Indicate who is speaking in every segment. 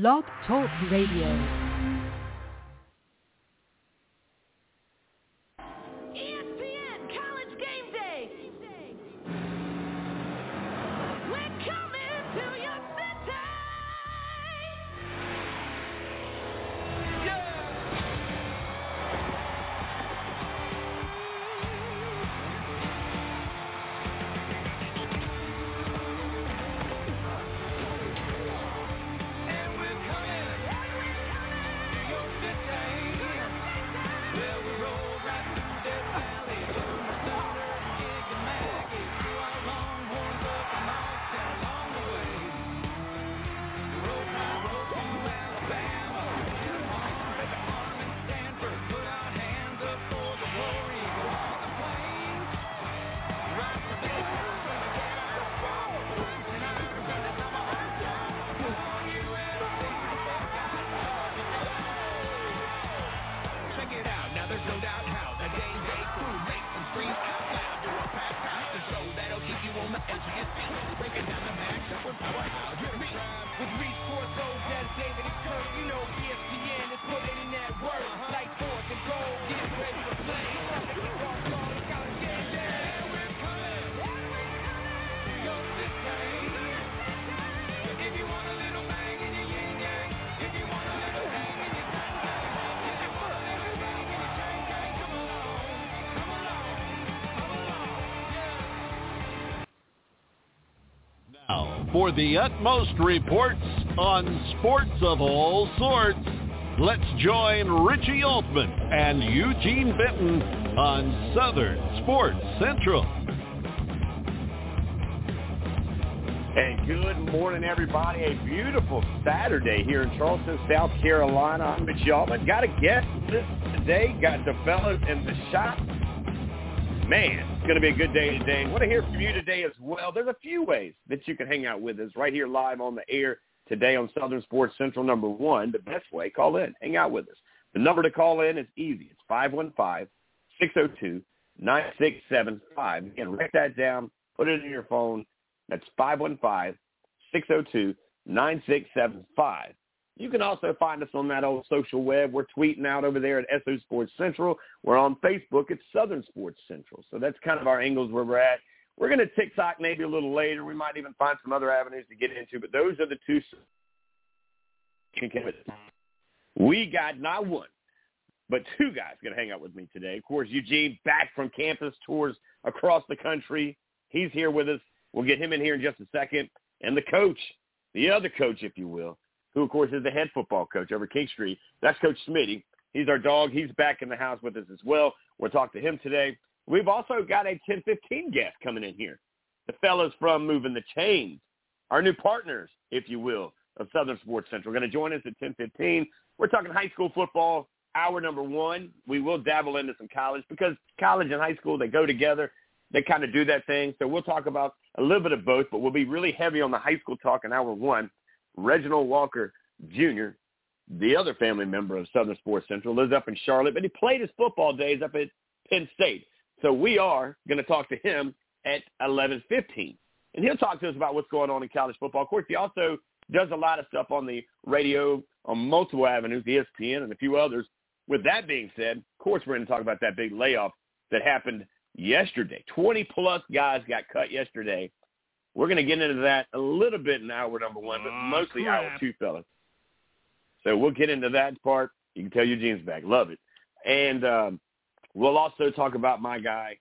Speaker 1: Blog Talk Radio.
Speaker 2: For the utmost reports on sports of all sorts, let's join Richie Altman and Eugene Benton on Southern Sports Central.
Speaker 3: Hey, good morning, everybody. A beautiful Saturday here in Charleston, South Carolina. I'm Mitch Altman. Got a guest today. Got the fellas in the shop. Man, it's going to be a good day today. want to hear from you today as well. There's a few ways that you can hang out with us right here live on the air today on Southern Sports Central number one. The best way, call in, hang out with us. The number to call in is easy. It's 515-602-9675. Again, write that down. Put it in your phone. That's 515-602-9675. You can also find us on that old social web. We're tweeting out over there at SO Sports Central. We're on Facebook at Southern Sports Central. So that's kind of our angles where we're at. We're going to TikTok maybe a little later. We might even find some other avenues to get into, but those are the two. We got not one, but two guys going to hang out with me today. Of course, Eugene back from campus tours across the country. He's here with us. We'll get him in here in just a second. And the coach, the other coach, if you will, who, of course, is the head football coach over King Street. That's Coach Smitty. He's our dog. He's back in the house with us as well. We'll talk to him today. We've also got a 1015 guest coming in here. The fellas from Moving the Chains, our new partners, if you will, of Southern Sports Central. Going to join us at 1015. We're talking high school football, hour number one. We will dabble into some college because college and high school, they go together. They kind of do that thing. So we'll talk about a little bit of both, but we'll be really heavy on the high school talk in hour one. Reginald Walker Jr., the other family member of Southern Sports Central, lives up in Charlotte, but he played his football days up at Penn State. So we are going to talk to him at 11:15, and he'll talk to us about what's going on in college football. Of course, he also does a lot of stuff on the radio on multiple avenues, ESPN and a few others. With that being said, of course, we're going to talk about that big layoff that happened yesterday. 20 plus guys got cut yesterday. We're going to get into that a little bit in hour number one, but
Speaker 2: Aw,
Speaker 3: mostly
Speaker 2: crap.
Speaker 3: hour two, fellas. So we'll get into that part. You can tell Eugene's back. Love it. And um, we'll also talk about my guy,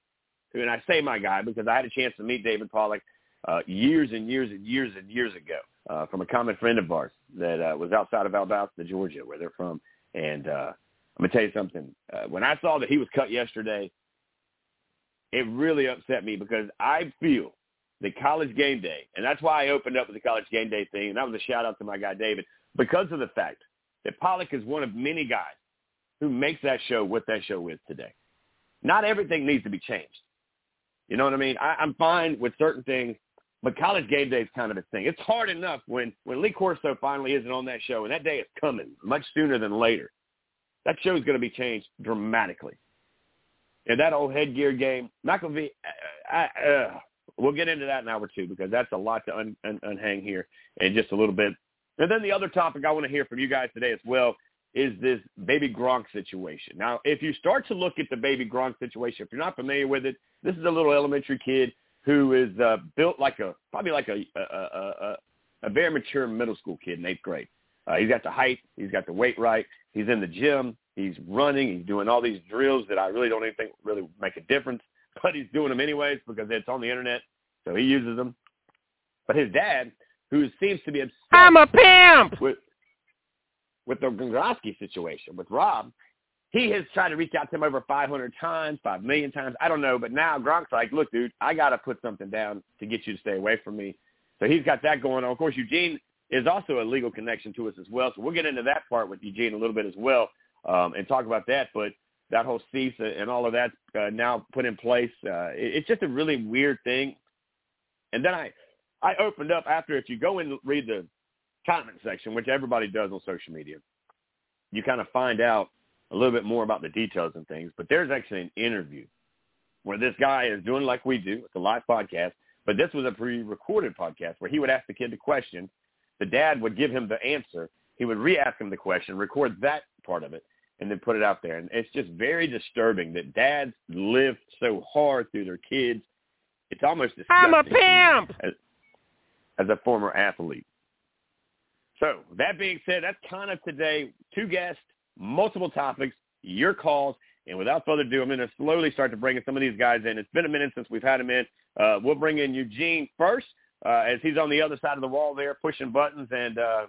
Speaker 3: who, and I say my guy because I had a chance to meet David Pollack uh, years and years and years and years ago uh, from a common friend of ours that uh, was outside of Valdosta, Georgia, where they're from. And uh, I'm going to tell you something. Uh, when I saw that he was cut yesterday, it really upset me because I feel that college game day, and that's why I opened up with the college game day thing, and that was a shout out to my guy David, because of the fact that Pollack is one of many guys who makes that show what that show is today. Not everything needs to be changed. You know what I mean? I, I'm fine with certain things, but college game day is kind of a thing. It's hard enough when, when Lee Corso finally isn't on that show, and that day is coming much sooner than later. That show is going to be changed dramatically. And that old headgear game, McAfee, I, I, uh, we'll get into that in hour two because that's a lot to un, un, unhang here in just a little bit. And then the other topic I want to hear from you guys today as well is this baby Gronk situation. Now, if you start to look at the baby Gronk situation, if you're not familiar with it, this is a little elementary kid who is uh, built like a probably like a a, a, a, very mature middle school kid in eighth grade. Uh, he's got the height, he's got the weight right, he's in the gym, he's running, he's doing all these drills that I really don't even think really make a difference, but he's doing them anyways because it's on the internet, so he uses them. But his dad, who seems to be obsessed
Speaker 1: I'm a pimp.
Speaker 3: with with the Gronkowski situation with Rob, he has tried to reach out to him over 500 times, 5 million times. I don't know, but now Gronk's like, look, dude, I got to put something down to get you to stay away from me. So he's got that going on. Of course, Eugene is also a legal connection to us as well. So we'll get into that part with Eugene a little bit as well um, and talk about that. But that whole cease and all of that uh, now put in place, uh, it, it's just a really weird thing. And then I, I opened up after, if you go and read the comment section, which everybody does on social media, you kind of find out a little bit more about the details and things. But there's actually an interview where this guy is doing like we do. It's a live podcast, but this was a pre-recorded podcast where he would ask the kid the question. The dad would give him the answer. He would re-ask him the question, record that part of it, and then put it out there. And it's just very disturbing that dads live so hard through their kids. It's almost disgusting
Speaker 1: I'm a pimp.
Speaker 3: as, as a former athlete. So that being said, that's kind of today. Two guests, multiple topics, your calls, and without further ado, I'm going to slowly start to bring in some of these guys in. It's been a minute since we've had them in. Uh, we'll bring in Eugene first, uh, as he's on the other side of the wall there, pushing buttons and uh,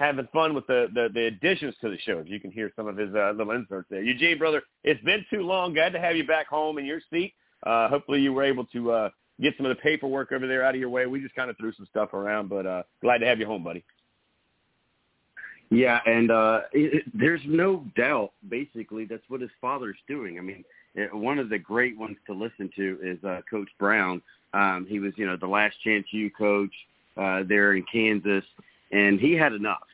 Speaker 3: having fun with the, the, the additions to the show. You can hear some of his uh, little inserts there. Eugene, brother, it's been too long. Glad to have you back home in your seat. Uh, hopefully you were able to uh, get some of the paperwork over there out of your way. We just kind of threw some stuff around, but uh, glad to have you home, buddy.
Speaker 4: Yeah, and uh it, it- there's no doubt. Basically, that's what his father's doing. I mean, eh, one of the great ones to listen to is uh, Coach Brown. Um, he was, you know, the Last Chance U coach uh, there in Kansas, and he had enough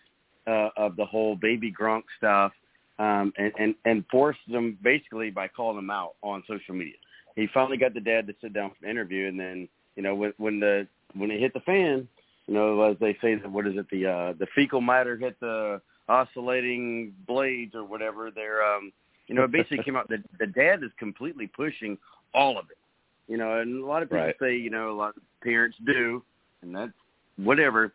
Speaker 4: uh, of the whole baby Gronk stuff, um, and and and forced them basically by calling them out on social media. He finally got the dad to sit down for an interview, and then you know when when the when it hit the fan, you know, as they say, that what is it? The uh, the fecal matter hit the oscillating blades or whatever. They're, um, you know, it basically came out. The, the dad is completely pushing all of it. You know, and a lot of people
Speaker 3: Right.
Speaker 4: say, you know, a lot of parents do, and that's whatever.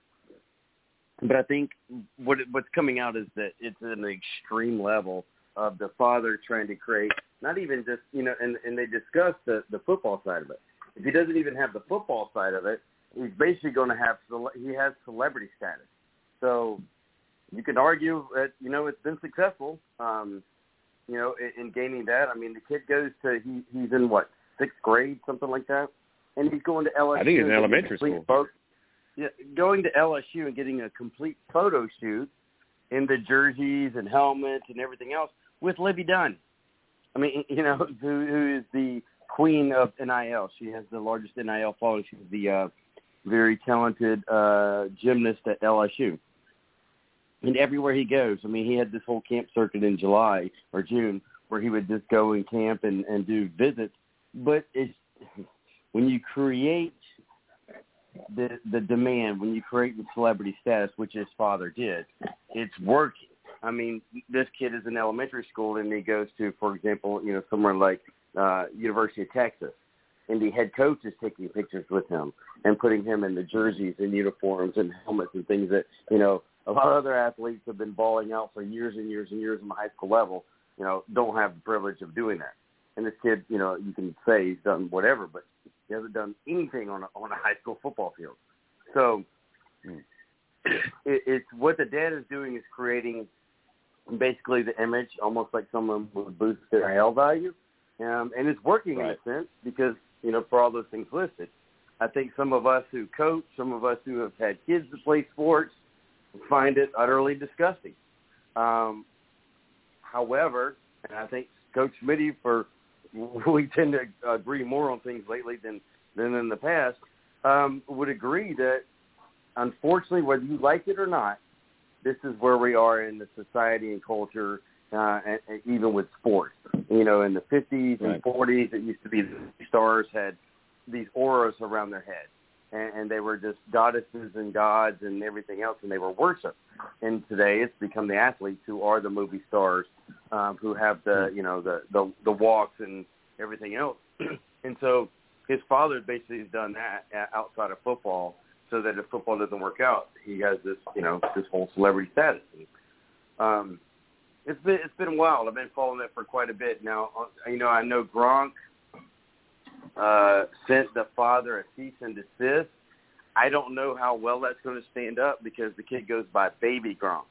Speaker 4: But I think what it- what's coming out is that it's an extreme level of the father trying to create not even just you know, and and they discuss the the football side of it. If he doesn't even have the football side of it, he's basically going to have he has celebrity status. So you could argue that you know it's been successful. Um, you know, in, in gaining that. I mean, the kid goes to he he's in what sixth grade, something like that, and he's going to LSU.
Speaker 3: I think he's in
Speaker 4: and getting a
Speaker 3: elementary school.
Speaker 4: Going to LSU and getting a complete photo shoot in the jerseys and helmets and everything else with Livvy Dunne. I mean, you know, who, who is the queen of NIL. She has the largest NIL following. She's the uh, very talented uh, gymnast at LSU. And everywhere he goes, I mean, he had this whole camp circuit in July or June where he would just go and camp and, and do visits. But it's when you create the the demand, when you create the celebrity status, which his father did, it's working. I mean, this kid is in elementary school and he goes to, for example, you know, somewhere like uh, University of Texas, and the head coach is taking pictures with him and putting him in the jerseys and uniforms and helmets and things that you know a lot of other athletes have been balling out for years and years and years on the high school level. You know, don't have the privilege of doing that. And this kid, you know, you can say he's done whatever, but he hasn't done anything on a, on a high school football field. So it, it's what the dad is doing is creating basically the image, almost like someone would boost their IL value, um, and it's working
Speaker 3: Right.
Speaker 4: in a sense because you know for all those things listed. I think some of us who coach, some of us who have had kids that play sports, find it utterly disgusting. Um, however, and I think Coach Smitty, for we tend to agree more on things lately than than in the past, um, would agree that unfortunately, whether you like it or not, this is where we are in the society and culture, uh, and, and even with sports. You know, in the 50s
Speaker 3: Right.
Speaker 4: and 40s, it used to be the stars had these auras around their head. And, and they were just goddesses and gods and everything else, and they were worshipped. And today, it's become the athletes who are the movie stars, um, who have the you know the the, the walks and everything else. and so, his father basically has done that outside of football, so that if football doesn't work out, he has this you know this whole celebrity status. And, um, it's been it's been wild. I've been following it for quite a bit now. Uh, You know, I know Gronk uh, sent the father a cease and desist. I don't know how well that's going to stand up because the kid goes by Baby Gronk.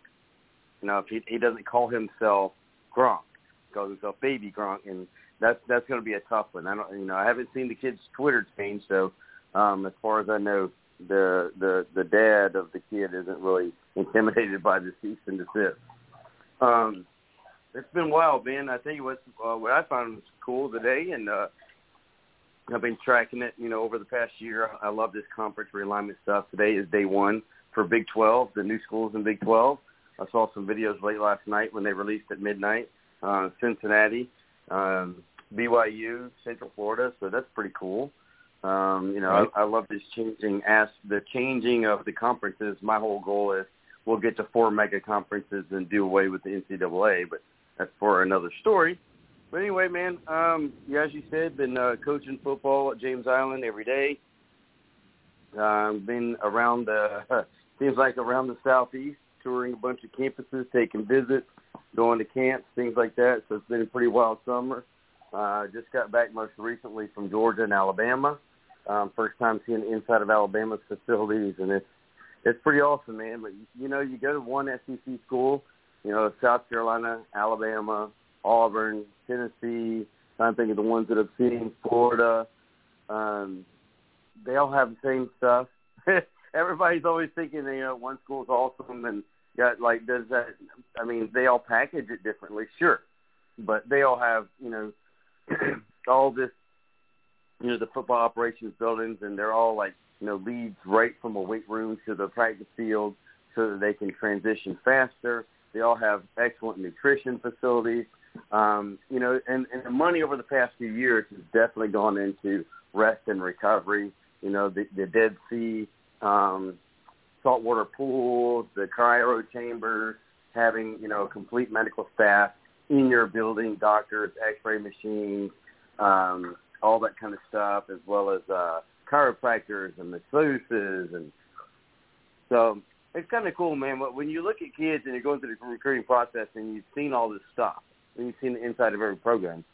Speaker 4: You know, if he, he doesn't call himself Gronk, he calls himself Baby Gronk, and that's that's going to be a tough one. I don't, you know, I haven't seen the kid's Twitter change, so um, as far as I know, the the the dad of the kid isn't really intimidated by the cease and desist. Um, it's been wild, man. I tell you what, uh, what I found was cool today, and uh, I've been tracking it, you know, over the past year. I love this conference realignment stuff. Today is day one for Big 12, the new schools in Big 12. I saw some videos late last night when they released at midnight. Uh, Cincinnati, um, BYU, Central Florida. So that's pretty cool. Um, you know,
Speaker 3: Right.
Speaker 4: I, I love this changing as the changing of the conferences. My whole goal is we'll get to four mega conferences and do away with the NCAA, but that's for another story. But anyway, man, um, yeah, as you said, been uh, coaching football at James Island every day. Um, been around the seems like around the southeast, touring a bunch of campuses, taking visits, going to camps, things like that. So it's been a pretty wild summer. Uh, just got back most recently from Georgia and Alabama. Um, first time seeing inside of Alabama's facilities, and it's it's pretty awesome, man. But you know, you go to one SEC school, you know, South Carolina, Alabama, Auburn, Tennessee. I'm thinking the ones that I've seen, Florida. Um, they all have the same stuff. Everybody's always thinking, you know, one school's awesome and got like does that. I mean, they all package it differently, sure, but they all have, you know, all this, you know, the football operations buildings, and they're all like, you know, leads right from a weight room to the practice field, so that they can transition faster. They all have excellent nutrition facilities. Um, you know, and, and the money over the past few years has definitely gone into rest and recovery. You know, the, the Dead Sea um, saltwater pools, the cryo chambers, having you know a complete medical staff in your building, doctors, X-ray machines, um, all that kind of stuff, as well as uh, chiropractors and masseuses, and so it's kind of cool, man. But when you look at kids and you're going through the recruiting process and you've seen all this stuff, and you've seen the inside of every program,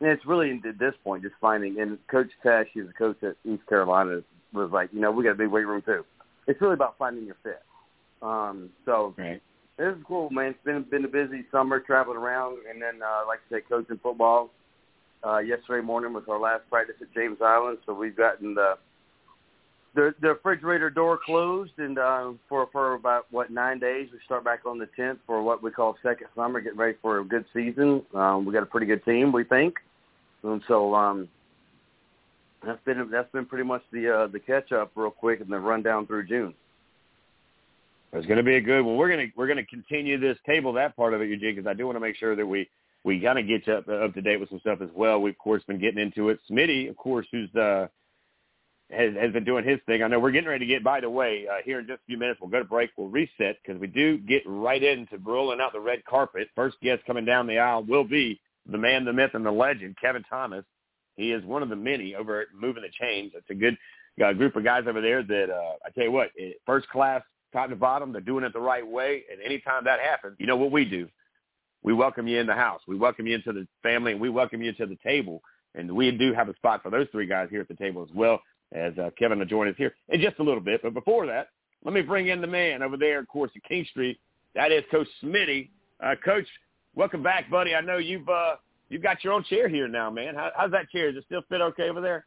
Speaker 4: and it's really at this point just finding. And Coach Tash, who's a coach at East Carolina, was like, you know, we got a big weight room too. It's really about finding your fit. Um, so
Speaker 3: Right.
Speaker 4: this is cool, man. It's been been a busy summer traveling around, and then uh, like I said, coaching football. Uh, yesterday morning was our last practice at James Island, so we've gotten the the, the refrigerator door closed, and uh, for for about what nine days, we start back on the tenth for what we call second summer, getting ready for a good season. Um, we got a pretty good team, we think, and so um, that's been that's been pretty much the uh, the catch up real quick, and the rundown through June.
Speaker 3: It's going to be a good one. We're going to we're going to continue this table that part of it, Eugene, because I do want to make sure that we we kind of get you up up to date with some stuff as well. We've of course been getting into it. Smitty, of course, who's uh has has been doing his thing. I know we're getting ready to get. By the way, uh, here in just a few minutes, we'll go to break. We'll reset because we do get right into rolling out the red carpet. First guest coming down the aisle will be the man, the myth, and the legend, Kevin Thomas. He is one of the many over at Moving the Chains. It's a good uh, group of guys over there that uh, I tell you what, eh, first class, top to bottom. They're doing it the right way, and anytime that happens, you know what we do. We welcome you in the house. We welcome you into the family, and we welcome you to the table. And we do have a spot for those three guys here at the table as well, as uh, Kevin will join us here in just a little bit. But before that, let me bring in the man over there, of course, at King Street. That is Coach Smitty. Uh, Coach, welcome back, buddy. I know you've uh, you've got your own chair here now, man. How, how's that chair? Does it still fit okay over there?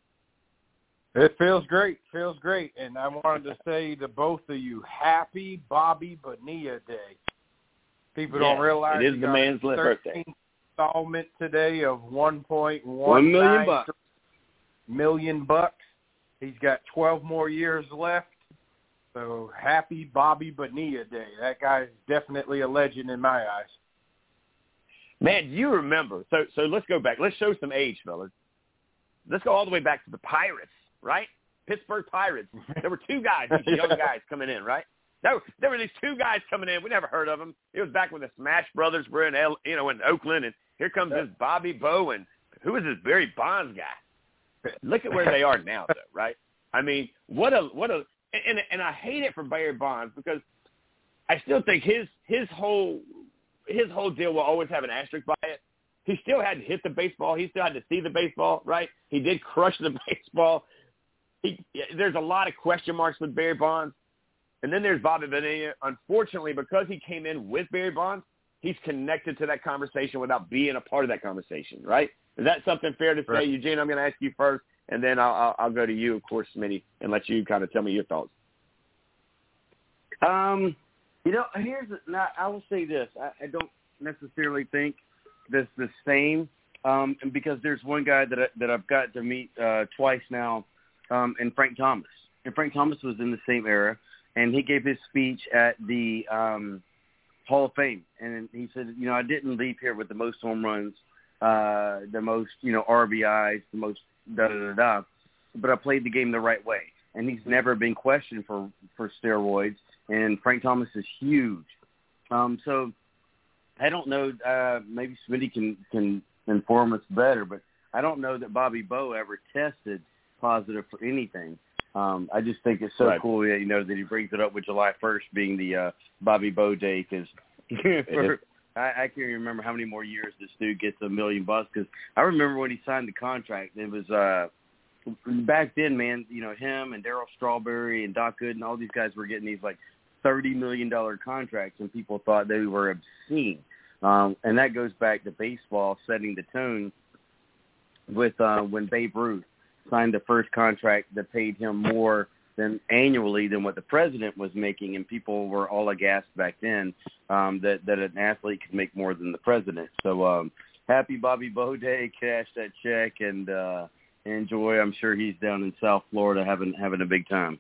Speaker 5: It feels great. Feels great. And I wanted to say to both of you, happy Bobby Bonilla Day. People
Speaker 3: Yes,
Speaker 5: don't realize
Speaker 3: it is the man's birthday.
Speaker 5: 13th installment today of one point
Speaker 4: One million bucks.
Speaker 5: million bucks. He's got twelve more years left. So happy Bobby Bonilla Day. That guy's definitely a legend in my eyes.
Speaker 3: Man, you remember. So so let's go back. Let's show some age, fellas. Let's go all the way back to the Pirates, right? Pittsburgh Pirates. There were two guys, these young guys coming in, right? There, there were these two guys coming in. We never heard of them. It was back when the Bash Brothers were in, L, you know, in Oakland, and here comes this Bobby Bow, and who is this Barry Bonds guy? Look at where they are now, though, right? I mean, what a what a and and I hate it for Barry Bonds because I still think his his whole his whole deal will always have an asterisk by it. He still had to hit the baseball. He still had to see the baseball, right? He did crush the baseball. He, there's a lot of question marks with Barry Bonds. And then there's Bobby Bonilla. Unfortunately, because he came in with Barry Bonds, he's connected to that conversation without being a part of that conversation, right? Is that something fair to say,
Speaker 5: Right.
Speaker 3: Eugene? I'm going to ask you first, and then I'll, I'll, I'll go to you, of course, Smitty, and let you kind of tell me your thoughts.
Speaker 4: Um, you know, here's now. I will say this: I, I don't necessarily think this the same, um, because there's one guy that I, that I've got to meet uh, twice now, um, and Frank Thomas. And Frank Thomas was in the same era, and he gave his speech at the um, Hall of Fame, and he said, you know, I didn't leave here with the most home runs, uh, the most, you know, RBIs, the most da da da da, but I played the game the right way, and he's never been questioned for for steroids and Frank Thomas is huge. Um, so I don't know. Uh, maybe Smitty can can inform us better, but I don't know that Bobby Bow ever tested positive for anything. Um, I just think it's so
Speaker 3: Right.
Speaker 4: cool that you know that he brings it up with July 1st being the uh, Bobby Bow day because I, I can't remember how many more years this dude gets a million bucks. Because I remember when he signed the contract, it was uh, back then, man. You know him and Darryl Strawberry and Doc Good and all these guys were getting these like thirty million dollar contracts, and people thought they were obscene. Um, and that goes back to baseball setting the tone with uh, when Babe Ruth signed the first contract that paid him more than annually than what the president was making, and people were all aghast back then um, that that an athlete could make more than the president. So um, happy Bobby Bow Day, cash that check, and uh, enjoy. I'm sure he's down in South Florida having having a big time.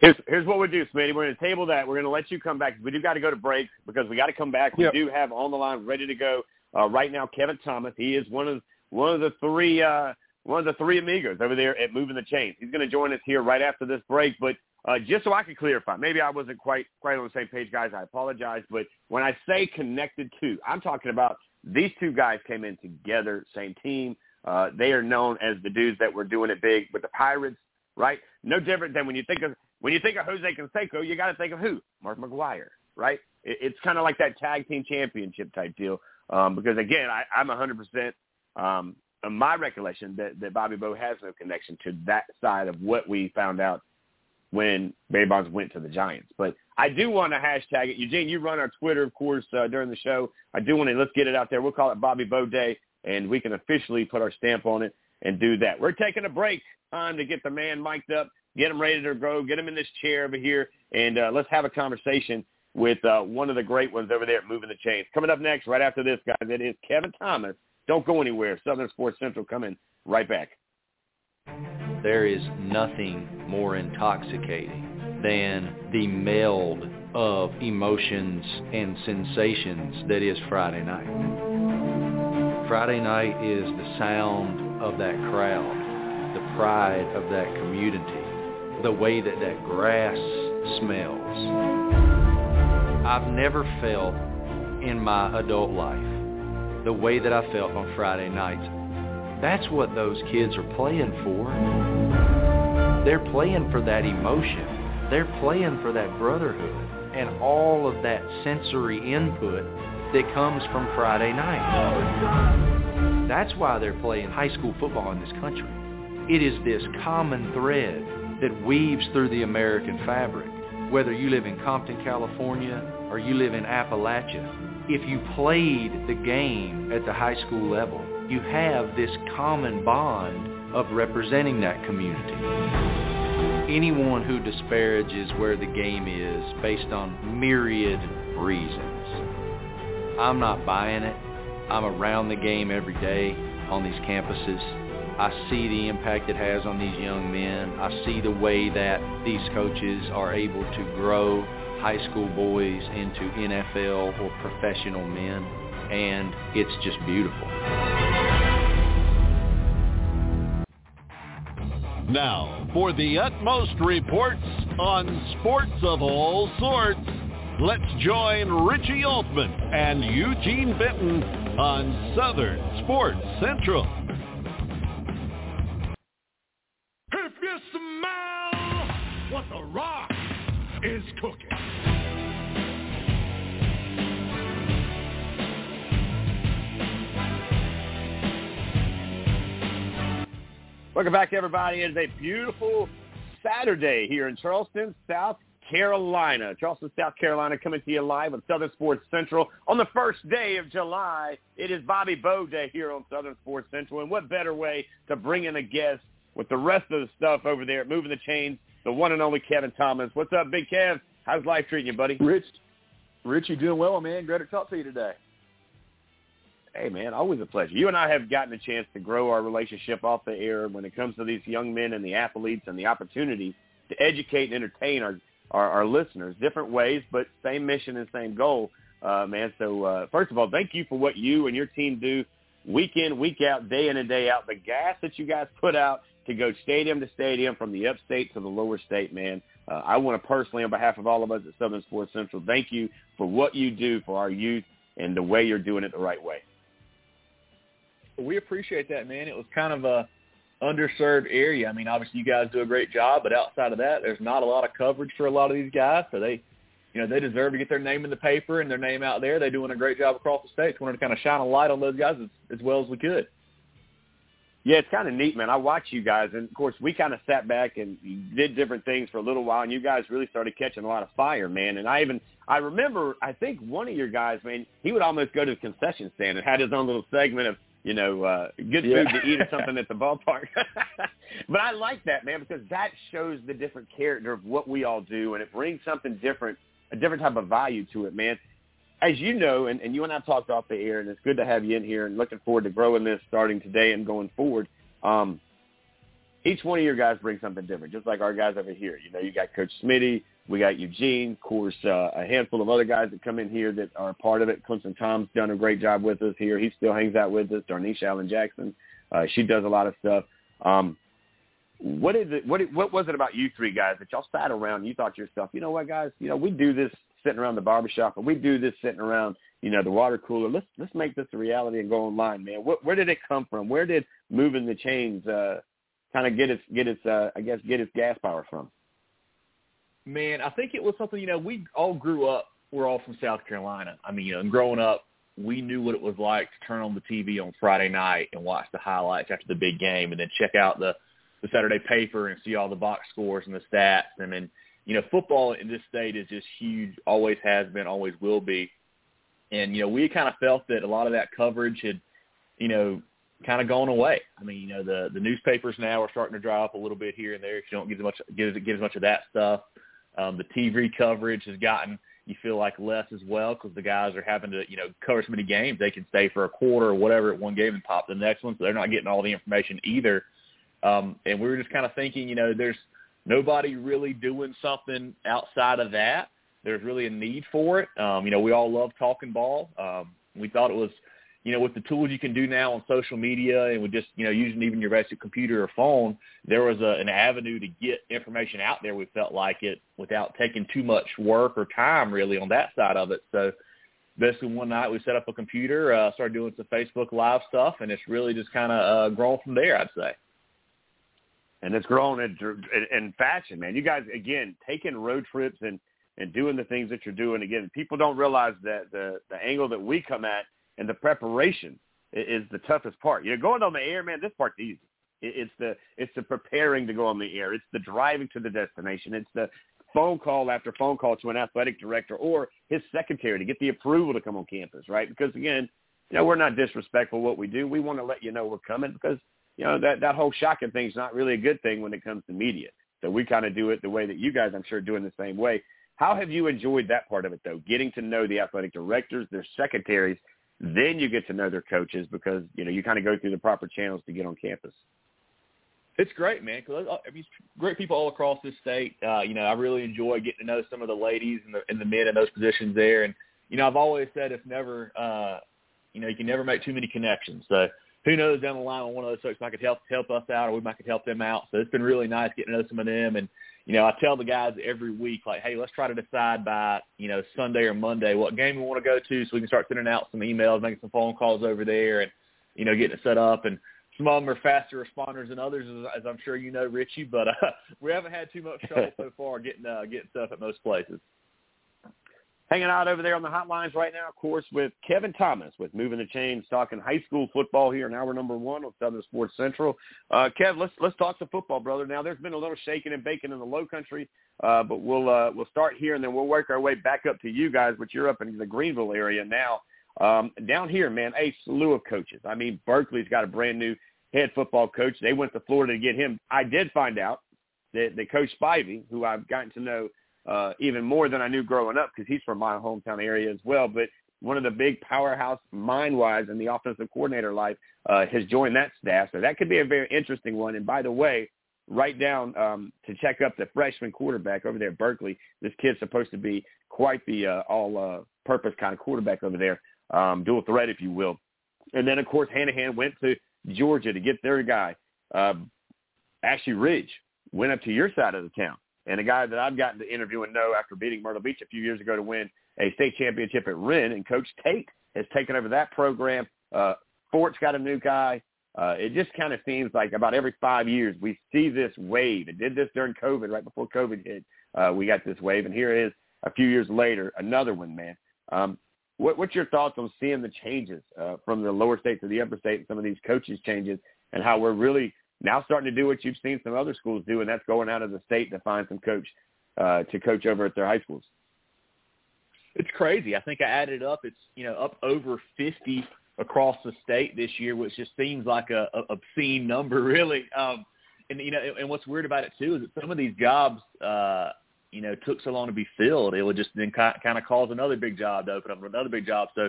Speaker 3: Here's here's what we do, Smitty. We're going to table that. We're going to let you come back. We do got to go to break because we got to come back. We
Speaker 5: Yep.
Speaker 3: do have on the line ready to go uh, right now. Kevin Thomas. He is one of one of the three uh, one of the three amigos over there at Moving the Chains. He's going to join us here right after this break. But uh, just so I can clarify, maybe I wasn't quite quite on the same page, guys. I apologize. But when I say connected to, I'm talking about these two guys came in together, same team. Uh, they are known as the dudes that were doing it big with the Pirates, right? No different than when you think of when you think of Jose Canseco, you got to think of who? Mark McGwire, right? It, it's kind of like that tag team championship type deal. Um, because again, I, I'm 100% um, in my recollection that, that Bobby Bow has no connection to that side of what we found out when Barry Bonds went to the Giants. But I do want to hashtag it. Eugene, you run our Twitter, of course, uh, during the show. I do want to let's get it out there. We'll call it Bobby Bow Day, and we can officially put our stamp on it and do that. We're taking a break. Time to get the man mic'd up, get him ready to go, get him in this chair over here, and uh, let's have a conversation with uh, one of the great ones over there at Moving the Chains. Coming up next, right after this, guys, it is Kevin Thomas. Don't go anywhere. Southern Sports Central coming right back.
Speaker 6: There is nothing more intoxicating than the meld of emotions and sensations that is Friday night. Friday night is the sound of that crowd, the pride of that community, the way that that grass smells. I've never felt in my adult life the way that I felt on Friday nights. That's what those kids are playing for. They're playing for that emotion. They're playing for that brotherhood and all of that sensory input that comes from Friday night. That's why they're playing high school football in this country. It is this common thread that weaves through the American fabric. Whether you live in Compton, California, or you live in Appalachia, if you played the game at the high school level, you have this common bond of representing that community. Anyone who disparages where the game is based on myriad reasons. I'm not buying it. I'm around the game every day on these campuses. I see the impact it has on these young men. I see the way that these coaches are able to grow high school boys into NFL or professional men, and it's just beautiful.
Speaker 2: Now, for the utmost reports on sports of all sorts, let's join Richie Altman and Eugene Benton on Southern Sports Central.
Speaker 7: If you smell what the rock is cooking.
Speaker 3: Welcome back, everybody. It is a beautiful Saturday here in Charleston, South Carolina. Charleston, South Carolina, coming to you live on Southern Sports Central on the first day of July. It is Bobby Bow Day here on Southern Sports Central, and what better way to bring in a guest with the rest of the stuff over there, moving the chains, the one and only Kevin Thomas. What's up, Big Kev? How's life treating you, buddy?
Speaker 8: Rich, Richie, doing well, man. Great to talk to you today.
Speaker 3: Hey, man, always a pleasure. You and I have gotten a chance to grow our relationship off the air when it comes to these young men and the athletes and the opportunity to educate and entertain our, our, our listeners. Different ways, but same mission and same goal, uh, man. So, uh, first of all, thank you for what you and your team do week in, week out, day in and day out. The gas that you guys put out to go stadium to stadium from the upstate to the lower state, man. Uh, I want to personally, on behalf of all of us at Southern Sports Central, thank you for what you do for our youth and the way you're doing it the right way.
Speaker 8: We appreciate that, man. It was kind of a underserved area. I mean, obviously you guys do a great job, but outside of that, there's not a lot of coverage for a lot of these guys. So they, you know, they deserve to get their name in the paper and their name out there. They're doing a great job across the states. Wanted to kind of shine a light on those guys as, as well as we could.
Speaker 3: Yeah, it's kind of neat, man. I watch you guys, and of course, we kind of sat back and did different things for a little while, and you guys really started catching a lot of fire, man. And I even, I remember, I think one of your guys, man, he would almost go to the concession stand and had his own little segment of, you know, uh, good
Speaker 8: Yeah.
Speaker 3: food to eat or something at the ballpark. but I like that, man, because that shows the different character of what we all do, and it brings something different, a different type of value to it, man as you know, and, and you and I talked off the air, and it's good to have you in here and looking forward to growing this starting today and going forward. Um, each one of your guys brings something different, just like our guys over here. You know, you got Coach Smitty, we got Eugene, of course, uh, a handful of other guys that come in here that are part of it. Clemson Tom's done a great job with us here. He still hangs out with us. Darnisha Allen Jackson, uh, she does a lot of stuff. Um, what is it? What what was it about you three guys that y'all sat around and you thought to yourself, you know what, guys, you know we do this sitting around the barbershop, or we do this sitting around, you know, the water cooler. Let's let's make this a reality and go online, man. What, where did it come from? Where did moving the chains uh, kind of get its get its uh, I guess get its gas power from?
Speaker 8: Man, I think it was something, you know, we all grew up, we're all from South Carolina. I mean, you know, growing up, we knew what it was like to turn on the TV on Friday night and watch the highlights after the big game and then check out the, the Saturday paper and see all the box scores and the stats. And then, you know, football in this state is just huge, always has been, always will be. And, you know, we kind of felt that a lot of that coverage had, you know, kind of gone away. I mean, you know, the the newspapers now are starting to dry up a little bit here and there. If you don't get as much get, get as much of that stuff, um, the TV coverage has gotten you feel like less as well because the guys are having to you know cover so many games they can stay for a quarter or whatever at one game and pop the next one, so they're not getting all the information either. Um, and we were just kind of thinking, you know, there's nobody really doing something outside of that. There's really a need for it. Um, you know, we all love talking ball. Um, we thought it was you know, with the tools you can do now on social media and with just, you know, using even your basic computer or phone, there was a, an avenue to get information out there. We felt like it without taking too much work or time really on that side of it. So basically one night we set up a computer, uh, started doing some Facebook live stuff and it's really just kind of uh, grown from there, I'd say.
Speaker 3: And it's grown in, in, fashion, man. You guys, again, taking road trips and, and doing the things that you're doing. Again, people don't realize that the, the angle that we come at and the preparation is the toughest part. You know, going on the air, man, this part's easy. It's the it's the preparing to go on the air. It's the driving to the destination. It's the phone call after phone call to an athletic director or his secretary to get the approval to come on campus, right? Because again, you know, we're not disrespectful what we do. We want to let you know we're coming because you know that that whole shocking thing is not really a good thing when it comes to media. So we kind of do it the way that you guys, I'm sure, are doing the same way. How have you enjoyed that part of it, though? Getting to know the athletic directors, their secretaries, then you get to know their coaches because you know you kind of go through the proper channels to get on campus.
Speaker 8: It's great, man. Cause I mean, great people all across this state. Uh, you know, I really enjoy getting to know some of the ladies and the, and the men in those positions there. And you know, I've always said it's never, uh, you know, you can never make too many connections. So who knows down the line when one of those folks might could help help us out or we might could help them out. So it's been really nice getting to know some of them. And you know, I tell the guys every week like, hey, let's try to decide by you know Sunday or Monday what game we want to go to, so we can start sending out some emails, making some phone calls over there, and you know, getting it set up. And some of them are faster responders than others, as, as I'm sure you know, Richie. But uh, we haven't had too much trouble so far getting uh, getting stuff at most places
Speaker 3: hanging out over there on the hotlines right now, of course, with Kevin Thomas with Moving the Chains, talking high school football here in hour number one on Southern Sports Central. Uh, Kev, let's let's talk some football, brother. Now, there's been a little shaking and baking in the Low Country, uh, but we'll uh, we'll start here and then we'll work our way back up to you guys, but you're up in the Greenville area now. Um, down here, man, a slew of coaches. I mean, Berkeley's got a brand new head football coach. They went to Florida to get him. I did find out that, that Coach Spivey, who I've gotten to know uh, even more than I knew growing up because he's from my hometown area as well. But one of the big powerhouse mind-wise in the offensive coordinator life uh, has joined that staff. So that could be a very interesting one. And by the way, write down um, to check up the freshman quarterback over there at Berkeley. This kid's supposed to be quite the uh, all-purpose uh, kind of quarterback over there, um, dual threat, if you will. And then, of course, Hanahan went to Georgia to get their guy. Uh, Ashley Ridge went up to your side of the town and a guy that I've gotten to interview and know after beating Myrtle Beach a few years ago to win a state championship at Wren, and Coach Tate has taken over that program. Uh, Fort's got a new guy. Uh, it just kind of seems like about every five years we see this wave. It did this during COVID, right before COVID hit. Uh, we got this wave, and here it is a few years later, another one, man. Um, what, what's your thoughts on seeing the changes uh, from the lower state to the upper state and some of these coaches changes and how we're really now starting to do what you've seen some other schools do, and that's going out of the state to find some coach uh, to coach over at their high schools.
Speaker 8: It's crazy. I think I added up. It's you know up over fifty across the state this year, which just seems like a, a obscene number, really. Um, and you know, and what's weird about it too is that some of these jobs, uh, you know, took so long to be filled, it would just then kind of cause another big job to open up another big job. So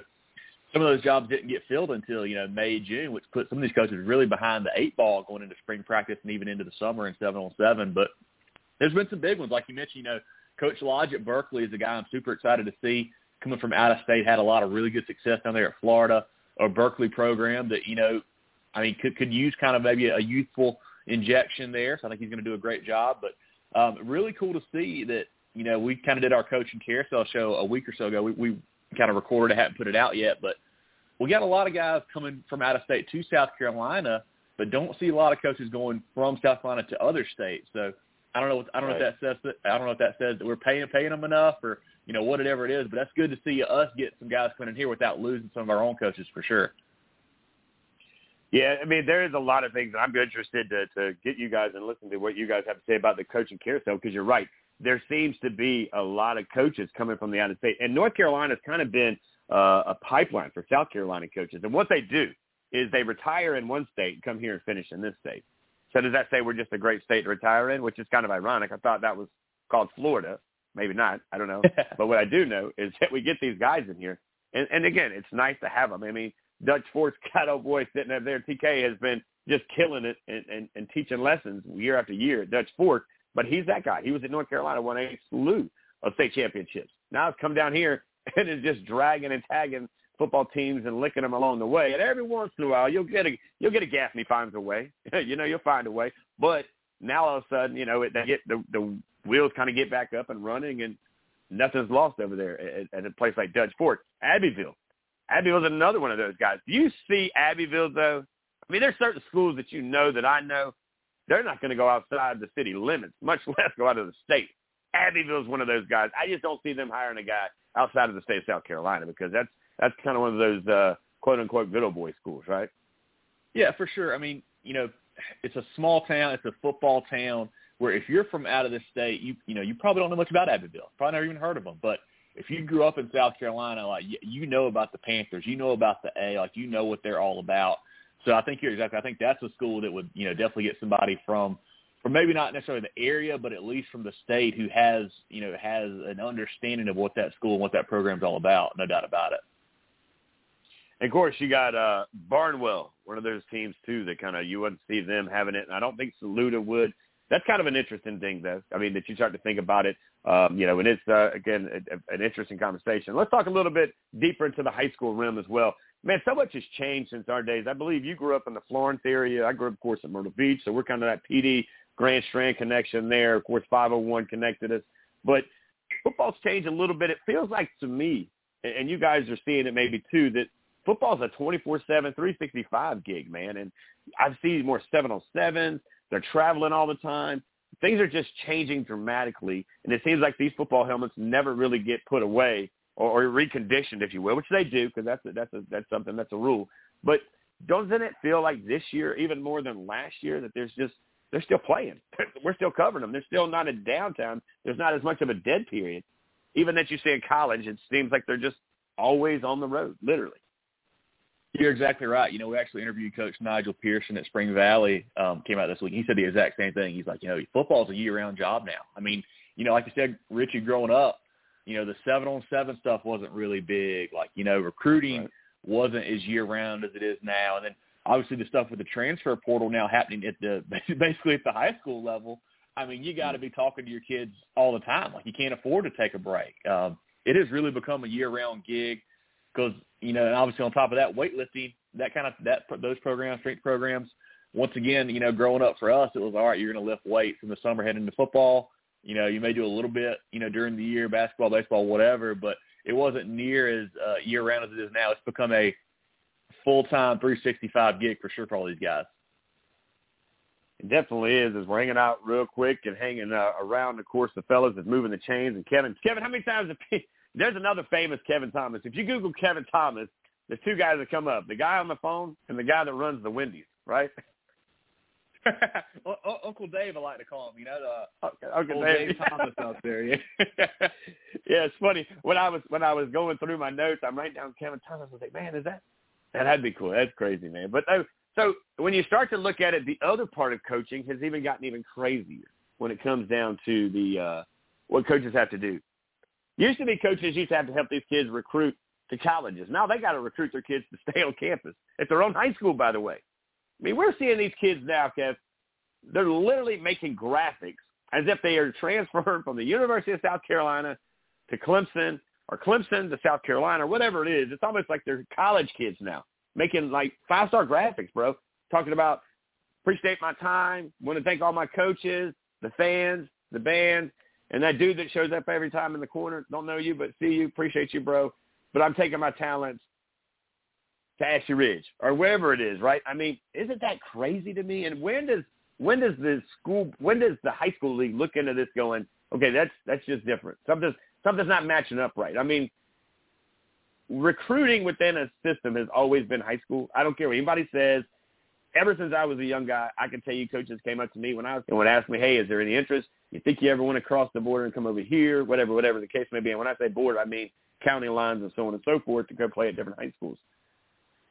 Speaker 8: some of those jobs didn't get filled until you know May June, which put some of these coaches really behind the eight ball going into spring practice and even into the summer in seven on seven. But there's been some big ones, like you mentioned. You know, Coach Lodge at Berkeley is a guy I'm super excited to see coming from out of state. Had a lot of really good success down there at Florida or Berkeley program that you know, I mean, could could use kind of maybe a youthful injection there. So I think he's going to do a great job. But um, really cool to see that you know we kind of did our coaching carousel show a week or so ago. We, we kind of recorded it, haven't put it out yet, but we got a lot of guys coming from out of state to South Carolina, but don't see a lot of coaches going from South Carolina to other states. So I don't know. What, I don't right. know if that says that. I don't know if that says that we're paying paying them enough, or you know whatever it is. But that's good to see us get some guys coming in here without losing some of our own coaches for sure.
Speaker 3: Yeah, I mean there is a lot of things that I'm interested to to get you guys and listen to what you guys have to say about the coaching carousel because you're right. There seems to be a lot of coaches coming from the out of state, and North Carolina's kind of been uh, a pipeline for South Carolina coaches. And what they do is they retire in one state and come here and finish in this state. So does that say we're just a great state to retire in, which is kind of ironic. I thought that was called Florida. Maybe not. I don't know. but what I do know is that we get these guys in here. And, and again, it's nice to have them. I mean, Dutch Fork's got old boy sitting up there. TK has been just killing it and, and, and teaching lessons year after year at Dutch Fork. But he's that guy. He was at North Carolina, won a slew of state championships. Now it's come down here and is just dragging and tagging football teams and licking them along the way. And every once in a while, you'll get a you'll get a Gaffney finds a way. you know, you'll find a way. But now all of a sudden, you know, they get the the wheels kind of get back up and running, and nothing's lost over there at, at a place like Dutch Fork, Abbeville. Abbeville's another one of those guys. Do you see Abbeville though? I mean, there's certain schools that you know that I know. They're not going to go outside the city limits, much less go out of the state. Abbeville's one of those guys. I just don't see them hiring a guy outside of the state of South Carolina because that's that's kind of one of those uh, quote unquote good old boy schools, right?
Speaker 8: Yeah, for sure. I mean, you know, it's a small town. It's a football town where if you're from out of the state, you you know you probably don't know much about Abbeville. Probably never even heard of them. But if you grew up in South Carolina, like you know about the Panthers, you know about the A, like you know what they're all about. So I think you're exactly. I think that's a school that would you know definitely get somebody from or maybe not necessarily the area, but at least from the state who has, you know, has an understanding of what that school and what that program's all about. No doubt about it.
Speaker 3: And of course, you got uh, Barnwell, one of those teams too that kind of you wouldn't see them having it, and I don't think Saluda would. That's kind of an interesting thing, though. I mean, that you start to think about it. Um, you know, and it's uh, again a, a, an interesting conversation. Let's talk a little bit deeper into the high school rim as well. Man, so much has changed since our days. I believe you grew up in the Florence area. I grew up, of course, in Myrtle Beach, so we're kind of that Pee Dee Grand Strand connection there. Of course, 501 connected us, but football's changed a little bit. It feels like to me, and you guys are seeing it maybe too, that football's a 24/7, 365 gig, man. And I've seen more seven. They're traveling all the time. Things are just changing dramatically, and it seems like these football helmets never really get put away or, or reconditioned, if you will, which they do because that's a, that's a, that's something that's a rule. But doesn't it feel like this year, even more than last year, that there's just they're still playing. We're still covering them. They're still not a downtime. There's not as much of a dead period. Even that you see in college, it seems like they're just always on the road, literally.
Speaker 8: You're exactly right. You know, we actually interviewed Coach Nigel Pearson at Spring Valley. Um, came out this week. He said the exact same thing. He's like, you know, football's a year-round job now. I mean, you know, like you said, Richie, growing up, you know, the seven-on-seven stuff wasn't really big. Like, you know, recruiting right. wasn't as year-round as it is now. And then obviously the stuff with the transfer portal now happening at the basically at the high school level. I mean, you got to be talking to your kids all the time. Like, you can't afford to take a break. Um, it has really become a year-round gig because you know, and obviously on top of that, weightlifting, that kind of that those programs, strength programs. Once again, you know, growing up for us, it was all right. You're going to lift weights in the summer, heading into football. You know, you may do a little bit, you know, during the year, basketball, baseball, whatever, but it wasn't near as uh, year round as it is now. It's become a full time 365 gig for sure for all these guys.
Speaker 3: It definitely is. As we're hanging out real quick and hanging uh, around, of course, the fellas that's moving the chains. And Kevin, Kevin, how many times have there's another famous Kevin Thomas. If you Google Kevin Thomas, there's two guys that come up: the guy on the phone and the guy that runs the Wendy's, right?
Speaker 8: Uncle Dave, I like to call him. You know,
Speaker 3: the Uncle Dave.
Speaker 8: Dave Thomas out there. Yeah.
Speaker 3: yeah, it's funny when I was when I was going through my notes, I'm writing down Kevin Thomas. I was like, man, is that that that'd be cool? That's crazy, man. But uh, so when you start to look at it, the other part of coaching has even gotten even crazier when it comes down to the uh, what coaches have to do. Used to be coaches used to have to help these kids recruit to colleges. Now they got to recruit their kids to stay on campus at their own high school, by the way. I mean, we're seeing these kids now, Kev. They're literally making graphics as if they are transferred from the University of South Carolina to Clemson or Clemson to South Carolina or whatever it is. It's almost like they're college kids now making like five-star graphics, bro. Talking about appreciate my time, want to thank all my coaches, the fans, the band, and that dude that shows up every time in the corner, don't know you, but see you, appreciate you, bro. But I'm taking my talents to Ridge or wherever it is, right? I mean, isn't that crazy to me? And when does when does the school when does the high school league look into this going, okay, that's that's just different. Something's something's not matching up right. I mean, recruiting within a system has always been high school. I don't care what anybody says. Ever since I was a young guy, I can tell you coaches came up to me when I was and would ask me, Hey, is there any interest? You think you ever want to cross the border and come over here, whatever, whatever the case may be. And when I say border, I mean county lines and so on and so forth to go play at different high schools.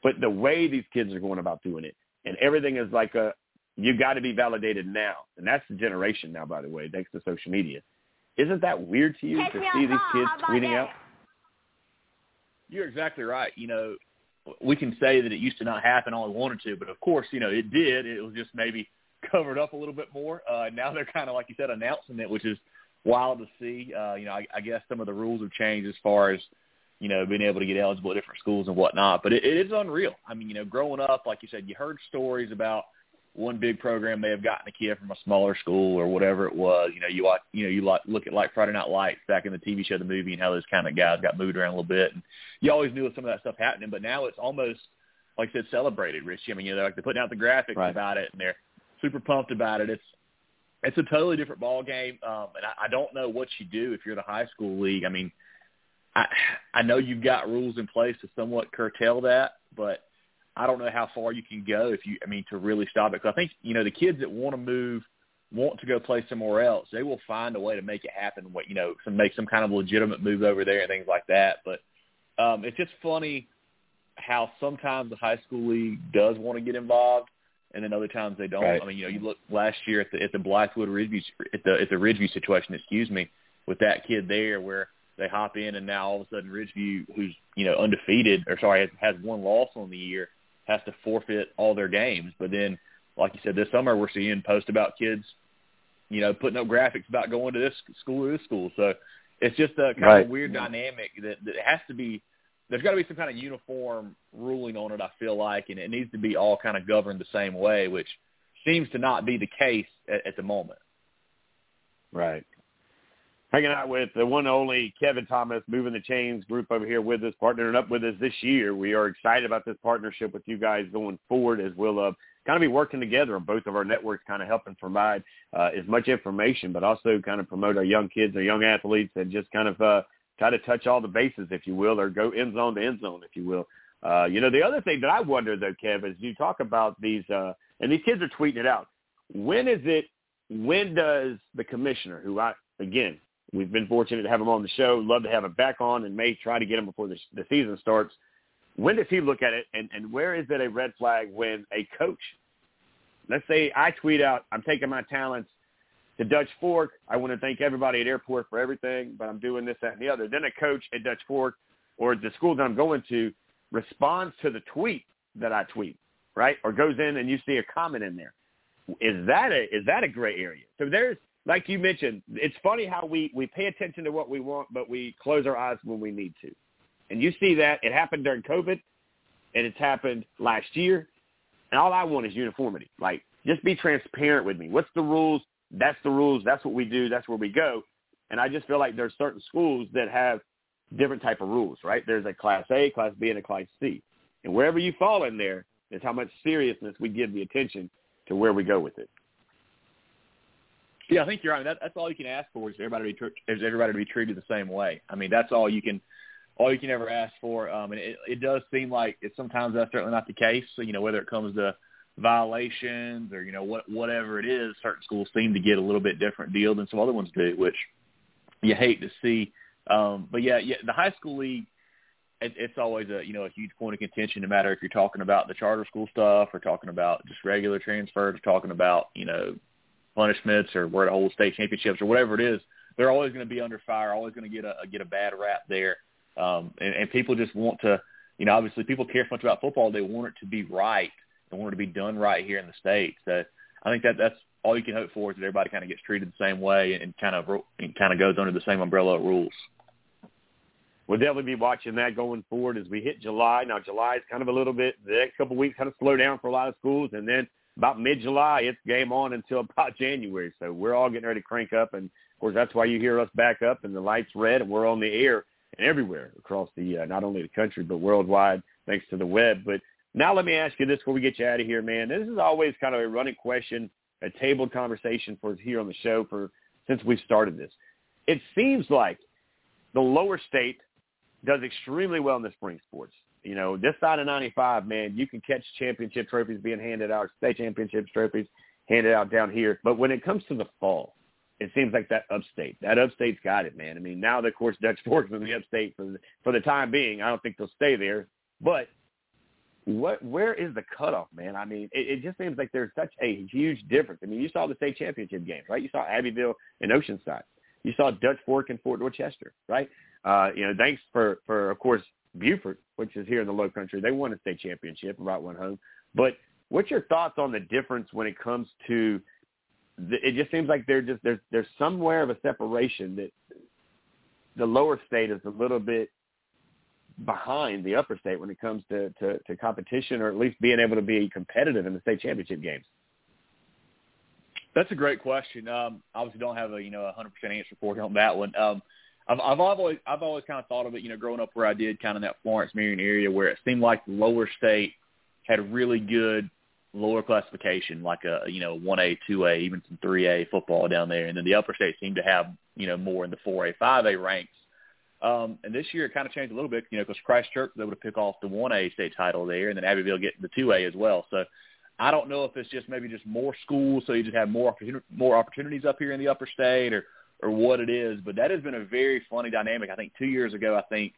Speaker 3: But the way these kids are going about doing it, and everything is like a, you got to be validated now. And that's the generation now, by the way, thanks to social media. Isn't that weird to you
Speaker 9: Catch
Speaker 3: to see these
Speaker 9: call.
Speaker 3: kids tweeting
Speaker 9: that?
Speaker 3: out?
Speaker 8: You're exactly right. You know, we can say that it used to not happen all we wanted to, but of course, you know, it did. It was just maybe covered up a little bit more. Uh, now they're kind of like you said, announcing it, which is wild to see. Uh, you know, I, I guess some of the rules have changed as far as you know being able to get eligible at different schools and whatnot. But it, it is unreal. I mean, you know, growing up, like you said, you heard stories about one big program may have gotten a kid from a smaller school or whatever it was. You know, you watch, you know, you like look at like Friday Night Lights back in the TV show, the movie, and how those kind of guys got moved around a little bit. And you always knew some of that stuff happening, but now it's almost like I said, celebrated, Richie. I mean, you know, they're like they're putting out the graphics
Speaker 3: Right.
Speaker 8: about it, and they're super pumped about it. It's it's a totally different ball game, um, and I, I don't know what you do if you're the high school league. I mean, I I know you've got rules in place to somewhat curtail that, but I don't know how far you can go if you, I mean, to really stop it. Because I think you know the kids that want to move, want to go play somewhere else, they will find a way to make it happen. What you know, some make some kind of legitimate move over there and things like that. But um, it's just funny how sometimes the high school league does want to get involved, and then other times they don't.
Speaker 3: Right.
Speaker 8: I mean, you know, you look last year at the at the Blythewood Ridgeview at the at the Ridgeview situation, excuse me, with that kid there where they hop in and now all of a sudden Ridgeview, who's you know undefeated or sorry has, has one loss on the year, has to forfeit all their games. But then, like you said, this summer we're seeing posts about kids you know, putting up graphics about going to this school or this school. So it's just a kind
Speaker 4: Right.
Speaker 8: of a weird dynamic that, that has to be. There's got to be some kind of uniform ruling on it. I feel like, and it needs to be all kind of governed the same way, which seems to not be the case at, at the moment.
Speaker 3: Right. Hanging out with the one only Kevin Thomas, Moving the Chains group over here with us, partnering up with us this year. We are excited about this partnership with you guys going forward as we'll uh, kind of be working together on both of our networks, kind of helping provide uh, as much information, but also kind of promote our young kids, our young athletes, and just kind of uh, try to touch all the bases, if you will, or go end zone to end zone, if you will. Uh, you know, the other thing that I wonder, though, Kev, is you talk about these, uh, and these kids are tweeting it out. When is it, when does the commissioner, who I, again, we've been fortunate to have him on the show, love to have him back on, and may try to get him before the, the season starts. When does he look at it, and, and where is it a red flag when a coach, let's say I tweet out, I'm taking my talents to Dutch Fork. I want to thank everybody at airport for everything, but I'm doing this, that, and the other. Then a coach at Dutch Fork or the school that I'm going to responds to the tweet that I tweet, right? Or goes in and you see a comment in there. Is that a is that a gray area? So there's like you mentioned, it's funny how we we pay attention to what we want, but we close our eyes when we need to. And you see that it happened during COVID, and it's happened last year. And all I want is uniformity. Like just be transparent with me. What's the rules? That's the rules. That's what we do. That's where we go. And I just feel like there's certain schools that have different type of rules, right? There's a class A, class B, and a class C. And wherever you fall in there is how much seriousness we give the attention to where we go with it.
Speaker 8: Yeah, I think you're right. That, that's all you can ask for is everybody to be is everybody to be treated the same way. I mean, that's all you can all you can ever ask for. Um, and it, it does seem like it sometimes that's certainly not the case. So you know, whether it comes to violations or you know what whatever it is, certain schools seem to get a little bit different deal than some other ones do, which you hate to see. Um, but yeah, yeah, the high school league it's always a you know a huge point of contention, no matter if you're talking about the charter school stuff or talking about just regular transfers, talking about you know punishments or where to hold state championships or whatever it is. They're always going to be under fire, always going to get a get a bad rap there, um, and, and people just want to you know obviously people care so much about football, they want it to be right, they want it to be done right here in the states. So I think that that's all you can hope for is that everybody kind of gets treated the same way and kind of and kind of goes under the same umbrella of rules.
Speaker 3: We'll definitely be watching that going forward as we hit July. Now, July is kind of a little bit, the next couple of weeks kind of slow down for a lot of schools. And then about mid-July, it's game on until about January. So we're all getting ready to crank up. And, of course, that's why you hear us back up and the lights red and we're on the air and everywhere across the, uh, not only the country, but worldwide thanks to the web. But now let me ask you this before we get you out of here, man. This is always kind of a running question, a tabled conversation for here on the show for since we started this. It seems like the lower state does extremely well in the spring sports. You know, this side of 95, man, you can catch championship trophies being handed out, state championship trophies handed out down here. But when it comes to the fall, it seems like that upstate, that upstate's got it, man. I mean, now, of course, Dutch Fork's in the upstate for the, for the time being. I don't think they'll stay there. But what, where is the cutoff, man? I mean, it, it just seems like there's such a huge difference. I mean, you saw the state championship games, right? You saw Abbeville and Oceanside. You saw Dutch Fork and Fort Dorchester, right? Uh, you know, thanks for, for, of course, Beaufort, which is here in the low country. They won a state championship and brought one home. But what's your thoughts on the difference when it comes to the, it just seems like there's just there's there's somewhere of a separation that the lower state is a little bit behind the upper state when it comes to, to, to competition or at least being able to be competitive in the state championship games.
Speaker 8: That's a great question. Um, obviously, don't have a you know a hundred percent answer for you on that one. Um, I've, I've always I've always kind of thought of it, you know, growing up where I did, kind of in that Florence Marion area, where it seemed like the lower state had really good lower classification, like a you know one A, two A, even some three A football down there, and then the upper state seemed to have you know more in the four A, five A ranks. Um, and this year it kind of changed a little bit, you know, because Christ Church was able to pick off the one A state title there, and then Abbeville getting the two A as well. So I don't know if it's just maybe just more schools, so you just have more more opportunities up here in the upper state, or or what it is. But that has been a very funny dynamic. I think two years ago, I think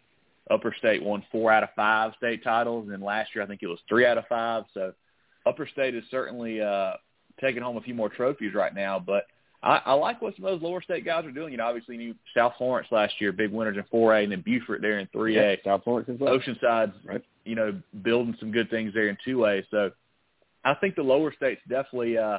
Speaker 8: Upper State won four out of five state titles, and last year I think it was three out of five. So Upper State is certainly uh, taking home a few more trophies right now. But I, I like what some of those lower state guys are doing. You know, obviously you South Florence last year, big winners in 4A, and then Beaufort there in 3A.
Speaker 3: Yeah, South Florence as well.
Speaker 8: Oceanside,
Speaker 3: Right.
Speaker 8: you know, building some good things there in 2A. So I think the lower states definitely uh,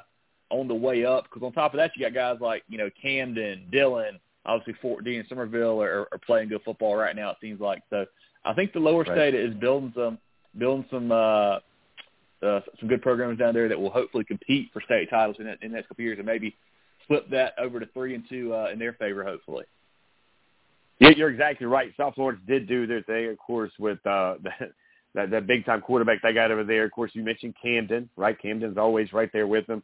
Speaker 8: on the way up. Because on top of that, you got guys like you know Camden, Dillon, obviously Fort D and Summerville are, are playing good football right now. It seems like so. I think the lower
Speaker 3: Right.
Speaker 8: state is building some building some uh, uh, some good programs down there that will hopefully compete for state titles in, the- in the next couple of years and maybe flip that over to three and two uh, in their favor. Hopefully.
Speaker 3: Yeah, you're exactly right. South Florence did do their thing, of course, with uh, that that, that big time quarterback they got over there. Of course, you mentioned Camden, right? Camden's always right there with them.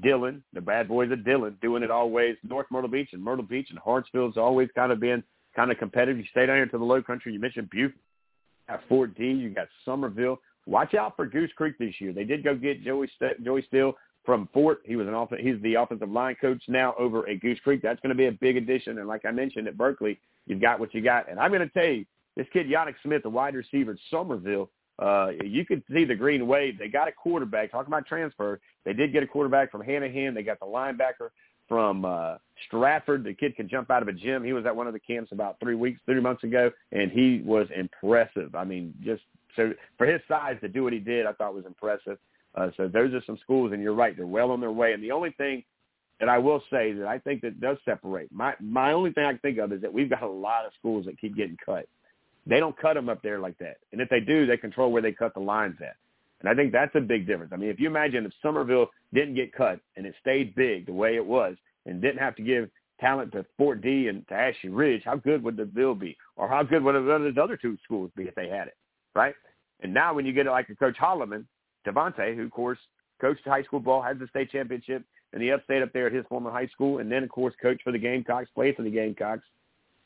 Speaker 3: Dillon, the bad boys of Dillon, doing it always. North Myrtle Beach and Myrtle Beach and Hartsville's always kind of been kind of competitive. You stay down here to the Low Country. You mentioned Beaufort, you got Fort D, you got Summerville. Watch out for Goose Creek this year. They did go get Joey St- Joey Steele from Fort. He was an off- he's the offensive line coach now over at Goose Creek. That's going to be a big addition. And like I mentioned at Berkeley, you've got what you got. And I'm going to tell you, this kid Yannick Smith, the wide receiver at Summerville, uh, you could see the green wave. They got a quarterback. Talking about transfer, they did get a quarterback from Hanahan. They got the linebacker from uh, Stratford. The kid can jump out of a gym. He was at one of the camps about three weeks, three months ago, and he was impressive. I mean, just so for his size to do what he did, I thought was impressive. Uh, so those are some schools, and you're right, they're well on their way. And the only thing that I will say that I think that does separate my my only thing I can think of is that we've got a lot of schools that keep getting cut. They don't cut them up there like that, and if they do, they control where they cut the lines at. And I think that's a big difference. I mean, if you imagine if Summerville didn't get cut and it stayed big the way it was, and didn't have to give talent to Fort D and to Ashley Ridge, how good would the bill be, or how good would those other two schools be if they had it, right? And now when you get like a Coach Holloman, Devontae, who of course coached high school ball, had the state championship in the upstate up there at his former high school, and then of course coached for the Gamecocks, played for the Gamecocks,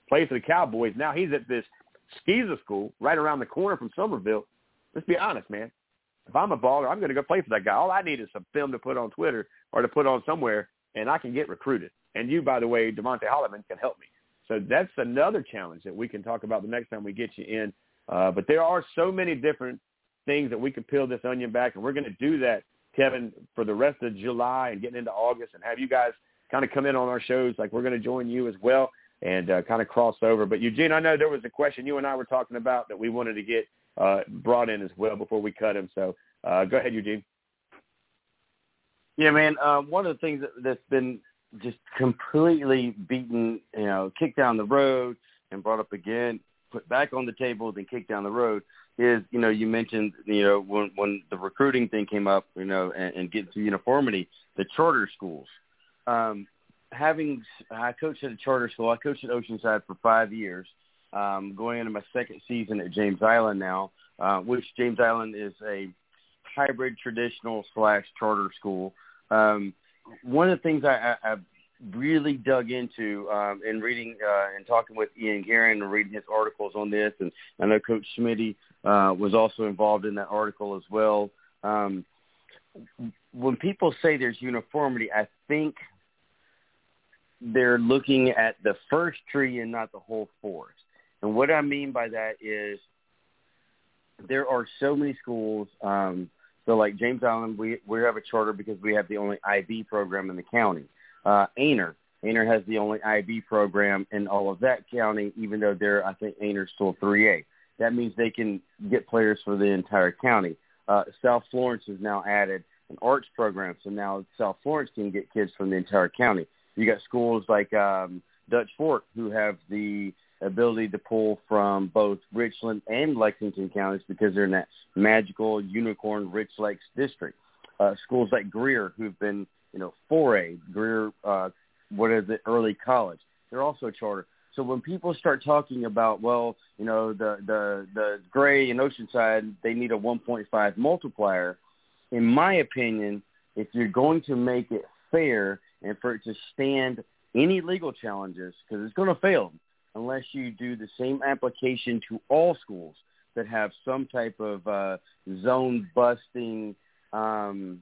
Speaker 3: played for the Cowboys. Now he's at this Skeezer school right around the corner from Summerville. Let's be honest, man. If I'm a baller, I'm going to go play for that guy. All I need is some film to put on Twitter or to put on somewhere, and I can get recruited. And you, by the way, Devontae Holloman can help me. So that's another challenge that we can talk about the next time we get you in. Uh, but there are so many different things that we can peel this onion back, and we're going to do that, Kevin, for the rest of July and getting into August, and have you guys kind of come in on our shows. Like we're going to join you as well and uh, kind of cross over. But Eugene, I know there was a question you and I were talking about that we wanted to get uh, brought in as well before we cut him. So uh, go ahead, Eugene.
Speaker 4: Yeah, man. Um, one of the things that, that's been just completely beaten, you know, kicked down the road and brought up again, put back on the table, then kicked down the road is, you know, you mentioned, you know, when when the recruiting thing came up, you know, and, and getting to uniformity, the charter schools. Um, having I coached at a charter school. I coached at Oceanside for five years. Um, going into my second season at James Island now, uh, which James Island is a hybrid traditional slash charter school. Um, one of the things I, I, I really dug into um, in reading uh, and talking with Ian Guerin and reading his articles on this, and I know Coach Smitty uh, was also involved in that article as well. Um, when people say there's uniformity, I think they're looking at the first tree and not the whole forest. And what I mean by that is there are so many schools. Um, so like James Island, we we have a charter because we have the only IB program in the county. Uh, Aynor, Aynor has the only IB program in all of that county, even though they're I think Aynor's still 3A. That means they can get players for the entire county. Uh, South Florence has now added an arts program, so now South Florence can get kids from the entire county. You got schools like um, Dutch Fork who have the ability to pull from both Richland and Lexington counties because they're in that magical unicorn Rich Lakes district. Uh, schools like Greer who've been, you know, 4A, Greer, uh, what is it, early college. They're also charter. So when people start talking about, well, you know, the the the Gray and Oceanside, they need a 1.5 multiplier. In my opinion, if you're going to make it fair and for it to stand any legal challenges, because it's going to fail unless you do the same application to all schools that have some type of uh, zone busting um,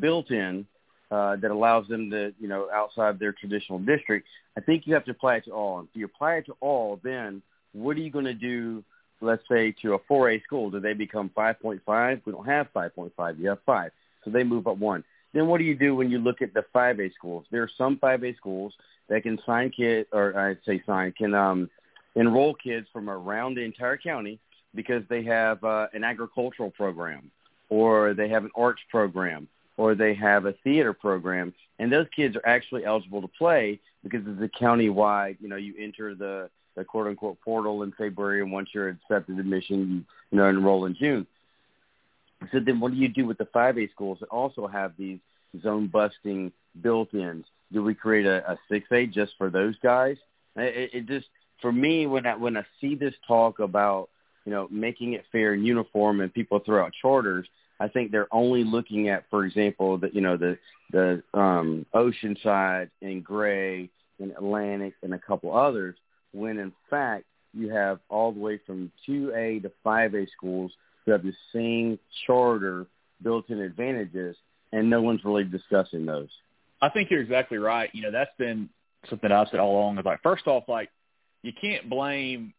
Speaker 4: built in uh, that allows them to, you know, outside their traditional district. I think you have to apply it to all. If you apply it to all, then what are you going to do, let's say, to a 4A school? Do they become 5.5? We don't have 5.5. You have 5. So they move up one. Then what do you do when you look at the 5A schools? There are some 5A schools that can sign kids, or I'd say sign, can um, enroll kids from around the entire county because they have uh, an agricultural program or they have an arts program or they have a theater program, and those kids are actually eligible to play because it's a county-wide. You know, you enter the the quote unquote portal in February, and once you're accepted admission, you know enroll in June. So then, what do you do with the 5A schools that also have these zone busting built-ins? Do we create a, a 6A just for those guys? It, it just for me when I when I see this talk about you know making it fair and uniform, and people throw out charters, I think they're only looking at, for example, the you know the the um, Oceanside and Gray and Atlantic and a couple others, when in fact you have all the way from 2A to 5A schools who have the same charter built-in advantages, and no one's really discussing those.
Speaker 8: I think you're exactly right. You know, that's been something I've said all along. Is like, first off, like you can't blame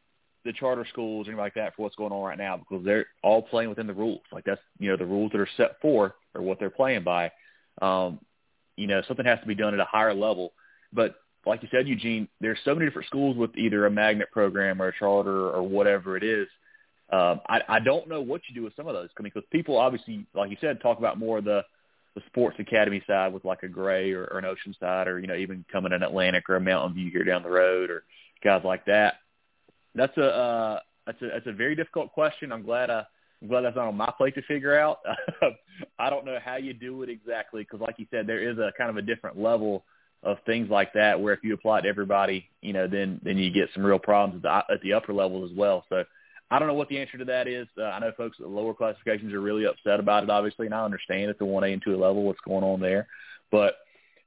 Speaker 8: the charter schools or anything like that for what's going on right now because they're all playing within the rules. Like that's you know the rules that are set for or what they're playing by. Um, you know, something has to be done at a higher level. But like you said, Eugene, there's so many different schools with either a magnet program or a charter or whatever it is. Um, I, I don't know what you do with some of those. I mean, because people obviously, like you said, talk about more of the the sports academy side with like a Gray or, or an Oceanside or you know even coming in Atlantic or a Mountain View here down the road or guys like that. That's a uh, that's a that's a very difficult question. I'm glad uh, I'm glad that's not on my plate to figure out. I don't know how you do it exactly because, like you said, there is a kind of a different level of things like that where if you apply it to everybody, you know, then then you get some real problems at the, at the upper levels as well. So I don't know what the answer to that is. Uh, I know folks at the lower classifications are really upset about it, obviously, and I understand at the one A and two A level what's going on there, but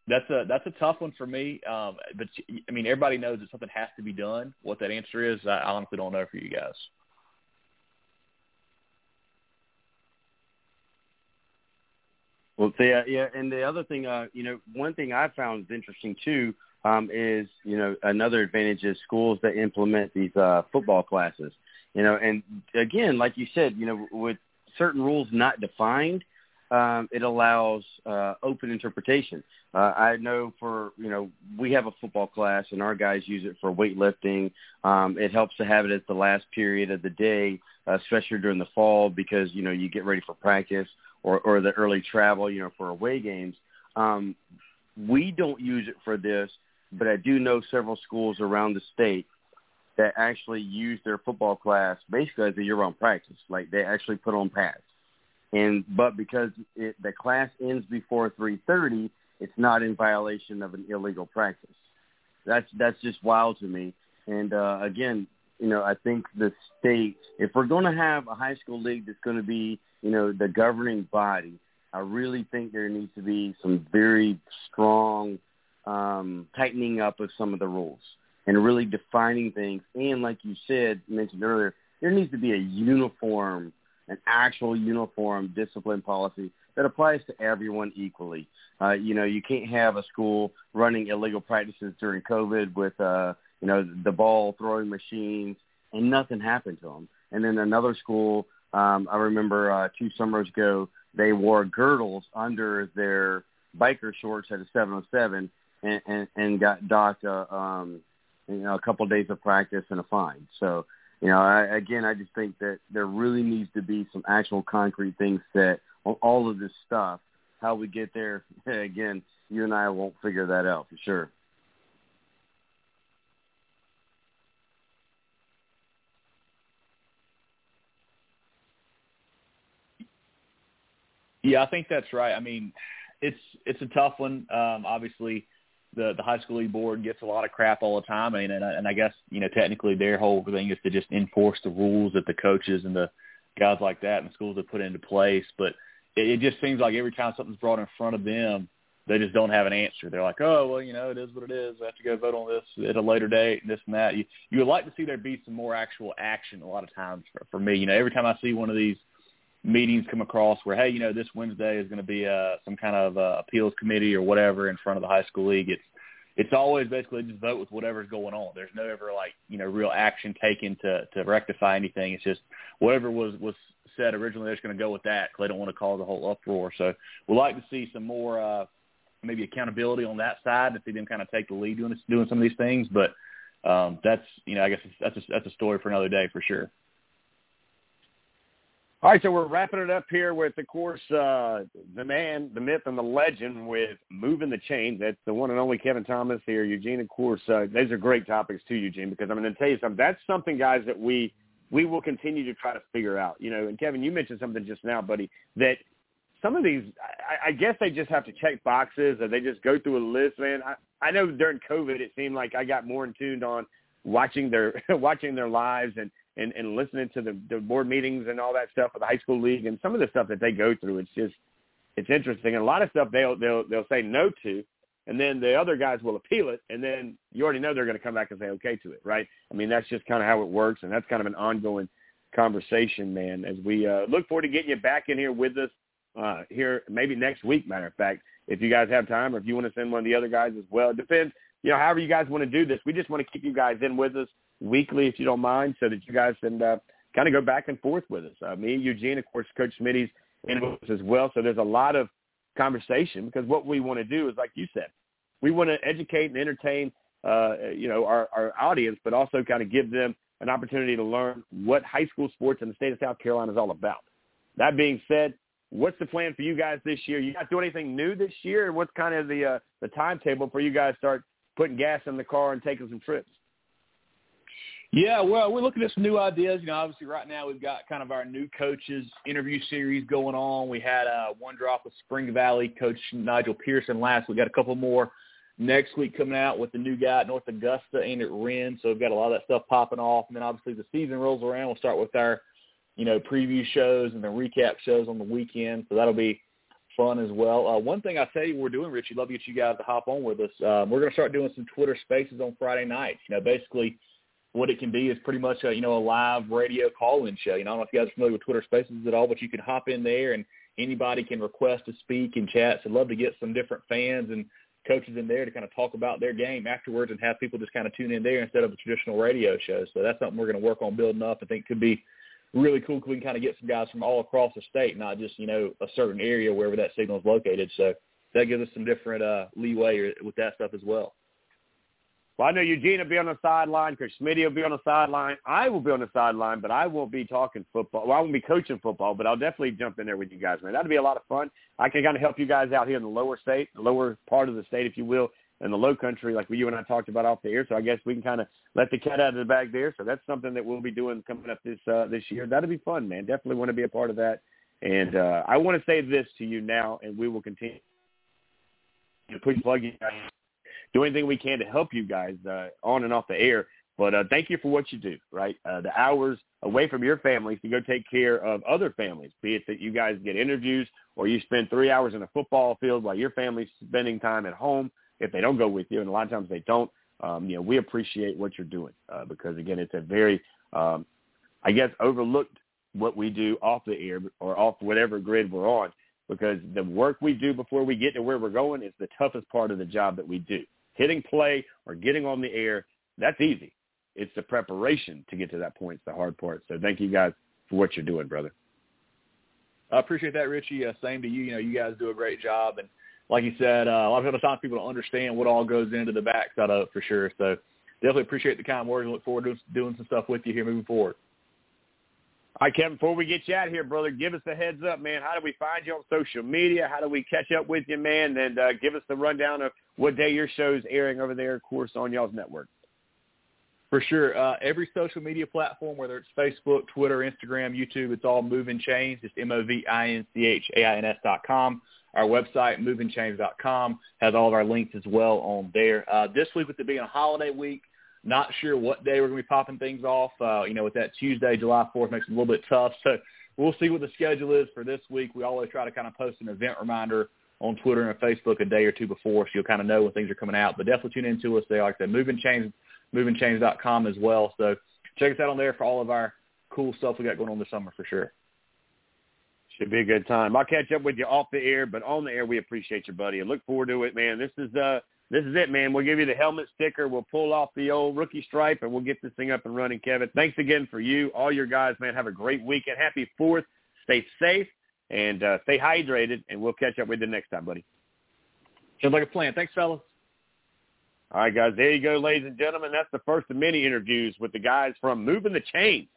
Speaker 8: that's a that's a tough one for me. Um, but I mean, everybody knows that something has to be done. What that answer is, I honestly don't know for you guys.
Speaker 4: Well, yeah, yeah, and the other thing, uh, you know, one thing I found interesting too um, is, you know, another advantage is schools that implement these uh, football classes. You know, and again, like you said, you know, with certain rules not defined, um, it allows uh, open interpretation. Uh, I know for you know we have a football class and our guys use it for weightlifting. Um, it helps to have it at the last period of the day, uh, especially during the fall because you know you get ready for practice or, or the early travel, you know, for away games. Um, we don't use it for this, but I do know several schools around the state that actually use their football class basically as a year-round practice. Like they actually put on pads and but because it, the class ends before 3:30, it's not in violation of an illegal practice. That's that's just wild to me. And uh, again, you know, I think the state, if we're going to have a high school league that's going to be, you know, the governing body, I really think there needs to be some very strong um, tightening up of some of the rules and really defining things. And like you said, mentioned earlier, there needs to be a uniform an actual uniform discipline policy that applies to everyone equally. Uh, you know, you can't have a school running illegal practices during COVID with, uh, you know, the ball throwing machines and nothing happened to them. And then another school, um, I remember uh, two summers ago, they wore girdles under their biker shorts at a 707 and, and, and got docked, uh, um, you know, a couple of days of practice and a fine. So you know, I, again, I just think that there really needs to be some actual concrete things set on all of this stuff. How we get there, again, you and I won't figure that out for sure.
Speaker 8: Yeah, I think that's right. I mean, it's it's a tough one. Um, obviously, the the high school board gets a lot of crap all the time. I mean, and, and I guess you know technically their whole thing is to just enforce the rules that the coaches and the guys like that and schools have put into place. But it, it just seems like every time something's brought in front of them, they just don't have an answer. They're like, oh well, you know, it is what it is. I have to go vote on this at a later date, and this and that. You you would like to see there be some more actual action. A lot of times for, for me, you know, every time I see one of these meetings come across where, hey, you know, this Wednesday is going to be uh, some kind of uh, appeals committee or whatever in front of the high school league. It's it's always basically just vote with whatever's going on. There's no ever like you know real action taken to to rectify anything. It's just whatever was was said originally. They're just going to go with that because they don't want to cause a whole uproar. So we'd like to see some more uh, maybe accountability on that side to see them kind of take the lead doing doing some of these things. But um, that's you know I guess that's a, that's a story for another day for sure.
Speaker 3: All right, so we're wrapping it up here with, of course, uh, the man, the myth, and the legend with moving the chains. That's the one and only Kevin Thomas here. Eugene, of course, uh, these are great topics too, Eugene, because I'm going to tell you something. That's something, guys, that we we will continue to try to figure out. You know, and Kevin, you mentioned something just now, buddy, that some of these, I, I guess they just have to check boxes, or they just go through a list. Man, I, I know during COVID, it seemed like I got more in tuned on watching their watching their lives and and, and listening to the, the board meetings and all that stuff for the high school league and some of the stuff that they go through. It's just it's interesting. And a lot of stuff they'll they'll they'll say no to, and then the other guys will appeal it, and then you already know they're going to come back and say okay to it, right? I mean that's just kind of how it works, and that's kind of an ongoing conversation, man. As we uh, look forward to getting you back in here with us uh, here maybe next week. Matter of fact, if you guys have time, or if you want to send one of the other guys as well, it depends. You know, however you guys want to do this, we just want to keep you guys in with us weekly, if you don't mind, so that you guys can uh, kind of go back and forth with us. Uh, me, Eugene, of course, Coach Smitty's in with us as well. So there's a lot of conversation because what we want to do is, like you said, we want to educate and entertain, uh, you know, our, our audience, but also kind of give them an opportunity to learn what high school sports in the state of South Carolina is all about. That being said, what's the plan for you guys this year? You guys do anything new this year? What's kind of the uh, the timetable for you guys start putting gas in the car and taking some trips?
Speaker 8: Yeah, well, we're looking at some new ideas. You know, obviously right now we've got kind of our new coaches interview series going on. We had uh, one drop with Spring Valley coach Nigel Pearson last. We got a couple more next week coming out with the new guy at North Augusta and at Wren. So we've got a lot of that stuff popping off. And then obviously the season rolls around. We'll start with our, you know, preview shows and then recap shows on the weekend. So that'll be fun as well. Uh, one thing I tell you we're doing, Richie, love to get you guys to hop on with us. Um, we're going to start doing some Twitter Spaces on Friday nights. You know, basically what it can be is pretty much a, you know a live radio call-in show. You know, I don't know if you guys are familiar with Twitter Spaces at all, but you can hop in there and anybody can request to speak and chat. So I'd love to get some different fans and coaches in there to kind of talk about their game afterwards and have people just kind of tune in there instead of a traditional radio show. So that's something we're going to work on building up. I think could be really cool because we can kind of get some guys from all across the state, not just you know a certain area wherever that signal is located. So that gives us some different uh, leeway with that stuff as well.
Speaker 3: Well, I know Eugene will be on the sideline. Chris Smitty will be on the sideline. I will be on the sideline, but I won't be talking football. Well, I won't be coaching football, but I'll definitely jump in there with you guys, man. That'd be a lot of fun. I can kind of help you guys out here in the lower state, the lower part of the state, if you will, in the low country, like you and I talked about off the air. So I guess we can kind of let the cat out of the bag there. So that's something that we'll be doing coming up this uh, this year. That'll be fun, man. Definitely want to be a part of that. And uh, I want to say this to you now, and we will continue to push plug you guys do anything we can to help you guys uh, on and off the air. But uh, thank you for what you do, right? Uh, the hours away from your families to go take care of other families, be it that you guys get interviews or you spend three hours in a football field while your family's spending time at home if they don't go with you, and a lot of times they don't. Um, you know, we appreciate what you're doing uh, because, again, it's a very, um, I guess, overlooked what we do off the air or off whatever grid we're on because the work we do before we get to where we're going is the toughest part of the job that we do hitting play or getting on the air, that's easy. It's the preparation to get to that point. It's the hard part. So thank you guys for what you're doing, brother.
Speaker 8: I appreciate that, Richie. Uh, same to you. You know, you guys do a great job. And like you said, uh, a lot of times people don't understand what all goes into the backside of it for sure. So definitely appreciate the kind words and look forward to doing some stuff with you here moving forward.
Speaker 3: All right, Kevin, before we get you out of here, brother, give us a heads up, man. How do we find you on social media? How do we catch up with you, man? And uh, give us the rundown of what day your show's airing over there, of course, on y'all's network.
Speaker 8: For sure. Uh, every social media platform, whether it's Facebook, Twitter, Instagram, YouTube, it's all Moving Chains. It's M-O-V-I-N-C-H-A-I-N-S dot com. Our website, movingchains dot com, has all of our links as well on there. Uh, this week, with it being a holiday week, not sure what day we're going to be popping things off. Uh, you know, with that Tuesday, July 4th makes it a little bit tough. So we'll see what the schedule is for this week. We always try to kind of post an event reminder on Twitter and Facebook a day or two before so you'll kind of know when things are coming out. But definitely tune in to us there. Like I said, Moving Chains, movingchains.com as well. So check us out on there for all of our cool stuff we got going on this summer for sure.
Speaker 3: Should be a good time. I'll catch up with you off the air, but on the air, we appreciate you, buddy, and look forward to it, man. This is uh this is it, man. We'll give you the helmet sticker. We'll pull off the old rookie stripe, and we'll get this thing up and running, Kevin. Thanks again for you, all your guys, man. Have a great weekend. Happy Fourth. Stay safe and uh, stay hydrated, and we'll catch up with you next time, buddy.
Speaker 8: Sounds like a plan. Thanks, fellas.
Speaker 3: All right, guys. There you go, ladies and gentlemen. That's the first of many interviews with the guys from Moving the Chains.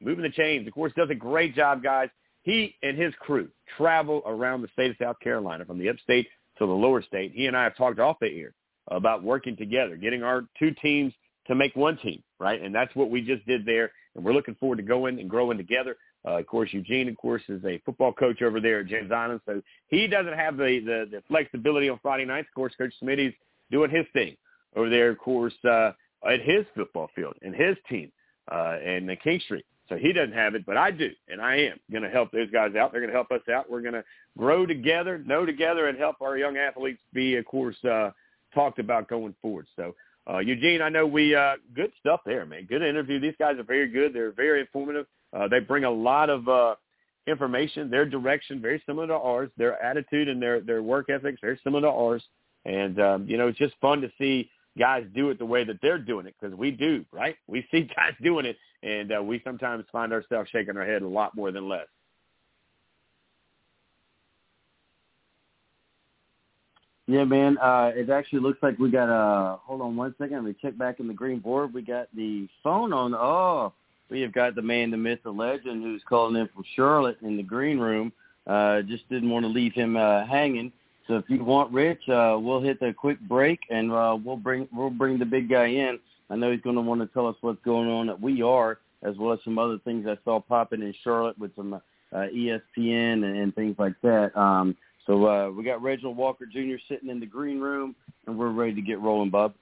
Speaker 3: moving the chains. Of course, does a great job, guys. He and his crew travel around the state of South Carolina from the upstate to the lower state. He and I have talked off the air about working together, getting our two teams to make one team, right? And that's what we just did there. And we're looking forward to going and growing together. Uh, of course, Eugene, of course, is a football coach over there at James Island, so he doesn't have the, the, the flexibility on Friday nights. Of course, Coach Smitty's doing his thing over there, of course, uh, at his football field and his team uh, and the King Street. So he doesn't have it, but I do, and I am going to help those guys out. They're going to help us out. We're going to grow together, know together, and help our young athletes be, of course, uh, talked about going forward. So, uh, Eugene, I know we uh, good stuff there, man. Good interview. These guys are very good. They're very informative. Uh, they bring a lot of uh, information. Their direction very similar to ours. Their attitude and their their work ethics very similar to ours. And um, you know, it's just fun to see guys do it the way that they're doing it because we do, right? We see guys doing it, and uh, we sometimes find ourselves shaking our head a lot more than less.
Speaker 4: Yeah, man. Uh, it actually looks like we got a. Hold on one second. Let me check back in the green board. We got the phone on. Oh, we have got the man, the myth, the legend, who's calling in from Charlotte in the green room. Uh, just didn't want to leave him uh, hanging. So if you want Rich, uh, we'll hit the quick break and uh, we'll bring we'll bring the big guy in. I know he's going to want to tell us what's going on at We Are, as well as some other things I saw popping in Charlotte with some uh, ESPN and, and things like that. Um, so uh, we got Reginald Walker Jr. sitting in the green room, and we're ready to get rolling, Bub.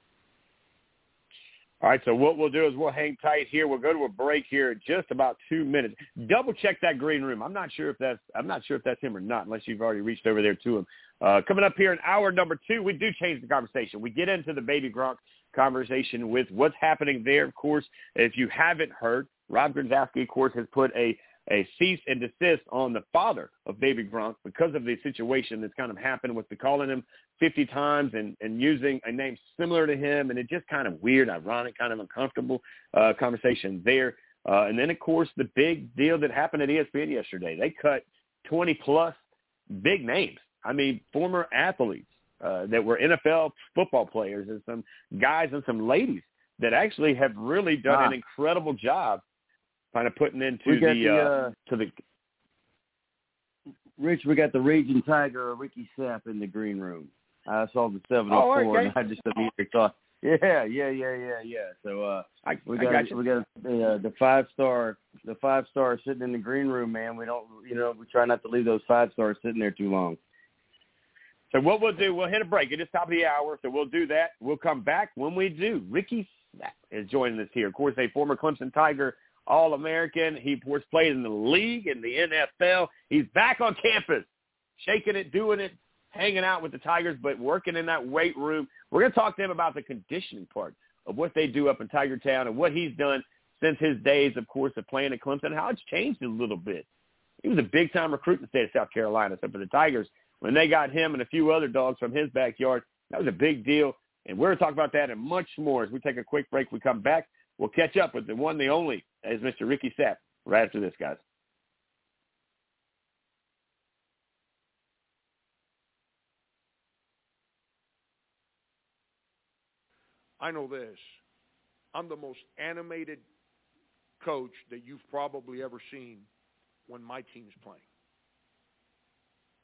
Speaker 3: All right, so what we'll do is we'll hang tight here. We'll go to a break here in just about two minutes. Double check that green room. I'm not sure if that's I'm not sure if that's him or not, unless you've already reached over there to him. Uh, coming up here in hour number two, we do change the conversation. We get into the baby Gronk conversation with what's happening there. Of course, if you haven't heard, Rob Gronkowski, of course, has put a a cease and desist on the father of baby Gronk because of the situation that's kind of happened with the calling him 50 times and, and using a name similar to him. And it just kind of weird, ironic, kind of uncomfortable uh, conversation there. Uh, and then, of course, the big deal that happened at ESPN yesterday. They cut 20 plus big names. I mean, former athletes uh, that were NFL football players and some guys and some ladies that actually have really done an incredible job kind of putting into the,
Speaker 4: the,
Speaker 3: uh,
Speaker 4: uh,
Speaker 3: to the
Speaker 4: Rich, we got the Raging Tiger, Ricky Sapp, in the green room. I saw the 704,
Speaker 3: Oh, okay.
Speaker 4: and I just immediately thought, yeah, yeah, yeah, yeah, yeah. So uh,
Speaker 3: I,
Speaker 4: we got,
Speaker 3: got
Speaker 4: we got the uh, the five star the five star sitting in the green room, man. We don't, you know, we try not to leave those five stars sitting there too long.
Speaker 3: So what we'll do, we'll hit a break. It is top of the hour, so we'll do that. We'll come back when we do. Ricky is joining us here. Of course, a former Clemson Tiger All-American. He, of course, played in the league, in the NFL. He's back on campus, shaking it, doing it, hanging out with the Tigers, but working in that weight room. We're going to talk to him about the conditioning part of what they do up in Tiger Town and what he's done since his days, of course, of playing at Clemson, how it's changed a little bit. He was a big-time recruit in the state of South Carolina. So for the Tigers, when they got him and a few other dogs from his backyard, that was a big deal. And we're going to talk about that and much more as we take a quick break. We come back. We'll catch up with the one, the only, as Mr. Ricky Sapp, right after this, guys.
Speaker 10: I know this. I'm the most animated coach that you've probably ever seen when my team's playing.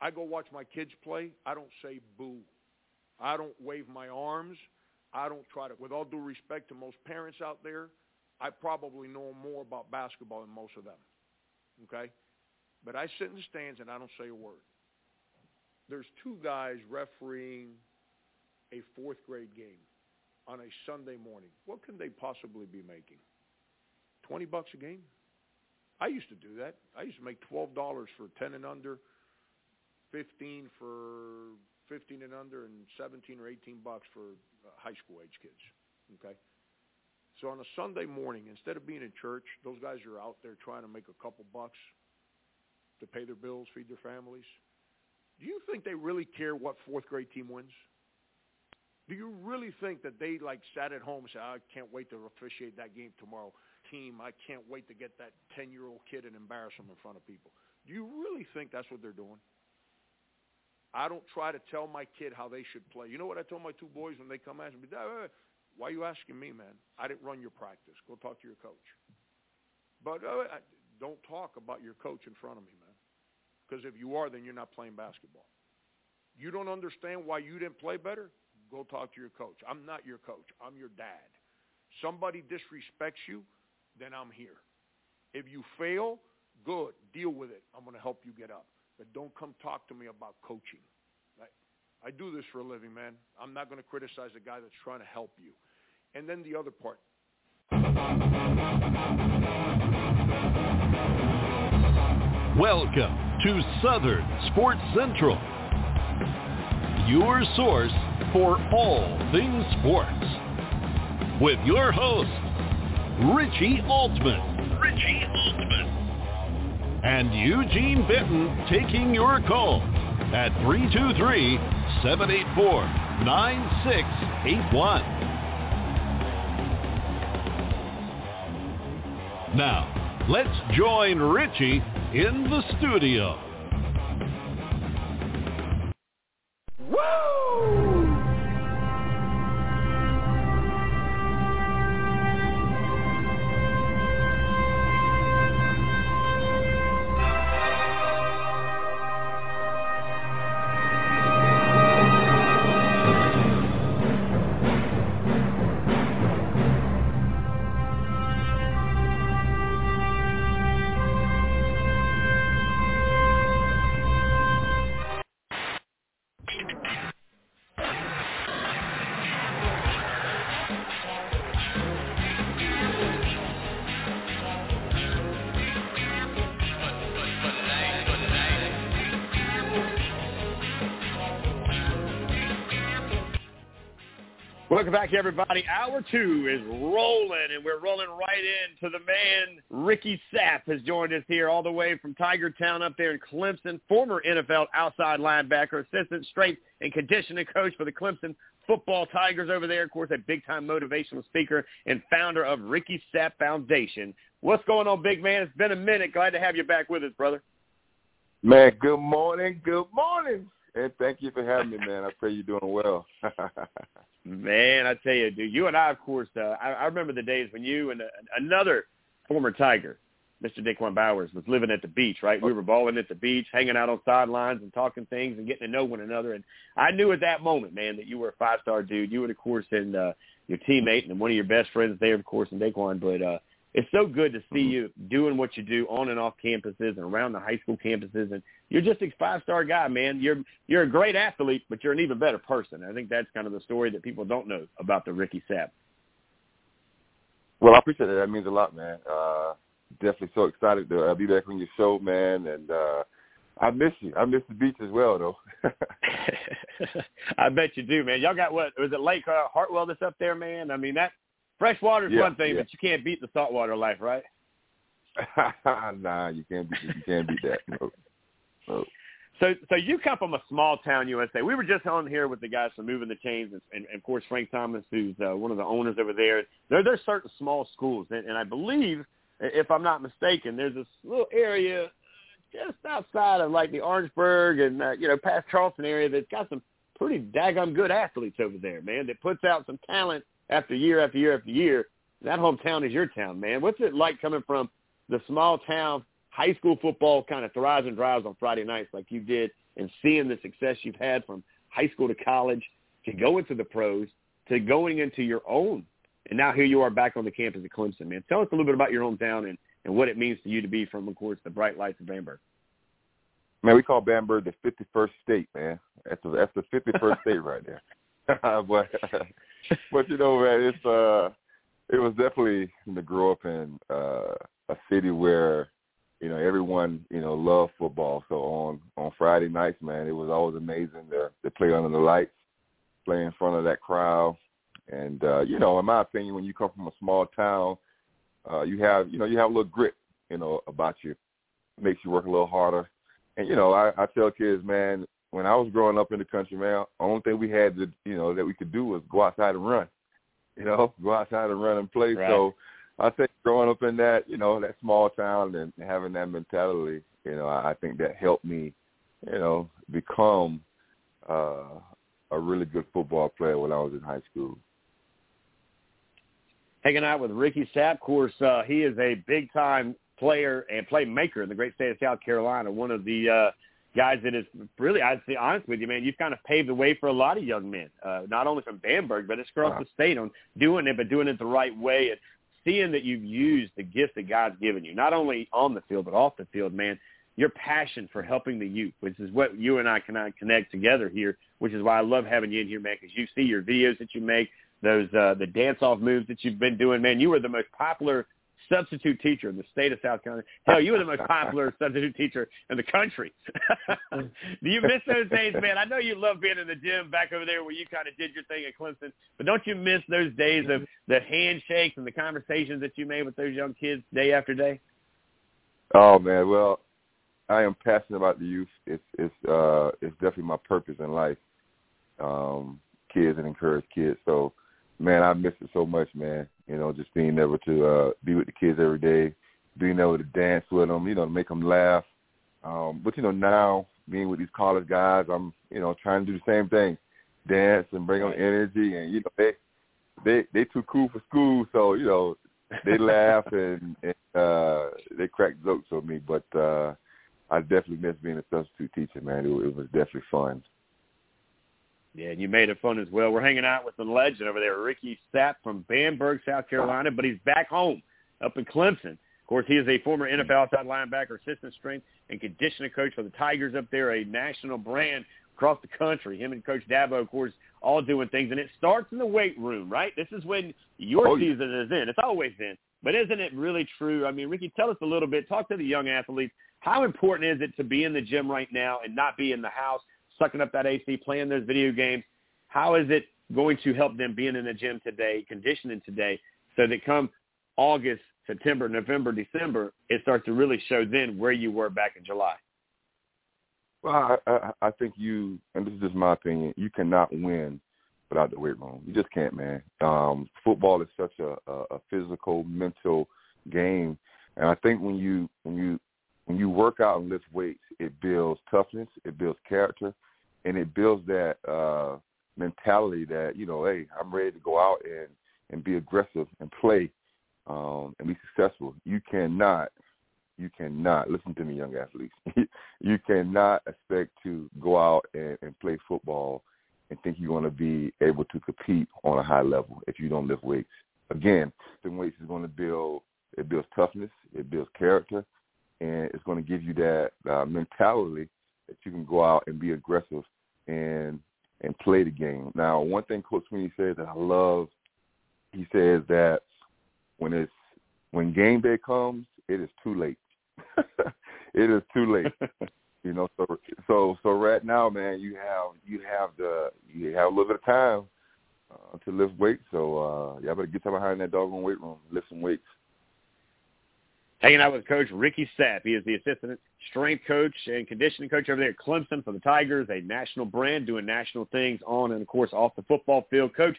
Speaker 10: I go watch my kids play. I don't say boo. I don't wave my arms. I don't try to, with all due respect to most parents out there, I probably know more about basketball than most of them. Okay? But I sit in the stands and I don't say a word. There's two guys refereeing a fourth grade game on a Sunday morning. What can they possibly be making? 20 bucks a game? I used to do that. I used to make $12 for 10 and under, 15 for 15 and under, and 17 or 18 bucks for uh, high school age kids. Okay? So on a Sunday morning, instead of being in church, those guys are out there trying to make a couple bucks to pay their bills, feed their families. Do you think they really care what fourth grade team wins? Do you really think that they like sat at home and said, "I can't wait to officiate that game tomorrow"? Team, I can't wait to get that ten-year-old kid and embarrass him in front of people. Do you really think that's what they're doing? I don't try to tell my kid how they should play. You know what I told my two boys when they come ask me, why are you asking me, man? I didn't run your practice. Go talk to your coach. But uh, don't talk about your coach in front of me, man. Because if you are, then you're not playing basketball. You don't understand why you didn't play better? Go talk to your coach. I'm not your coach. I'm your dad. Somebody disrespects you, then I'm here. If you fail, good. Deal with it. I'm going to help you get up. But don't come talk to me about coaching. I, I do this for a living, man. I'm not going to criticize a guy that's trying to help you. And then the other part.
Speaker 2: Welcome to Southern Sports Central, your source for all things sports. With your host, Richie Altman. Richie Altman. And Eugene Benton taking your call at 323-784-9681. Now, let's join Richie in the studio.
Speaker 3: Welcome back, everybody. Hour two is rolling, and we're rolling right into the man. Ricky Sapp has joined us here all the way from Tiger Town up there in Clemson, former NFL outside linebacker, assistant strength and conditioning coach for the Clemson football Tigers over there. Of course, a big-time motivational speaker and founder of Ricky Sapp Foundation. What's going on, big man? It's been a minute. Glad to have you back with us, brother.
Speaker 11: Man, good morning, good morning. And thank you for having me, man. I pray you're doing well.
Speaker 3: Man, I tell you, dude, you and I, of course, uh, I, I remember the days when you and uh, another former Tiger, Mr. Daquan Bowers, was living at the beach, right? We were balling at the beach, hanging out on sidelines and talking things and getting to know one another. And I knew at that moment, man, that you were a five-star dude. You and, of course, and uh, your teammate and one of your best friends there, of course, in Daquan. But uh, it's so good to see you doing what you do on and off campuses and around the high school campuses. And you're just a five-star guy, man. You're you're a great athlete, but you're an even better person. I think that's kind of the story that people don't know about the Ricky Sapp.
Speaker 11: Well, I appreciate that. That means a lot, man. Uh, definitely so excited to uh, be back on your show, man. And uh, I miss you. I miss the beach as well, though.
Speaker 3: I bet you do, man. Y'all got what? Was it Lake uh, Hartwell that's up there, man? I mean, that fresh water is
Speaker 11: Yeah,
Speaker 3: one thing,
Speaker 11: yeah.
Speaker 3: but you can't beat the saltwater life, right?
Speaker 11: nah, you can't beat you can't beat that. No. No.
Speaker 3: So, so you come from a small town USA. We were just on here with the guys from Moving the Chains, and, and, and of course Frank Thomas, who's uh, one of the owners over there. There, there's certain small schools, and, and I believe, if I'm not mistaken, there's this little area just outside of like the Orangeburg and uh, you know past Charleston area that's got some pretty daggum good athletes over there, man. That puts out some talent after year after year after year. That hometown is your town, man. What's it like coming from the small town high school football kind of thrives and drives on Friday nights like you did and seeing the success you've had from high school to college to go into the pros to going into your own. And now here you are back on the campus at Clemson, man. Tell us a little bit about your hometown and, and what it means to you to be from, of course, the bright lights of Bamberg.
Speaker 11: Man, we call Bamberg the 51st state, man. That's the, that's the 51st state right there. but but you know, man, it's uh, it was definitely to grow up in uh, a city where you know everyone you know loved football. So on on Friday nights, man, it was always amazing to to play under the lights, play in front of that crowd, and uh, you know, in my opinion, when you come from a small town, uh, you have you know you have a little grit, you know, about you, makes you work a little harder. And you know, I, I tell kids, man, when I was growing up in the country, man, the only thing we had to, you know, that we could do was go outside and run. You know, go outside and run and play.
Speaker 3: Right.
Speaker 11: So I think growing up in that, you know, that small town and having that mentality, you know, I think that helped me, you know, become uh, a really good football player when I was in high school.
Speaker 3: hanging out with Ricky Sapp. Of course, uh, he is a big-time player and playmaker in the great state of South Carolina. One of the uh, guys that is really, I'd say honest with you, man, you've kind of paved the way for a lot of young men, uh, not only from Bamberg, but it's across
Speaker 11: Wow.
Speaker 3: the state on doing it, but doing it the right way and seeing that you've used the gift that God's given you, not only on the field, but off the field, man. Your passion for helping the youth, which is what you and I can uh, connect together here, which is why I love having you in here, man, because you see your videos that you make, those uh, the dance-off moves that you've been doing, man. You were the most popular substitute teacher in the state of South Carolina. Hell, you were the most popular substitute teacher in the country. Do you miss those days, man? I know you love being in the gym back over there where you kind of did your thing at Clemson, but don't you miss those days of the handshakes and the conversations that you made with those young kids day after day?
Speaker 11: Oh man, well, I am passionate about the youth. It's it's uh it's definitely my purpose in life. Um, kids and encourage kids. So, man, I miss it so much, man. You know, just being able to uh be with the kids every day, being able to dance with them, you know, to make them laugh. Um, but you know, now being with these college guys, I'm you know trying to do the same thing, dance and bring them energy, and you know they they they too cool for school, so you know they laugh and, and uh they crack jokes on me, but uh I definitely miss being a substitute teacher, man. It, it was definitely fun.
Speaker 3: Yeah, and you made it fun as well. We're hanging out with the legend over there, Ricky Sapp from Bamberg, South Carolina, but he's back home up in Clemson. Of course, he is a former NFL outside linebacker, assistant strength and conditioning coach for the Tigers up there, a national brand across the country. Him and Coach Dabo, of course, all doing things. And it starts in the weight room, right? This is when your
Speaker 11: Oh,
Speaker 3: season is in. It's always in. But isn't it really true? I mean, Ricky, tell us a little bit. Talk to the young athletes. How important is it to be in the gym right now and not be in the house, sucking up that AC, playing those video games? How is it going to help them being in the gym today, conditioning today, so that come August, September, November, December, it starts to really show then where you were back in July?
Speaker 11: Well, I, I, I think you, and this is just my opinion, you cannot win without the weight room. You just can't, man. Um, football is such a, a, a physical, mental game, and I think when you when you when you work out and lift weights, it builds toughness, it builds character, and it builds that uh, mentality that you know, hey, I'm ready to go out and and be aggressive and play um, and be successful. You cannot you cannot listen to me, young athletes. you cannot expect to go out and, and play football and think you're going to be able to compete on a high level if you don't lift weights. Again, lifting weights is going to build it builds toughness, it builds character, and it's going to give you that uh, mentality that you can go out and be aggressive and and play the game. Now, one thing Coach Swinney says that I love, he says that when it's when game day comes, it is too late. it is too late. you know, so so so right now, man, you have you have the you have a little bit of time uh, to lift weights. So uh y'all better get some behind that doggone weight room, lift some weights.
Speaker 3: Hanging out with Coach Ricky Sapp. He is the assistant strength coach and conditioning coach over there at Clemson for the Tigers, a national brand doing national things on and, of course, off the football field. Coach,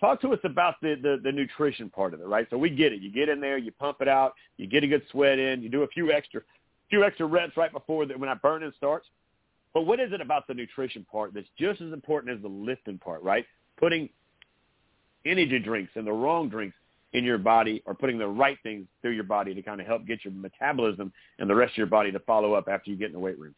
Speaker 3: talk to us about the, the, the nutrition part of it, right? So we get it. You get in there, you pump it out, you get a good sweat in, you do a few extra few extra reps right before the, when that burning starts. But what is it about the nutrition part that's just as important as the lifting part, right? Putting energy drinks and the wrong drinks in your body or putting the right things through your body to kind of help get your metabolism and the rest of your body to follow up after you get in the weight room.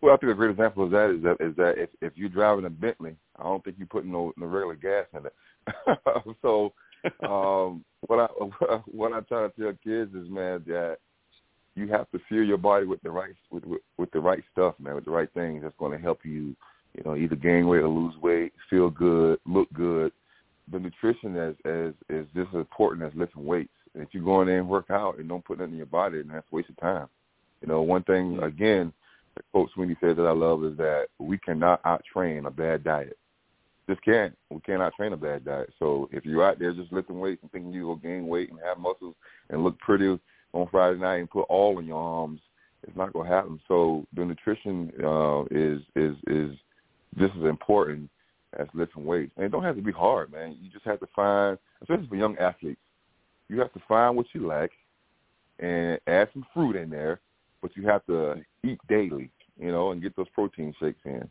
Speaker 11: Well, I think a great example of that is that is that if if you're driving a Bentley, I don't think you're putting no, no regular gas in it. so, um, what I what I try to tell kids is, man, that you have to fuel your body with the right with, with with the right stuff, man, with the right things that's going to help you, you know, either gain weight or lose weight, feel good, look good. The nutrition is is is just as important as lifting weights. And if you go in there and work out and don't put nothing in your body, then that's a waste of time. You know, one thing again, that Coach Swinney says that I love is that we cannot out train a bad diet. Just can't. We can't out train a bad diet. So if you're out there just lifting weights and thinking you will gain weight and have muscles and look pretty on Friday night and put all in your arms, it's not going to happen. So the nutrition uh, is is is just as important as lifting weights. And it don't have to be hard, man. You just have to find, especially for young athletes, you have to find what you lack and add some fruit in there, but you have to eat daily, you know, and get those protein shakes in.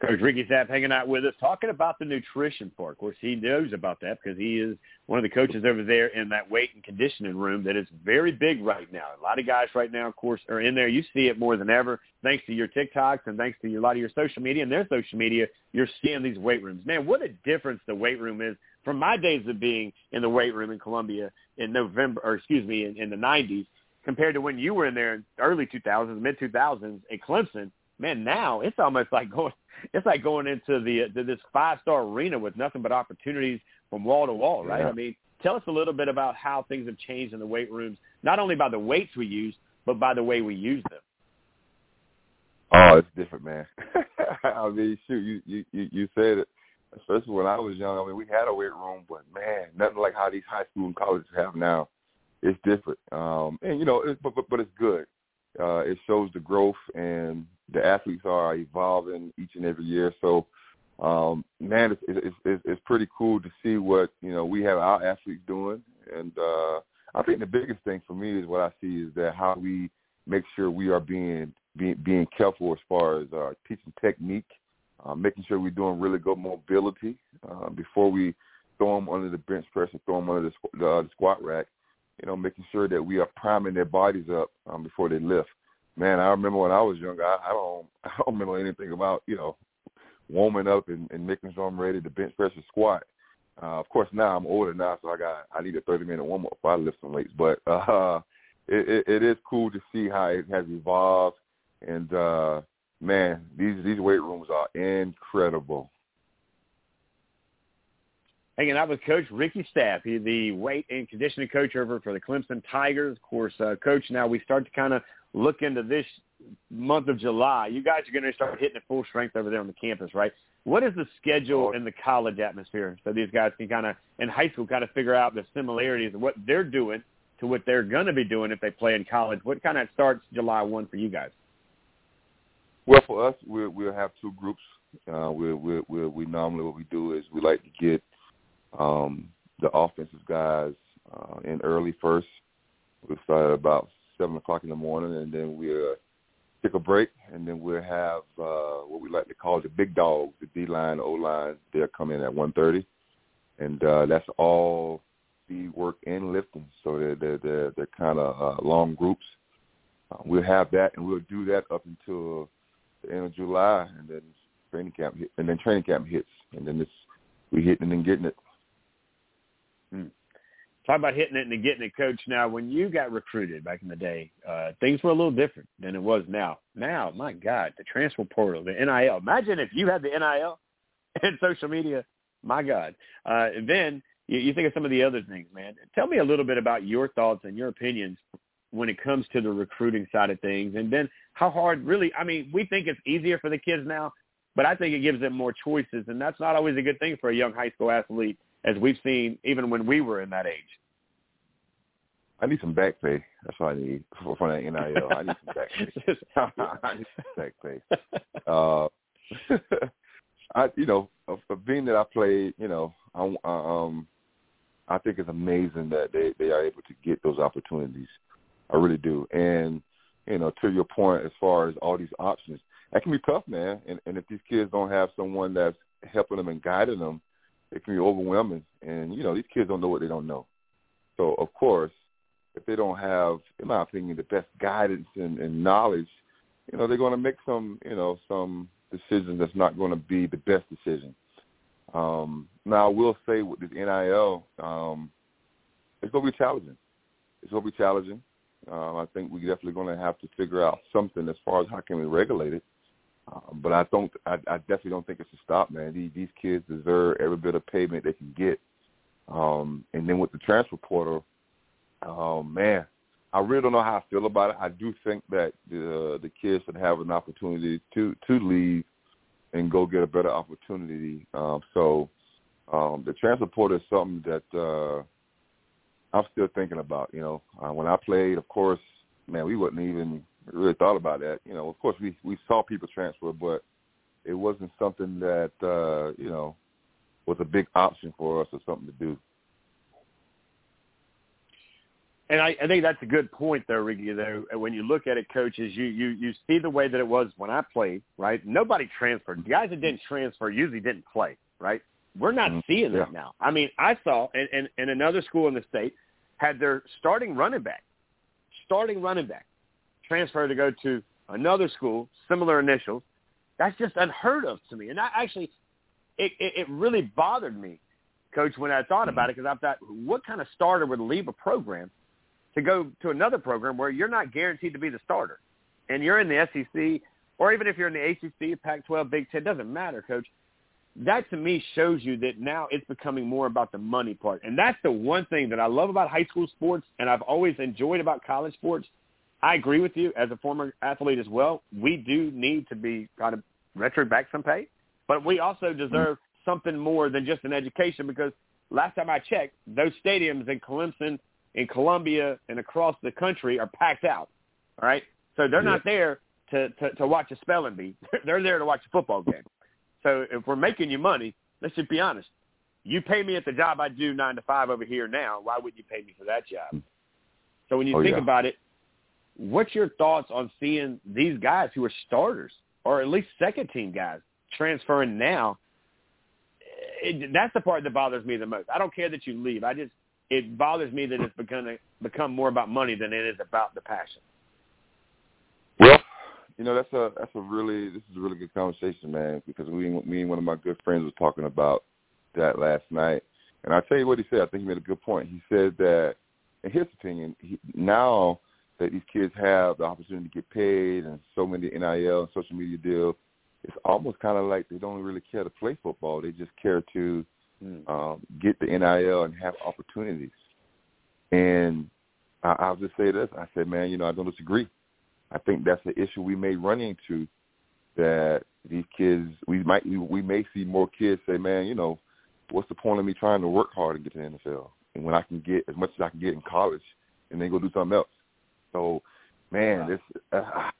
Speaker 3: Coach Ricky Sapp hanging out with us, talking about the nutrition part. Of course, he knows about that because he is one of the coaches over there in that weight and conditioning room that is very big right now. A lot of guys right now, of course, are in there. You see it more than ever thanks to your TikToks and thanks to your, a lot of your social media and their social media. You're seeing these weight rooms. Man, what a difference the weight room is from my days of being in the weight room in Columbia in November, or excuse me, in, in the 90s compared to when you were in there in early 2000s, mid 2000s at Clemson. Man, now it's almost like going it's like going into the to this five star arena with nothing but opportunities from wall to wall, right?
Speaker 11: Yeah.
Speaker 3: I mean, tell us a little bit about how things have changed in the weight rooms, not only by the weights we use, but by the way we use them.
Speaker 11: Oh, it's different, man. I mean, shoot, you you you you said it. Especially when I was young, I mean, we had a weight room, but man, nothing like how these high school and colleges have now. It's different, um, and you know, it, but, but but it's good. Uh, it shows the growth, and the athletes are evolving each and every year. So, um, man, it's, it's it's it's pretty cool to see what you know we have our athletes doing, and uh, I think the biggest thing for me is what I see is that how we make sure we are being being, being careful as far as uh, teaching technique, uh, making sure we're doing really good mobility uh, before we throw them under the bench press or throw them under the, the, uh, the squat rack. You know, making sure that we are priming their bodies up um, before they lift. Man, I remember when I was younger, I, I don't, I don't remember anything about you know warming up and, and making sure I'm ready to bench press or squat. Uh, of course, now I'm older now, so I got I need a 30 minute warm up I lift some weights. But uh, it, it, it is cool to see how it has evolved. And uh, man, these these weight rooms are incredible.
Speaker 3: Hanging out with Coach Ricky Sapp, he's the weight and conditioning coach over for the Clemson Tigers. Of course, uh, Coach, now we start to kind of look into this month of July. You guys are going to start hitting full strength over there on the campus, right? What is the schedule in the college atmosphere so these guys can kind of, in high school, kind of figure out the similarities of what they're doing to what they're going to be doing if they play in college? What kind of starts July 1 for you guys?
Speaker 11: Well, for us, we'll, we'll have two groups. Uh, we we we we normally what we do is we like to get um, the offensive guys uh, in early first. We'll start about seven o'clock in the morning, and then we'll take a break, and then we'll have uh, what we like to call the big dogs, the D line, O line. They'll come in at one thirty, and uh, that's all speed work and lifting. So they're they're they're, they're kind of uh, long groups. Uh, we'll have that, and we'll do that up until the end of July, and then training camp hit, and then training camp hits, and then it's we hitting and then getting it.
Speaker 3: Hmm. Talk about hitting it and getting it, Coach. Now, when you got recruited back in the day, uh, things were a little different than it was now. Now, my God, the transfer portal, the NIL. Imagine if you had the NIL and social media. My God. Uh, then you, you think of some of the other things, man. Tell me a little bit about your thoughts and your opinions when it comes to the recruiting side of things, and then how hard really. I mean, we think it's easier for the kids now, but I think it gives them more choices, and that's not always a good thing for a young high school athlete, as we've seen even when we were in that age.
Speaker 11: I need some back pay. That's what I need for, for that NIL. I need some back pay. I need some back pay. Uh, I, you know, of, of being that I played, you know, I, um, I think it's amazing that they they are able to get those opportunities. I really do. And you know, to your point, as far as all these options, that can be tough, man. And, and if these kids don't have someone that's helping them and guiding them, it can be overwhelming. And you know, these kids don't know what they don't know. So of course, if they don't have, in my opinion, the best guidance and, and knowledge, you know, they're going to make some, you know, some decisions that's not going to be the best decision. Um, now, I will say with this NIL, um, it's going to be challenging. It's going to be challenging. Um, I think we're definitely going to have to figure out something as far as how can we regulate it. Um, but I don't. I, I definitely don't think it's a stop, man. These, these kids deserve every bit of payment they can get. Um, and then with the transfer portal, oh man, I really don't know how I feel about it. I do think that the the kids should have an opportunity to to leave and go get a better opportunity. Um, so um, the transfer portal is something that uh, I'm still thinking about. You know, uh, when I played, of course, man, we wouldn't even really thought about that. You know, of course, we we saw people transfer, but it wasn't something that uh, you know was a big option for us or something to do.
Speaker 3: And I, I think that's a good point, though, Ricky. Though when you look at it, coaches, you you you see the way that it was when I played. Right? Nobody transferred. The guys that didn't transfer usually didn't play. Right? We're not
Speaker 11: Mhm.
Speaker 3: seeing
Speaker 11: Yeah.
Speaker 3: that now. I mean, I saw, and, and and another school in the state had their starting running back, starting running back, transfer to go to another school, similar initials. That's just unheard of to me. And I actually, it it, it really bothered me, Coach, when I thought about it, because I thought, what kind of starter would leave a program to go to another program where you're not guaranteed to be the starter, and you're in the SEC, or even if you're in the ACC, Pac-12, Big Ten, doesn't matter, Coach. That to me shows you that now it's becoming more about the money part, and that's the one thing that I love about high school sports, and I've always enjoyed about college sports. I agree with you as a former athlete as well. We do need to be kind of retro back some pay, but we also mm-hmm. deserve something more than just an education because last time I checked, those stadiums in Clemson, in Columbia, and across the country are packed out. All right, so they're not there to, to to watch a spelling bee. they're there to watch a football game. So if we're making you money, let's just be honest. You pay me at the job I do nine to five over here now. Why would you pay me for that job? So when you
Speaker 11: Oh,
Speaker 3: think
Speaker 11: yeah.
Speaker 3: about it, what's your thoughts on seeing these guys who are starters or at least second team guys transferring now? It, that's the part that bothers me the most. I don't care that you leave. I just it bothers me that it's to become more about money than it is about the passion.
Speaker 11: Well, you know that's a that's a really this is a really good conversation, man. Because we me and one of my good friends was talking about that last night, and I tell you what he said. I think he made a good point. He said that, in his opinion, he, now that these kids have the opportunity to get paid and so many NIL and social media deals, it's almost kind of like they don't really care to play football. They just care to um, get the NIL and have opportunities. And I, I'll just say this: I said, man, you know, I don't disagree. I think that's the issue we may run into. That these kids, we might, we, we may see more kids say, man, you know, what's the point of me trying to work hard and get to the NFL? And when I can get as much as I can get in college, and then go do something else. So, man, this uh,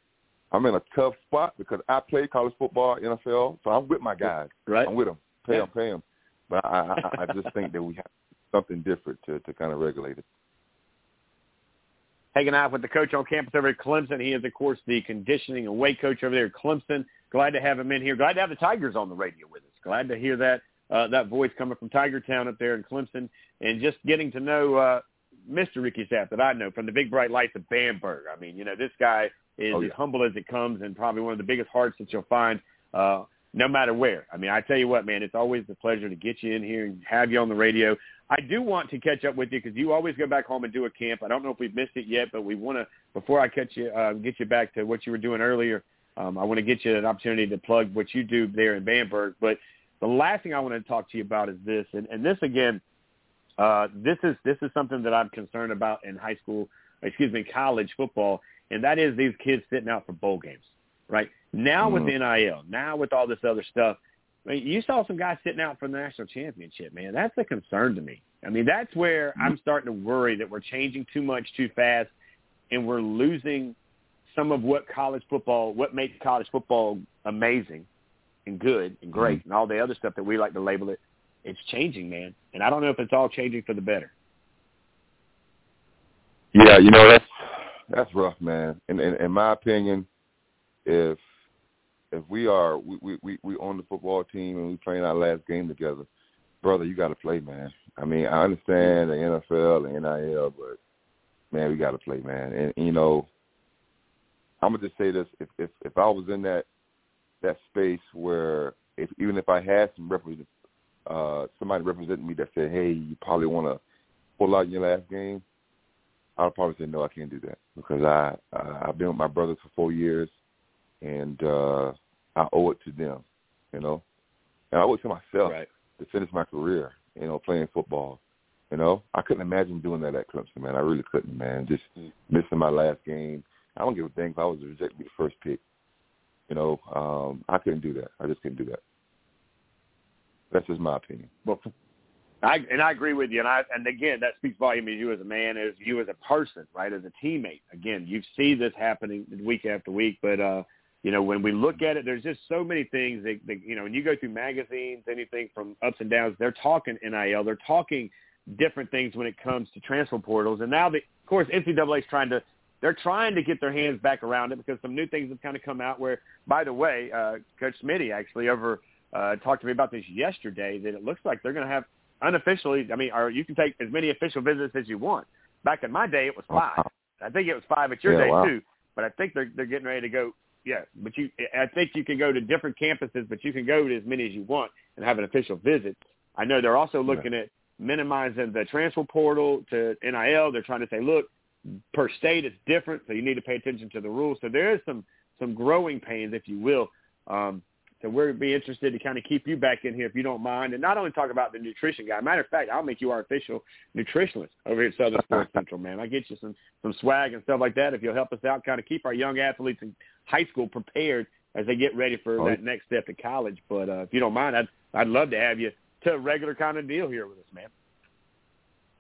Speaker 11: I'm in a tough spot because I played college football, NFL, so I'm with my guys.
Speaker 3: Right.
Speaker 11: I'm with them. Pay
Speaker 3: Yeah.
Speaker 11: them, pay them. But I, I, I just think that we have something different to to kind of regulate it.
Speaker 3: hanging out with the coach on campus over at Clemson. He is, of course, the conditioning and weight coach over there at Clemson. Glad to have him in here. Glad to have the Tigers on the radio with us. Glad to hear that uh, that voice coming from Tiger Town up there in Clemson, and just getting to know uh, Mr. Ricky Sapp that I know from the Big Bright Lights of Bamberg. I mean, you know, this guy is
Speaker 11: Oh, yeah.
Speaker 3: as humble as it comes, and probably one of the biggest hearts that you'll find. Uh, no matter where. I mean, I tell you what, man, it's always a pleasure to get you in here and have you on the radio. I do want to catch up with you because you always go back home and do a camp. I don't know if we've missed it yet, but we want to before I catch you, uh, get you back to what you were doing earlier. Um, I want to get you an opportunity to plug what you do there in Bamberg. But the last thing I want to talk to you about is this, and, and this again, uh, this is this is something that I'm concerned about in high school, excuse me, college football, and that is these kids sitting out for bowl games. Right now with mm-hmm. the NIL, now with all this other stuff, I mean, you saw some guys sitting out for the national championship, man. That's a concern to me. I mean, that's where mm-hmm. I'm starting to worry that we're changing too much too fast, and we're losing some of what college football, what makes college football amazing and good and great, mm-hmm. and all the other stuff that we like to label it. It's changing, man, and I don't know if it's all changing for the better.
Speaker 11: Yeah, you know that's that's rough, man. In in, in my opinion, if if we are we, we we on the football team and we playing our last game together, brother, you got to play, man. I mean, I understand the NFL and NIL, but man, we got to play, man. And, you know, I'm gonna just say this: if if if I was in that that space where if even if I had some represent uh somebody representing me that said, hey, you probably want to pull out your last game, I'll probably say no, I can't do that because I, I I've been with my brothers for four years, and uh I owe it to them, you know, and I owe it to myself
Speaker 3: Right.
Speaker 11: to finish my career, you know, playing football. You know, I couldn't imagine doing that at Clemson, man. I really couldn't, man. Just missing my last game. I don't give a dang if I was rejected the first pick. You know, um, I couldn't do that. I just couldn't do that. That's just my opinion.
Speaker 3: Well, I and I agree with you, and I and again that speaks volume of you as a man, as you as a person, right, as a teammate. Again, you see this happening week after week, but uh, you know when we look at it, there's just so many things that, that you know when you go through magazines, anything from ups and downs, they're talking NIL, they're talking different things when it comes to transfer portals, and now the course, NCAA is trying to they're trying to get their hands back around it because some new things have kind of come out. Where, by the way, uh, Coach Smitty actually over uh, talked to me about this yesterday. That it looks like they're going to have unofficially. I mean, or you can take as many official visits as you want. Back in my day, it was five. I think it was five at your
Speaker 11: Yeah,
Speaker 3: day
Speaker 11: wow.
Speaker 3: too. But I think they're they're getting ready to go. Yeah, but you, I think you can go to different campuses, but you can go to as many as you want and have an official visit. I know they're also looking at minimizing the transfer portal to NIL. They're trying to say, look, per state it's different, so you need to pay attention to the rules. So there is some some growing pains, if you will. Um, so we'd be interested to kind of keep you back in here if you don't mind, and not only talk about the nutrition guy. Matter of fact, I'll make you our official nutritionist over here at Southern Sports Central, man. I'll get you some some swag and stuff like that if you'll help us out, kind of keep our young athletes in high school prepared as they get ready for
Speaker 11: Oh.
Speaker 3: that next step to college. But uh, if you don't mind, I'd I'd love to have you to a regular kind of deal here with us, man.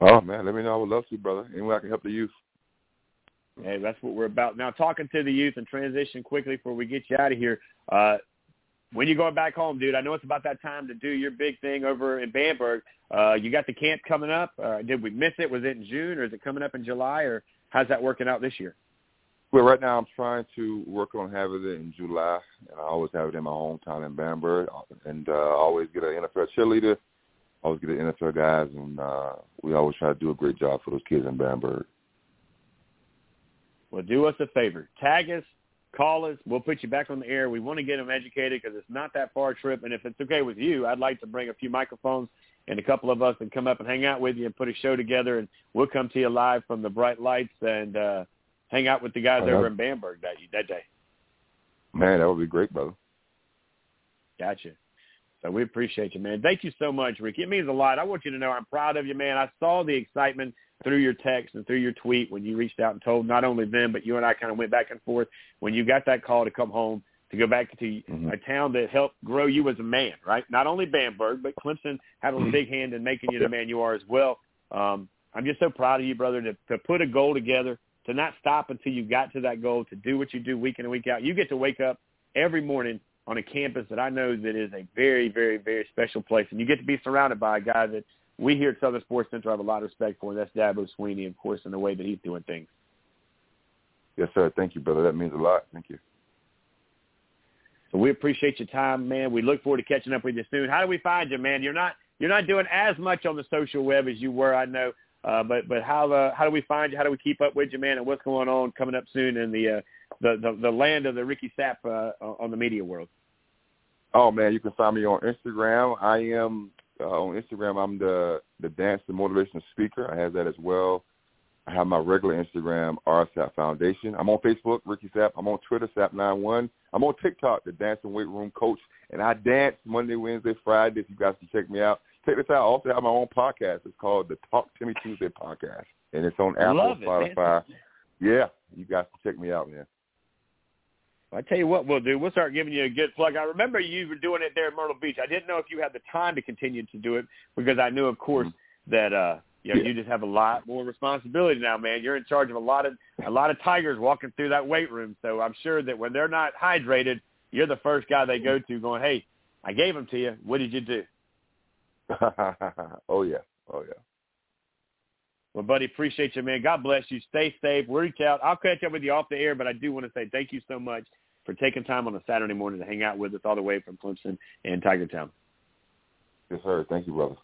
Speaker 11: Oh man, let me know. I would love to, brother. Any way I can help the youth.
Speaker 3: Hey, that's what we're about. Now, talking to the youth and transition quickly before we get you out of here. Uh, when you're going back home, dude, I know it's about that time to do your big thing over in Bamberg. Uh, you got the camp coming up. Uh, did we miss it? Was it in June or is it coming up in July or how's that working out this year?
Speaker 11: Well, right now I'm trying to work on having it in July, and I always have it in my hometown in Bamberg, and uh, I always get an NFL cheerleader, always get an NFL guys, and uh, we always try to do a great job for those kids in Bamberg.
Speaker 3: Well, do us a favor. Tag us, call us. We'll put you back on the air. We want to get them educated because it's not that far a trip. And if it's okay with you, I'd like to bring a few microphones and a couple of us and come up and hang out with you and put a show together. And we'll come to you live from the bright lights and uh, hang out with the guys over in Bamberg that that day.
Speaker 11: Man, that would be great, brother.
Speaker 3: Gotcha. So we appreciate you, man. Thank you so much, Ricky. It means a lot. I want you to know I'm proud of you, man. I saw the excitement through your text and through your tweet when you reached out and told not only them, but you and I kind of went back and forth when you got that call to come home to go back to
Speaker 11: Mhm.
Speaker 3: a town that helped grow you as a man, right? Not only Bamberg, but Clemson had a big hand in making you the man you are as well. Um, I'm just so proud of you, brother, to, to put a goal together, to not stop until you got to that goal, to do what you do week in and week out. You get to wake up every morning on a campus that I know that is a very, very, very special place, and you get to be surrounded by a guy that we here at Southern Sports Central have a lot of respect for, and that's Dabo Swinney, of course, in the way that he's doing things.
Speaker 11: Yes, sir. Thank you, brother. That means a lot. Thank you.
Speaker 3: So we appreciate your time, man. We look forward to catching up with you soon. How do we find you, man? You're not you're not doing as much on the social web as you were, I know. Uh, but but how uh, how do we find you? How do we keep up with you, man? And what's going on coming up soon in the uh, the, the the land of the Ricky Sapp uh, on the media world?
Speaker 11: Oh man, you can find me on Instagram. I am uh, on Instagram. I'm the the dance and motivational speaker. I have that as well. I have my regular Instagram, RSAP Foundation. I'm on Facebook, Ricky Sapp. I'm on Twitter, Sap91. I'm on TikTok, the Dance and Weight Room Coach, and I dance Monday, Wednesday, Friday. If you guys can check me out, check this out. I also have my own podcast. It's called the Talk to Me Tuesday podcast, and it's on Apple,
Speaker 3: Love it.
Speaker 11: Spotify. Yeah, you guys can check me out, man.
Speaker 3: I tell you what we'll do. We'll start giving you a good plug. I remember you were doing it there at Myrtle Beach. I didn't know if you had the time to continue to do it because I knew, of course, that uh, you know
Speaker 11: Yeah.
Speaker 3: you just have a lot more responsibility now, man. You're in charge of a lot of a lot of tigers walking through that weight room. So I'm sure that when they're not hydrated, you're the first guy they go to, going, "Hey, I gave them to you. What did you do?"
Speaker 11: oh yeah, oh yeah.
Speaker 3: Well, buddy, appreciate you, man. God bless you. Stay safe. Reach out. I'll catch up with you off the air, but I do want to say thank you so much for taking time on a Saturday morning to hang out with us all the way from Clemson and Tiger Town.
Speaker 11: Yes, sir. Thank you, brother.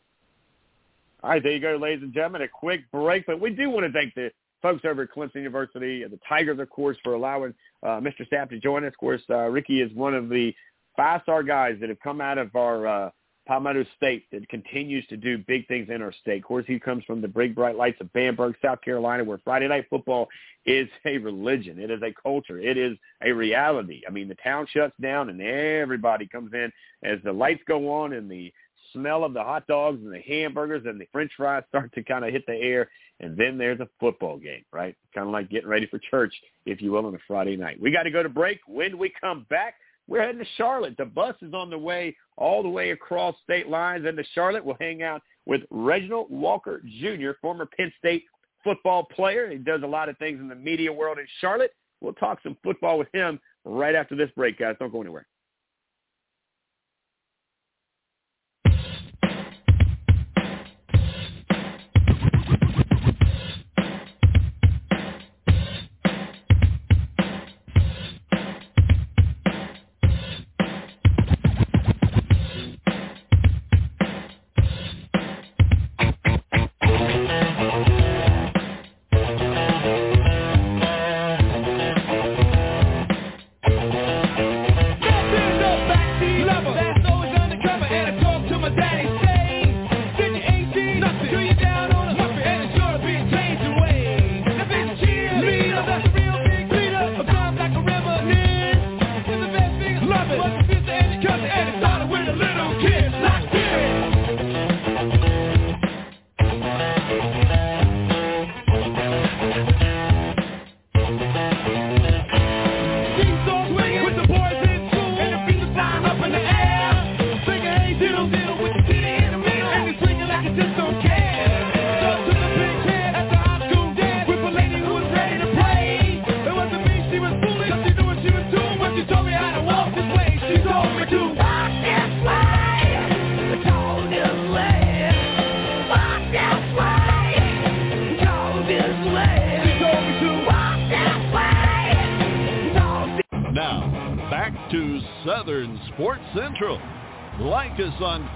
Speaker 3: All right, there you go, ladies and gentlemen. A quick break, but we do want to thank the folks over at Clemson University, the Tigers, of course, for allowing uh, Mr. Sapp to join us. Of course, uh, Ricky is one of the five-star guys that have come out of our uh, Palmetto State that continues to do big things in our state. Of course, he comes from the big bright lights of Bamberg, South Carolina, where Friday night football is a religion. It is a culture. It is a reality. I mean, the town shuts down and everybody comes in as the lights go on and the smell of the hot dogs and the hamburgers and the french fries start to kind of hit the air and then there's a football game right kind of like getting ready for church if you will on a friday night we got to go to break when we come back we're heading to charlotte. The bus is on the way all the way across state lines. Into charlotte we'll hang out with reginald walker jr former penn state football player. He does a lot of things in the media world in charlotte. We'll talk some football with him right after this break guys. Don't go anywhere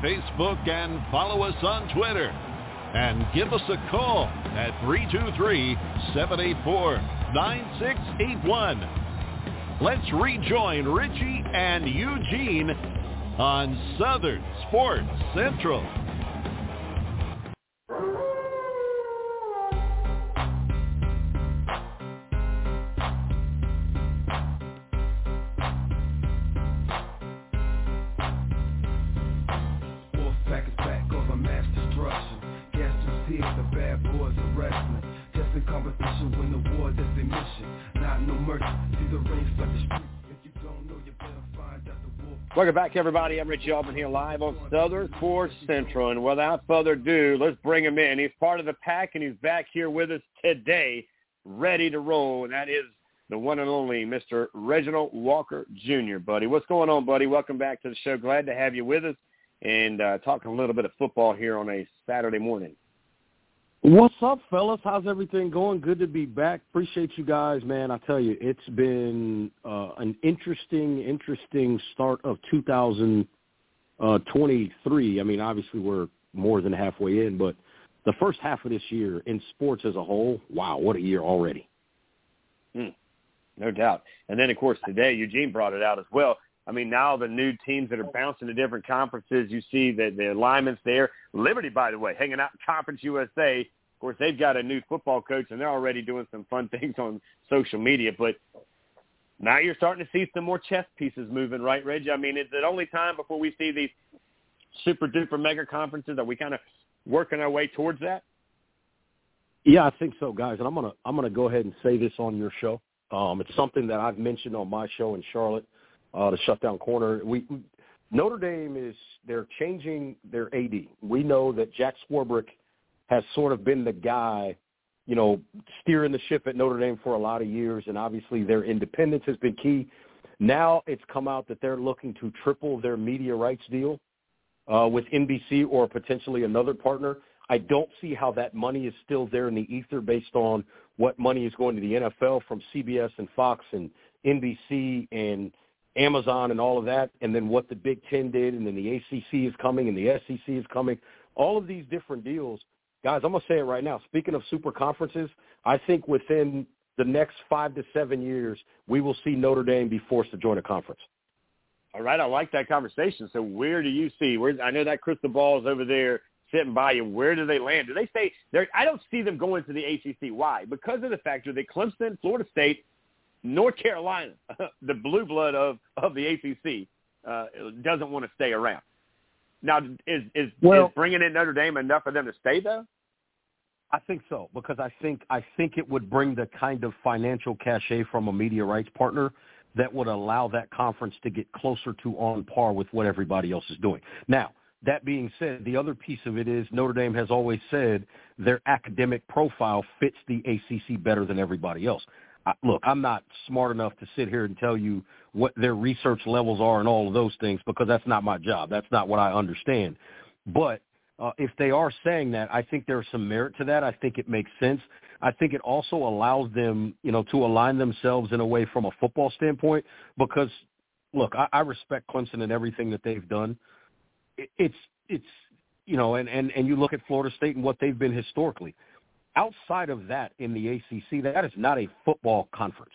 Speaker 2: Facebook and follow us on Twitter. And give us a call at 323-784-9681. Let's rejoin Richie and Eugene on Southern Sports Central.
Speaker 3: Welcome back, everybody. I'm Richie Altman here live on Southern Sports Central. And without further ado, let's bring him in. He's part of the pack, and he's back here with us today, ready to roll. And that is the one and only Mr. Reginald Walker Jr., buddy. What's going on, buddy? Welcome back to the show. Glad to have you with us and uh, talking a little bit of football here on a Saturday morning.
Speaker 12: What's up, fellas? How's everything going? Good to be back. Appreciate you guys, man. I tell you, it's been uh, an interesting, interesting start of 2023. I mean, obviously we're more than halfway in, but the first half of this year in sports as a whole, wow, what a year already.
Speaker 3: Hmm. No doubt. And then, of course, today Eugene brought it out as well. I mean, now the new teams that are bouncing to different conferences, you see that the alignments there. Liberty, by the way, hanging out in Conference USA. Of course, they've got a new football coach, and they're already doing some fun things on social media. But now you're starting to see some more chess pieces moving, right, Reg? I mean, is it only time before we see these super duper mega conferences? Are we kind of working our way towards that?
Speaker 12: Yeah, I think so, guys. And I'm gonna I'm gonna go ahead and say this on your show. Um, it's something that I've mentioned on my show in Charlotte, uh, the Shutdown Corner. We Notre Dame is they're changing their AD. We know that Jack Swarbrick has sort of been the guy, you know, steering the ship at Notre Dame for a lot of years, and obviously their independence has been key. Now it's come out that they're looking to triple their media rights deal uh, with NBC or potentially another partner. I don't see how that money is still there in the ether based on what money is going to the NFL from CBS and Fox and NBC and Amazon and all of that, and then what the Big Ten did, and then the ACC is coming and the SEC is coming. All of these different deals, guys. I'm gonna say it right now. Speaking of super conferences, I think within the next five to seven years, we will see Notre Dame be forced to join a conference.
Speaker 3: All right, I like that conversation. So where do you see? Where I know that crystal ball is over there sitting by you. Where do they land? Do they stay there? I don't see them going to the ACC. Why? Because of the factor that Clemson, Florida State, North Carolina, the blue blood of of the ACC, uh, doesn't want to stay around. Now, is is,
Speaker 12: Well-
Speaker 3: is bringing in Notre Dame enough for them to stay though?
Speaker 12: I think so because I think I think it would bring the kind of financial cachet from a media rights partner that would allow that conference to get closer to on par with what everybody else is doing. Now, that being said, the other piece of it is Notre Dame has always said their academic profile fits the ACC better than everybody else. Look, I'm not smart enough to sit here and tell you what their research levels are and all of those things because that's not my job. That's not what I understand. But uh, if they are saying that, I think there's some merit to that. I think it makes sense. I think it also allows them, you know, to align themselves in a way from a football standpoint because, look, I, I respect Clemson and everything that they've done. It, it's it's you know, and and and you look at Florida State and what they've been historically. Outside of that, in the ACC, that is not a football conference,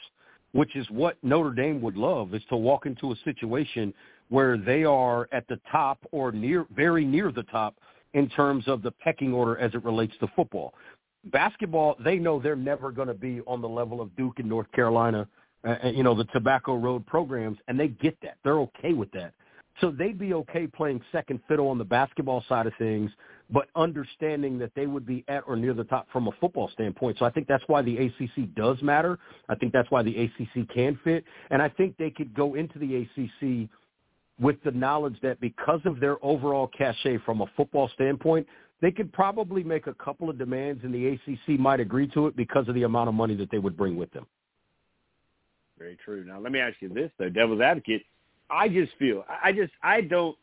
Speaker 12: which is what Notre Dame would love is to walk into a situation where they are at the top or near, very near the top in terms of the pecking order as it relates to football. Basketball, they know they're never going to be on the level of Duke and North Carolina, uh, uh, you know, the Tobacco Road programs, and they get that. They're okay with that. So they'd be okay playing second fiddle on the basketball side of things, but understanding that they would be at or near the top from a football standpoint. So I think that's why the ACC does matter. I think that's why the ACC can fit. And I think they could go into the ACC with the knowledge that because of their overall cachet from a football standpoint, they could probably make a couple of demands and the ACC might agree to it because of the amount of money that they would bring with them.
Speaker 3: Very true. Now let me ask you this though, devil's advocate. I just feel I just I don't.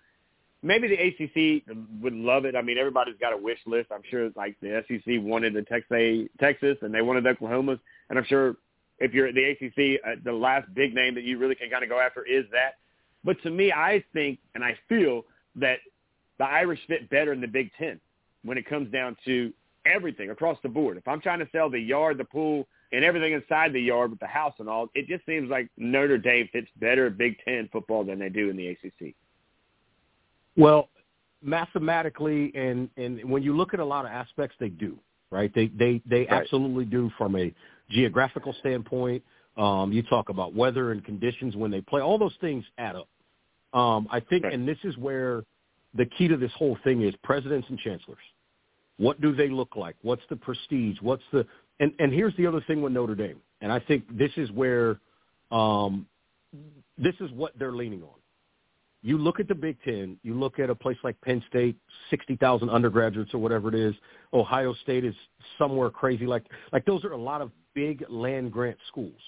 Speaker 3: Maybe the ACC would love it. I mean, everybody's got a wish list. I'm sure like the SEC wanted the Texas, Texas, and they wanted Oklahoma's, and I'm sure if you're at the ACC, uh, the last big name that you really can kind of go after is that. But to me, I think and I feel that the Irish fit better in the Big Ten when it comes down to everything across the board. If I'm trying to sell the yard, the pool, and everything inside the yard with the house and all, it just seems like Notre Dame fits better Big Ten football than they do in the ACC.
Speaker 12: Well, mathematically, and and when you look at a lot of aspects, they do right. They they they
Speaker 3: Right.
Speaker 12: absolutely do from a geographical standpoint. Um, you talk about weather and conditions when they play. All those things add up. Um, I think, and this is where the key to this whole thing is presidents and chancellors. What do they look like? What's the prestige? What's the and and here's the other thing with Notre Dame, and I think this is where um, this is what they're leaning on. You look at the Big Ten. You look at a place like Penn State, sixty thousand undergraduates or whatever it is. Ohio State is somewhere crazy. Like like those are a lot of big land grant schools.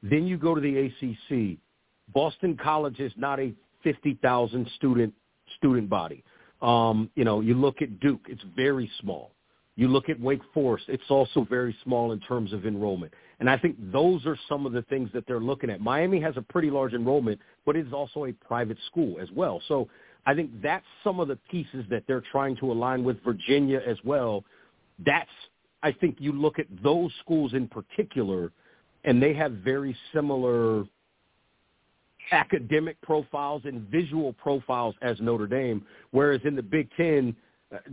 Speaker 12: Then you go to the ACC. Boston College is not a fifty thousand student student body. Um, you know, you look at Duke, it's very small. You look at Wake Forest, it's also very small in terms of enrollment. And I think those are some of the things that they're looking at. Miami has a pretty large enrollment, but it is also a private school as well. So I think that's some of the pieces that they're trying to align with Virginia as well. That's, I think you look at those schools in particular, and they have very similar academic profiles and visual profiles as Notre Dame, whereas in the Big Ten,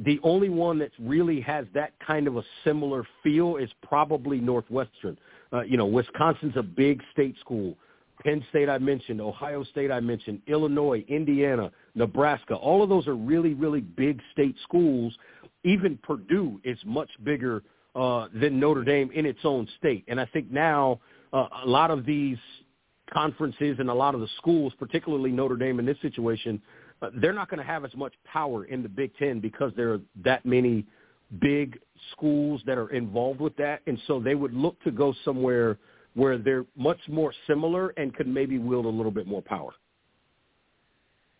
Speaker 12: the only one that really has that kind of a similar feel is probably Northwestern. Uh, you know, Wisconsin's a big state school. Penn State I mentioned, Ohio State I mentioned, Illinois, Indiana, Nebraska. All of those are really, really big state schools. Even Purdue is much bigger uh, than Notre Dame in its own state. And I think now uh, a lot of these conferences and a lot of the schools, particularly Notre Dame in this situation, they're not going to have as much power in the Big Ten because there are that many big schools that are involved with that, and so they would look to go somewhere where they're much more similar and could maybe wield a little bit more power.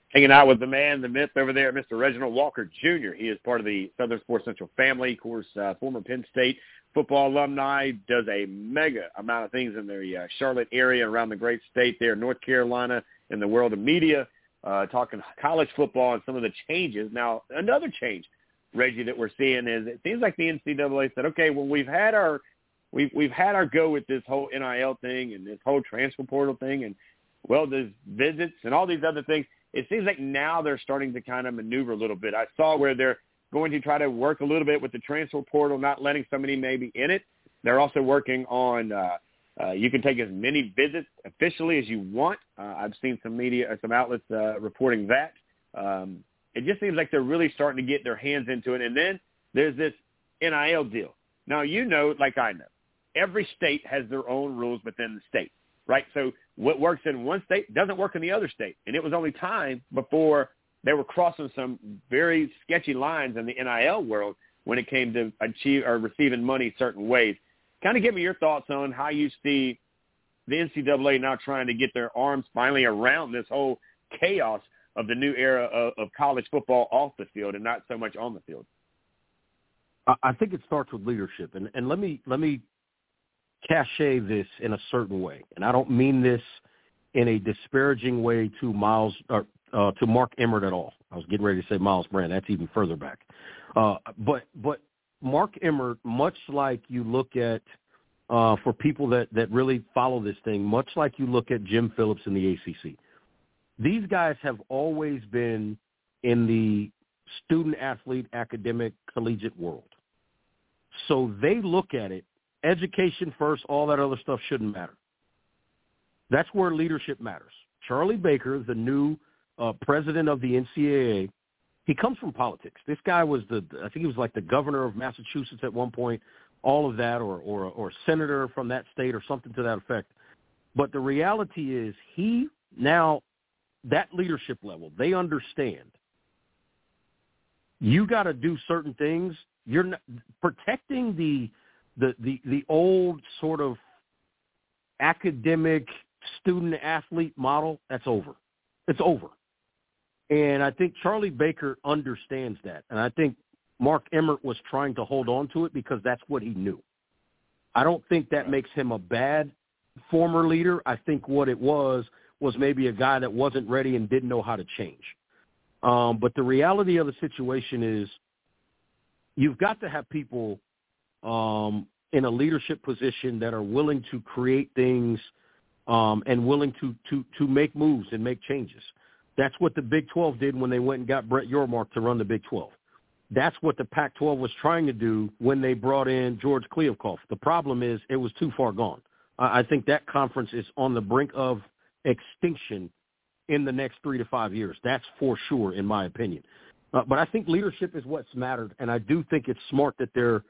Speaker 3: Hanging out with the man, the myth over there, Mr. Reginald Walker Jr. He is part of the Southern Sports Central family, of course, uh, former Penn State football alumni, does a mega amount of things in the uh, Charlotte area around the great state there, North Carolina, in the world of media, uh, talking college football and some of the changes. Now, another change, Reggie, that we're seeing is it seems like the NCAA said, okay, well, we've had our we've we've had our go with this whole NIL thing and this whole transfer portal thing, and well, there's visits and all these other things. It seems like now they're starting to kind of maneuver a little bit. I saw where they're going to try to work a little bit with the transfer portal, not letting somebody maybe in it. They're also working on uh, uh, you can take as many visits officially as you want. Uh, I've seen some media, uh, some outlets uh, reporting that. Um, it just seems like they're really starting to get their hands into it. And then there's this NIL deal. Now you know, like I know, every state has their own rules within the state, right? So what works in one state doesn't work in the other state. And it was only time before they were crossing some very sketchy lines in the NIL world when it came to achieve or receiving money certain ways. Kind of give me your thoughts on how you see the NCAA now trying to get their arms finally around this whole chaos of the new era of, of college football off the field and not so much on the field.
Speaker 12: I- think it starts with leadership, and and let me let me cachet this in a certain way, and I don't mean this in a disparaging way to Miles or uh, to Mark Emmert at all. I was getting ready to say Myles Brand. That's even further back. Uh, but but Mark Emmert, much like you look at uh, for people that that really follow this thing, much like you look at Jim Phillips in the ACC, these guys have always been in the student athlete academic collegiate world. So they look at it, education first, all that other stuff shouldn't matter. That's where leadership matters. Charlie Baker, the new uh, president of the NCAA, he comes from politics. This guy was the, I think he was like the governor of Massachusetts at one point, all of that, or or or senator from that state, or something to that effect. But the reality is, he now that leadership level, they understand. You got to do certain things. You're not, protecting the the the the old sort of academic student athlete model. That's over. It's over. And I think Charlie Baker understands that. And I think Mark Emmert was trying to hold on to it because that's what he knew. I don't think that makes him a bad former leader. I think what it was was maybe a guy that wasn't ready and didn't know how to change. Um, but the reality of the situation is you've got to have people um, in a leadership position that are willing to create things um, and willing to, to, to make moves and make changes. That's what the Big 12 did when they went and got Brett Yormark to run the Big 12. That's what the Pac-12 was trying to do when they brought in George Kliavkoff. The problem is it was too far gone. I think that conference is on the brink of extinction in the next three to five years. That's for sure, in my opinion. Uh, but I think leadership is what's mattered, and I do think it's smart that they're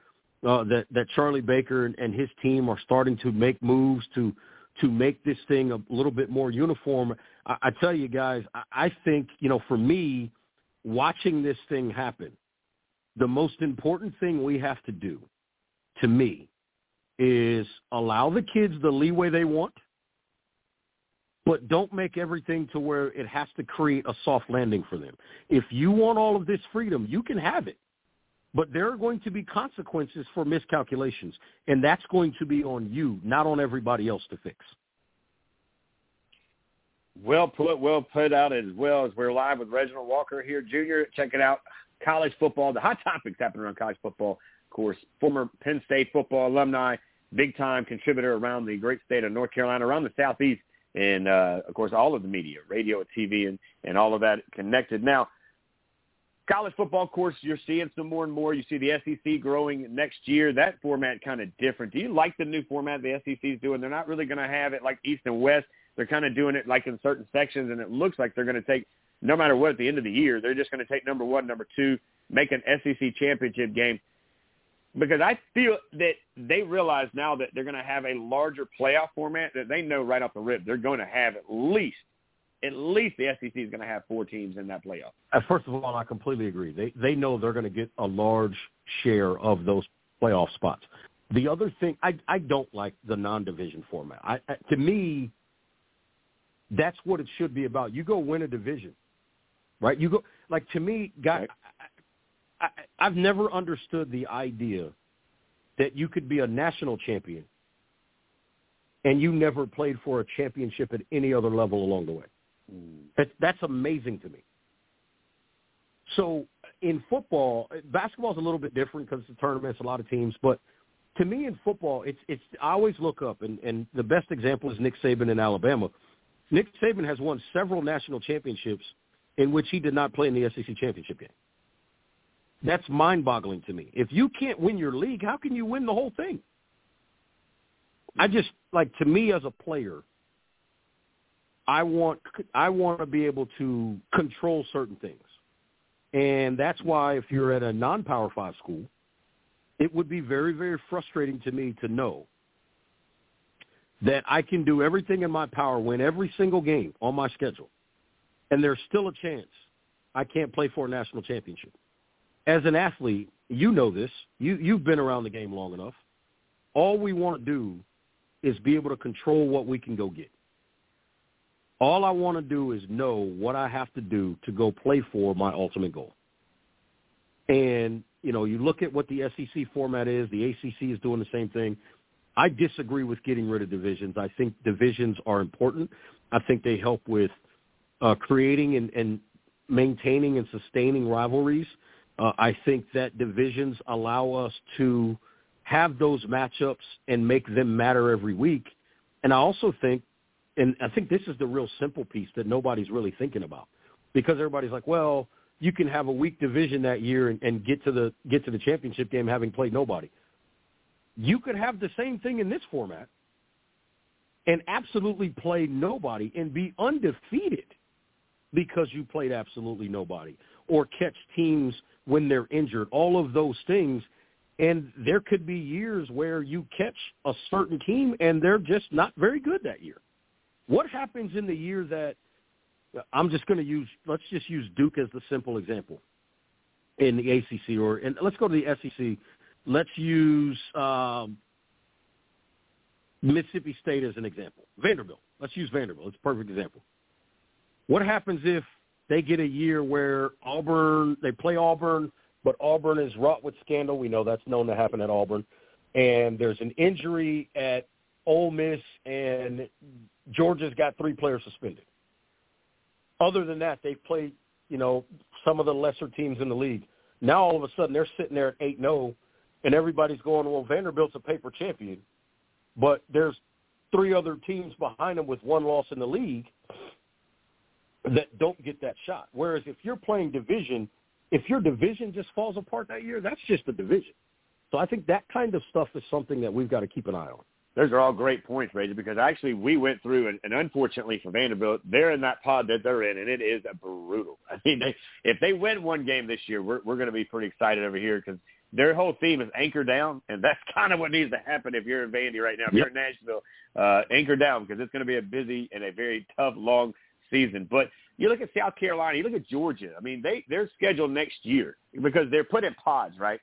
Speaker 12: uh, that that Charlie Baker and, and his team are starting to make moves to to make this thing a little bit more uniform. I, I tell you guys, I, I think you know, for me, watching this thing happen, the most important thing we have to do, to me, is allow the kids the leeway they want, but don't make everything to where it has to create a soft landing for them. If you want all of this freedom, you can have it. But there are going to be consequences for miscalculations, and that's going to be on you, not on everybody else to fix.
Speaker 3: Well put, well put out as well as we're live with Reginald Walker here, Jr. Check it out. College football, the hot topics happening around college football. Of course, former Penn State football alumni, big time contributor around the great state of North Carolina, around the southeast, and uh, of course all of the media, radio, TV, and and all of that connected. Now, college football, course, you're seeing some more and more. You see the SEC growing next year. That format kind of different. Do you like the new format the SEC is doing? They're not really going to have it like East and West. They're kind of doing it like in certain sections, and it looks like they're going to take no matter what at the end of the year. They're just going to take number one, number two, make an SEC championship game because I feel that they realize now that they're going to have a larger playoff format that they know right off the rip they're going to have at least at least the SEC is going to have four teams in that playoff.
Speaker 12: Uh, first of all, I completely agree. They they know they're going to get a large share of those playoff spots. The other thing, I I don't like the non-division format. I, I to me, that's what it should be about. You go win a division, right? You go like to me, guy. Right. I, I've never understood the idea that you could be a national champion and you never played for a championship at any other level along the way. Mm. That, that's amazing to me. So in football, basketball is a little bit different because it's a tournament, it's a lot of teams. But to me, in football, it's it's. I always look up, and and the best example is Nick Saban in Alabama. Nick Saban has won several national championships in which he did not play in the SEC championship game. That's mind-boggling to me. If you can't win your league, how can you win the whole thing? I just like to me as a player, I want I want to be able to control certain things. And that's why if you're at a non-power 5 school, it would be very very frustrating to me to know that I can do everything in my power, win every single game on my schedule, and there's still a chance I can't play for a national championship as an athlete, you know this. You you've been around the game long enough. All we want to do is be able to control what we can go get. All I want to do is know what I have to do to go play for my ultimate goal. And, you know, you look at what the SEC format is, the ACC is doing the same thing. I disagree with getting rid of divisions. I think divisions are important. I think they help with uh, creating and, and maintaining and sustaining rivalries – uh, I think that divisions allow us to have those matchups and make them matter every week. And I also think, and I think this is the real simple piece that nobody's really thinking about, because everybody's like, well, you can have a weak division that year and, and get to the get to the championship game having played nobody. You could have the same thing in this format and absolutely play nobody and be undefeated because you played absolutely nobody or catch teams – when they're injured, all of those things. And there could be years where you catch a certain team and they're just not very good that year. What happens in the year that I'm just going to use, let's just use Duke as the simple example in the ACC or, and let's go to the SEC. Let's use um, Mississippi State as an example. Vanderbilt. Let's use Vanderbilt. It's a perfect example. What happens if they get a year where Auburn, they play Auburn, but Auburn is wrought with scandal. We know that's known to happen at Auburn. And there's an injury at Ole Miss, and Georgia's got three players suspended. Other than that, they've played, you know, some of the lesser teams in the league. Now all of a sudden they're sitting there at eight zero, oh, and everybody's going, well, Vanderbilt's a paper champion, but there's three other teams behind them with one loss in the league that don't get that shot. Whereas if you're playing division, if your division just falls apart that year, that's just a division. So I think that kind of stuff is something that we've got to keep an eye on.
Speaker 3: Those are all great points, Reggie, because actually we went through, and, and unfortunately for Vanderbilt, they're in that pod that they're in, and it is brutal. I mean, they, if they win one game this year, we're, we're going to be pretty excited over here because their whole theme is anchor down, and that's kind of what needs to happen if you're in Vandy right now. If you're in Nashville, uh, anchor down because it's going to be a busy and a very tough, long season. But you look at South Carolina, you look at Georgia. I mean, they they're scheduled next year because they're put in pods, right?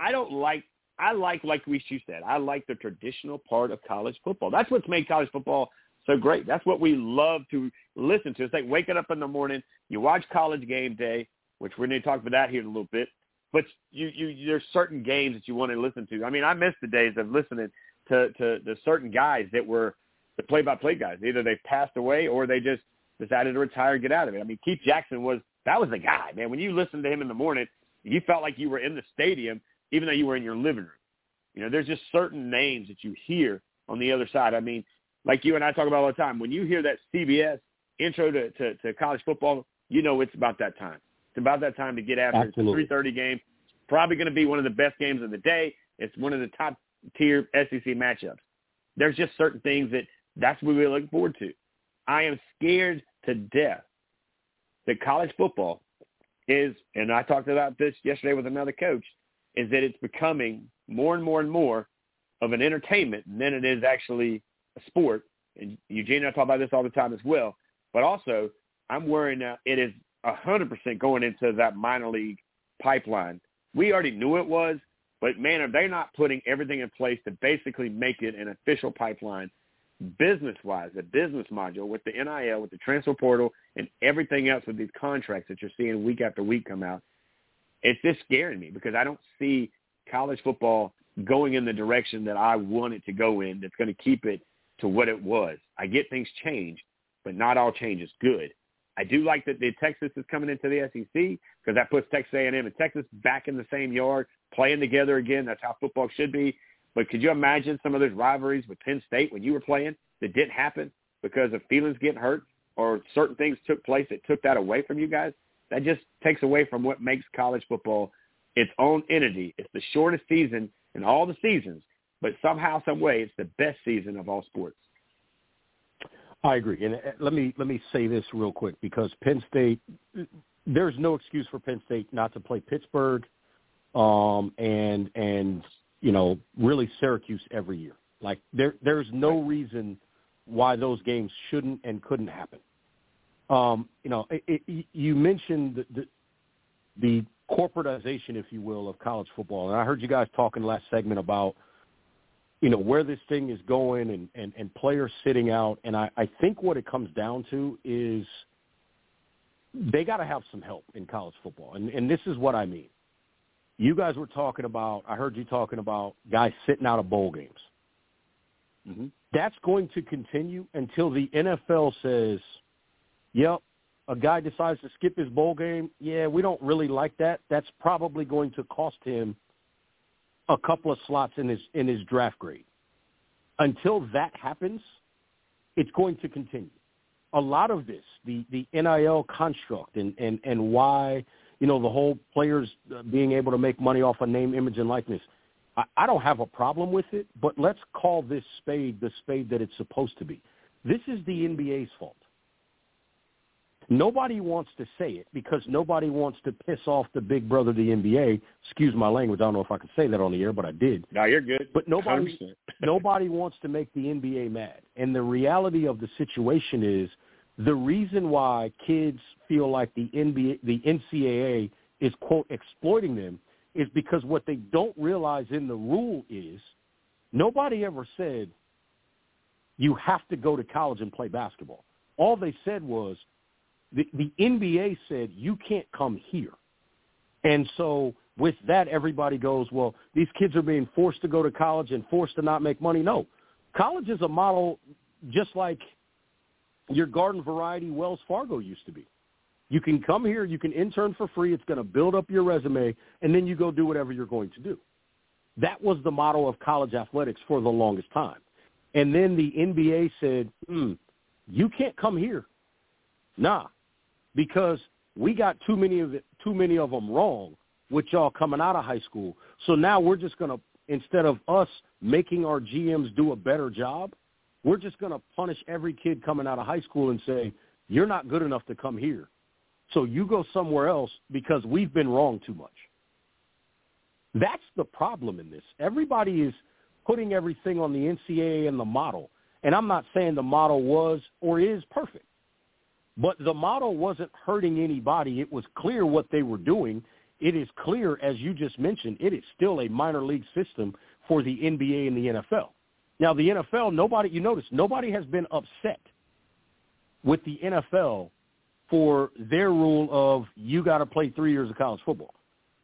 Speaker 3: I don't like I like, like we you said, I like the traditional part of college football. That's what's made college football so great. That's what we love to listen to. It's like waking up in the morning, you watch college game day, which we're going to talk about that here in a little bit. But you, you, there's certain games that you want to listen to. I mean, I miss the days of listening to to the certain guys that were the play-by-play guys. Either they passed away or they just decided to retire and get out of it. I mean, Keith Jackson was that was the guy, man. When you listened to him in the morning, you felt like you were in the stadium even though you were in your living room. You know, there's just certain names that you hear on the other side. I mean, like you and I talk about all the time, when you hear that CBS intro to, to, to college football, you know it's about that time. It's about that time to get after
Speaker 12: Absolutely.
Speaker 3: It's a 3.30 game. Probably going to be one of the best games of the day. It's one of the top tier SEC matchups. There's just certain things that that's what we look forward to. I am scared to death that college football is, and I talked about this yesterday with another coach, is that it's becoming more and more and more of an entertainment than it is actually a sport. And Eugene and I talk about this all the time as well. But also, I'm worrying now it is 100% going into that minor league pipeline. We already knew it was, but man, are they not putting everything in place to basically make it an official pipeline business-wise, a business module with the NIL, with the transfer portal, and everything else with these contracts that you're seeing week after week come out it's just scaring me because I don't see college football going in the direction that I want it to go in that's going to keep it to what it was. I get things change, but not all change is good. I do like that the Texas is coming into the SEC because that puts Texas A&M and Texas back in the same yard, playing together again. That's how football should be. But could you imagine some of those rivalries with Penn State when you were playing that didn't happen because of feelings getting hurt or certain things took place that took that away from you guys? That just takes away from what makes college football its own entity. It's the shortest season in all the seasons, but somehow, some way, it's the best season of all sports.
Speaker 12: I agree, and uh, let me let me say this real quick because Penn State, there's no excuse for Penn State not to play Pittsburgh, um, and and you know really Syracuse every year. Like there there's no reason why those games shouldn't and couldn't happen. Um, you know, it, it, you mentioned the, the, the corporatization, if you will, of college football, and I heard you guys talking last segment about you know where this thing is going and and, and players sitting out, and I, I think what it comes down to is they got to have some help in college football, and and this is what I mean. You guys were talking about. I heard you talking about guys sitting out of bowl games.
Speaker 3: Mm-hmm.
Speaker 12: That's going to continue until the NFL says Yep. A guy decides to skip his bowl game. Yeah, we don't really like that. That's probably going to cost him a couple of slots in his in his draft grade. Until that happens, it's going to continue. A lot of this, the the NIL construct and and and why you know the whole players uh, being able to make money off a of name, image, and likeness. I, I don't have a problem with it, but let's call this spade the spade that it's supposed to be. This is the NBA's fault. Nobody wants to say it because nobody wants to piss off the big brother of the NBA. Excuse my language. I don't know if I could say that on the air, but I did.
Speaker 3: No, you're good.
Speaker 12: But nobody nobody wants to make the NBA mad. And the reality of the situation is the reason why kids feel like the NBA the NCAA is quote exploiting them is because what they don't realize in the rule is nobody ever said you have to go to college and play basketball. All they said was the, NBA said you can't come here. And so with that, everybody goes, well, these kids are being forced to go to college and forced to not make money. No, College is a model just like your garden variety Wells Fargo used to be. You can come here, you can intern for free, it's going to build up your resume, and then you go do whatever you're going to do. That was the model of college athletics for the longest time. And then the NBA said, hmm, you can't come here. Nah, because we got too many of it, too many of them wrong with y'all coming out of high school. So now we're just going to, instead of us making our GMs do a better job, we're just going to punish every kid coming out of high school and say, you're not good enough to come here. So you go somewhere else because we've been wrong too much. That's the problem in this. Everybody is putting everything on the NCAA and the model. And I'm not saying the model was or is perfect. But the model wasn't hurting anybody. It was clear what they were doing. It is clear, as you just mentioned, it is still a minor league system for the NBA and the NFL. Now, the NFL, nobody, you notice, nobody has been upset with the NFL for their rule of you got to play three years of college football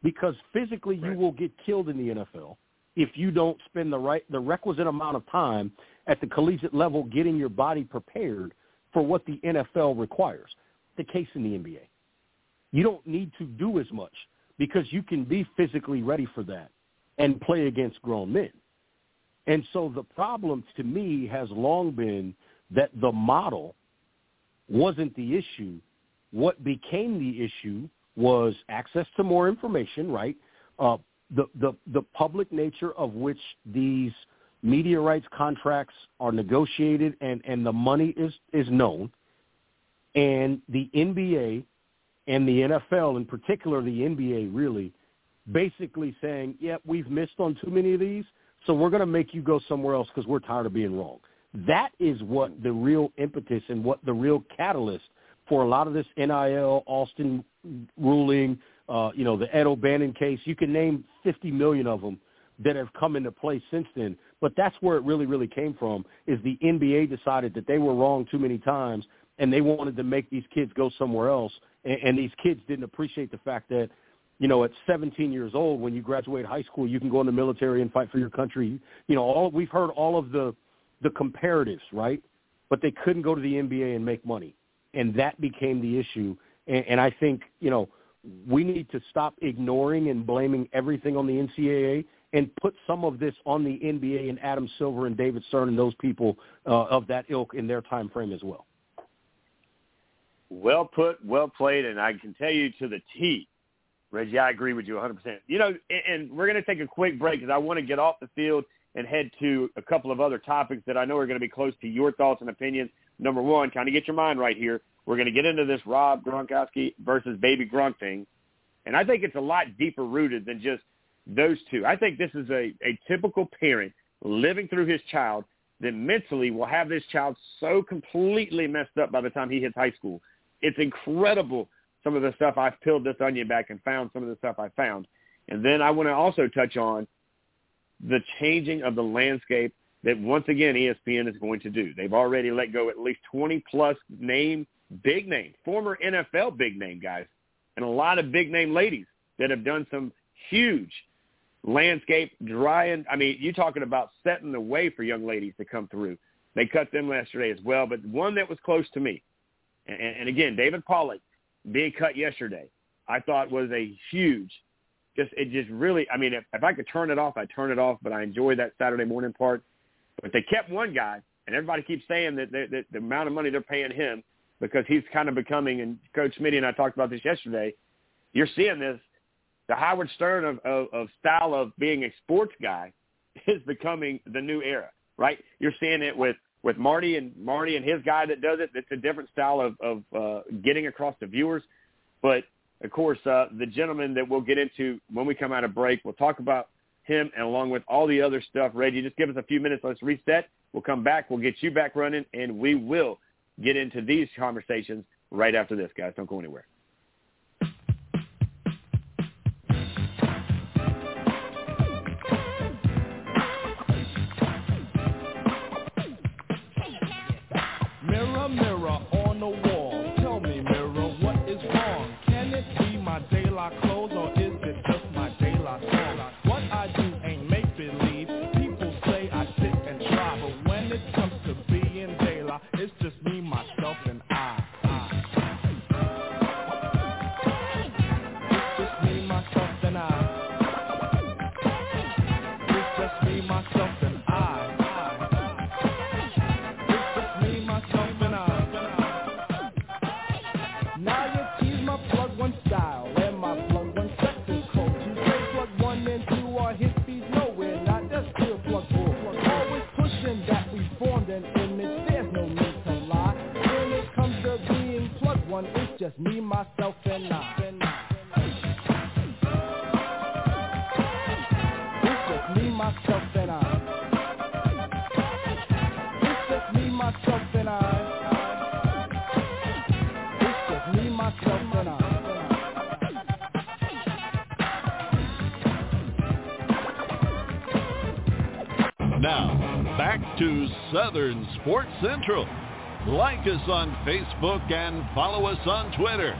Speaker 12: because physically you will get killed in the NFL if you don't spend the right the requisite amount of time at the collegiate level getting your body prepared for what the NFL requires. The case in the NBA. You don't need to do as much because you can be physically ready for that and play against grown men. And so the problem to me has long been that the model wasn't the issue. What became the issue was access to more information, right? Uh, the, the, the public nature of which these media rights contracts are negotiated and, and the money is, is known. And the NBA and the NFL, in particular the NBA really, basically saying, yep, yeah, we've missed on too many of these, so we're going to make you go somewhere else because we're tired of being wrong. That is what the real impetus and what the real catalyst for a lot of this NIL, Alston ruling, uh, you know, the Ed O'Bannon case. You can name 50 million of them that have come into play since then. But that's where it really, really came from is the NBA decided that they were wrong too many times and they wanted to make these kids go somewhere else. And, and these kids didn't appreciate the fact that, you know, at 17 years old, when you graduate high school, you can go in the military and fight for your country. You know, all we've heard all of the the comparatives, right? But they couldn't go to the NBA and make money, and that became the issue. And, and I think, you know, we need to stop ignoring and blaming everything on the NCAA and put some of this on the NBA and Adam Silver and David Stern and those people uh, of that ilk in their time frame as well.
Speaker 3: Well put, well played, and I can tell you to the T, Reggie, I agree with you 100%. You know, and, we're going to take a quick break because I want to get off the field and head to a couple of other topics that I know are going to be close to your thoughts and opinions. Number one, kind of get your mind right here. We're going to get into this Rob Gronkowski versus Baby Gronk thing. And I think it's a lot deeper rooted than just those two. I think this is a, a typical parent living through his child that mentally will have this child so completely messed up by the time he hits high school. It's incredible some of the stuff I've peeled this onion back and found some of the stuff I found. And then I want to also touch on the changing of the landscape that once again ESPN is going to do. They've already let go at least 20 plus name, big name, former NFL big name guys, and a lot of big name ladies that have done some huge landscape drying. I mean, you're talking about setting the way for young ladies to come through. They cut them yesterday as well, but one that was close to me, and, and again, David Pollack being cut yesterday, I thought was a huge. Just it just really. I mean, if, if I could turn it off, I'd turn it off. But I enjoy that Saturday morning part. But they kept one guy, and everybody keeps saying that, that, that the amount of money they're paying him because he's kind of becoming. And Coach Smitty and I talked about this yesterday. You're seeing this the Howard Stern of, of, of style of being a sports guy is becoming the new era, right? You're seeing it with with Marty and Marty and his guy that does it. It's a different style of of uh, getting across to viewers, but of course, uh, the gentleman that we'll get into when we come out of break, we'll talk about him and along with all the other stuff. Reggie, just give us a few minutes. Let's reset. We'll come back. We'll get you back running, and we will get into these conversations right after this, guys. Don't go anywhere.
Speaker 2: Now, back to Southern Sports Central. Like us on Facebook and follow us on Twitter.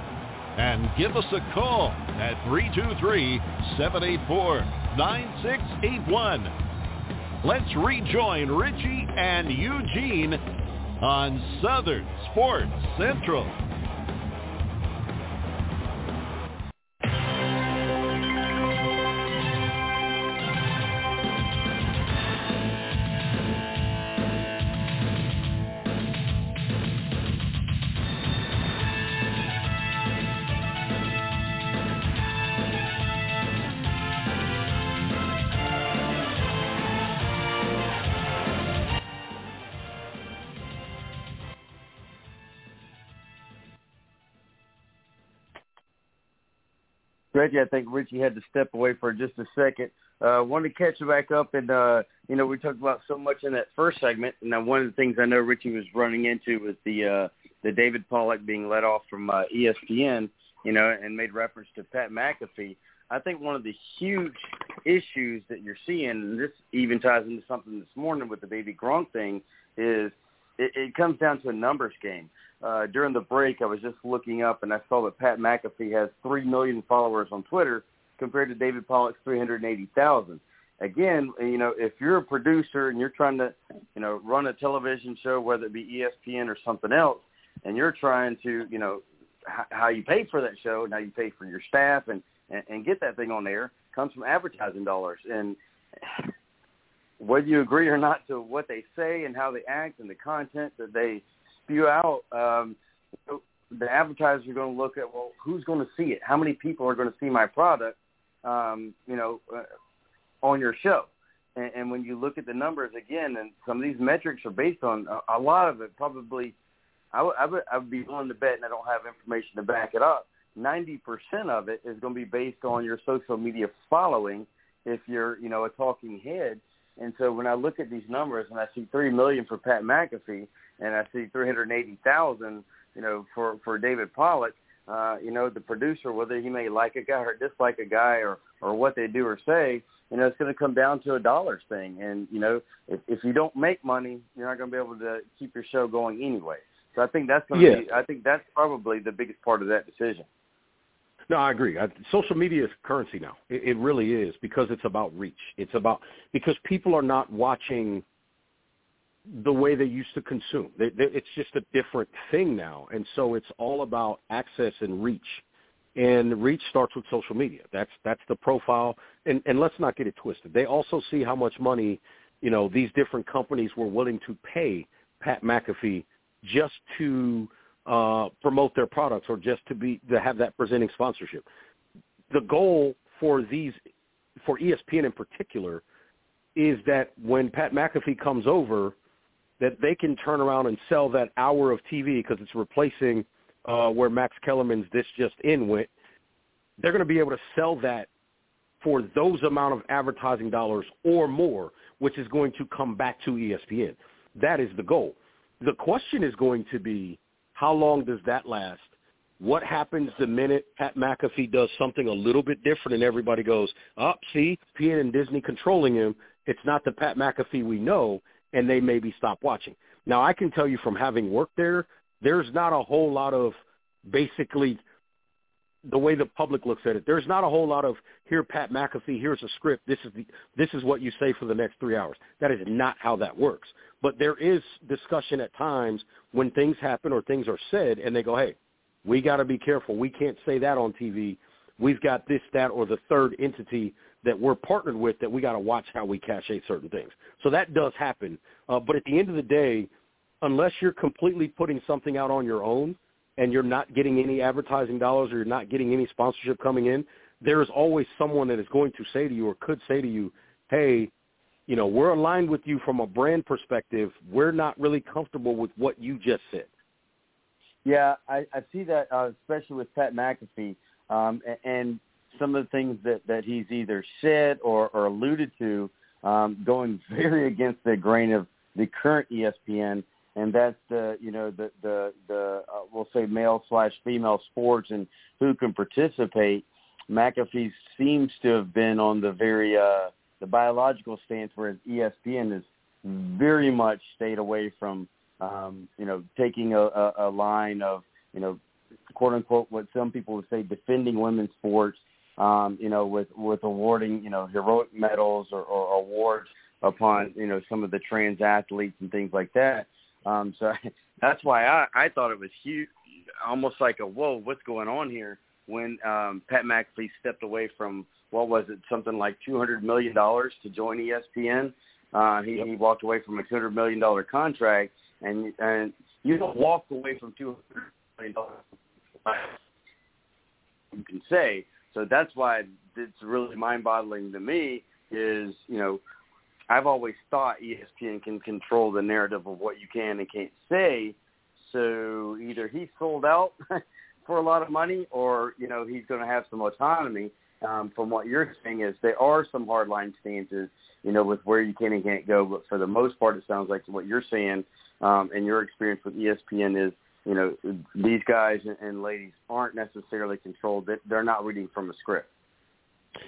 Speaker 2: And give us a call at 323-784-9681. Let's rejoin Richie and Eugene on Southern Sports Central.
Speaker 4: Reggie, I think Richie had to step away for just a second. Uh, wanted to catch you back up, and uh, you know we talked about so much in that first segment. And now, one of the things I know Richie was running into was the uh, the David Pollack being let off from uh, ESPN, you know, and made reference to Pat McAfee. I think one of the huge issues that you're seeing, and this even ties into something this morning with the baby Gronk thing, is it, it comes down to a numbers game. Uh, during the break, I was just looking up and I saw that Pat McAfee has 3 million followers on Twitter compared to David Pollack's 380,000. Again, you know, if you're a producer and you're trying to, you know, run a television show, whether it be ESPN or something else, and you're trying to, you know, h- how you pay for that show and how you pay for your staff and, and, and get that thing on air comes from advertising dollars. And whether you agree or not to what they say and how they act and the content that they spew out, um, the advertisers are going to look at well, who's going to see it? How many people are going to see my product? Um, you know, uh, on your show. And, and when you look at the numbers again, and some of these metrics are based on a, a lot of it. Probably, I would I would I would be willing to bet, and I don't have information to back it up. Ninety percent of it is going to be based on your social media following. If you're, you know, a talking head, and so when I look at these numbers and I see three million for Pat McAfee and I see three hundred eighty thousand, you know, for for David Pollack, uh, you know, the producer, whether he may like a guy or dislike a guy or or what they do or say, you know, it's going to come down to a dollars thing. And you know, if if you don't make money, you're not going to be able to keep your show going anyway. So I think that's going to
Speaker 12: Yeah.
Speaker 4: be. I think that's probably the biggest part of that decision.
Speaker 12: No, I agree. I, social media is currency now. It, it really is because it's about reach. It's about because people are not watching the way they used to consume. They, they, it's just a different thing now, and so it's all about access and reach. And reach starts with social media. That's that's the profile. And and let's not get it twisted. They also see how much money, you know, these different companies were willing to pay Pat McAfee just to uh, promote their products or just to be to have that presenting sponsorship. The goal for these for ESPN in particular is that when Pat McAfee comes over, that they can turn around and sell that hour of TV because it's replacing uh, where Max Kellerman's This Just In went. They're going to be able to sell that for those amount of advertising dollars or more, which is going to come back to ESPN. That is the goal. The question is going to be how long does that last? What happens the minute Pat McAfee does something a little bit different and everybody goes, up, oh, see, PN and Disney controlling him. It's not the Pat McAfee we know, and they maybe stop watching. Now, I can tell you from having worked there, there's not a whole lot of basically the way the public looks at it. There's not a whole lot of here, Pat McAfee. Here's a script. This is the this is what you say for the next three hours. That is not how that works. But there is discussion at times when things happen or things are said, and they go, "Hey, we got to be careful. We can't say that on TV. We've got this, that, or the third entity that we're partnered with that we got to watch how we cache certain things." So that does happen. Uh, but at the end of the day, unless you're completely putting something out on your own and you're not getting any advertising dollars or you're not getting any sponsorship coming in, there is always someone that is going to say to you or could say to you, hey, you know, we're aligned with you from a brand perspective. We're not really comfortable with what you just said.
Speaker 4: Yeah, I, I see that, uh, especially with Pat McAfee, um, and, and some of the things that that he's either said or, or alluded to, um, going very against the grain of the current ESPN, and that's the you know the the the uh, we'll say male slash female sports and who can participate. McAfee seems to have been on the very uh, the biological stance, whereas ESPN has very much stayed away from um, you know taking a, a, a line of you know quote unquote what some people would say defending women's sports. Um, you know, with with awarding you know heroic medals or, or awards upon you know some of the trans athletes and things like that. Um, so that's why I, I thought it was huge, almost like a whoa, what's going on here? When um, Pat McAfee stepped away from what was it, something like two hundred million dollars to join ESPN. Uh, he, he walked away from a two hundred million dollar contract, and and you don't walk away from two hundred million dollars. You can say so. That's why it's really mind-boggling to me. Is you know I've always thought ESPN can control the narrative of what you can and can't say. So either he's sold out for a lot of money, or you know he's going to have some autonomy. Um, from what you're saying, is there are some hardline stances, you know, with where you can and can't go. But for the most part, it sounds like what you're saying um, and your experience with ESPN is, you know, these guys and ladies aren't necessarily controlled. They're not reading from a script.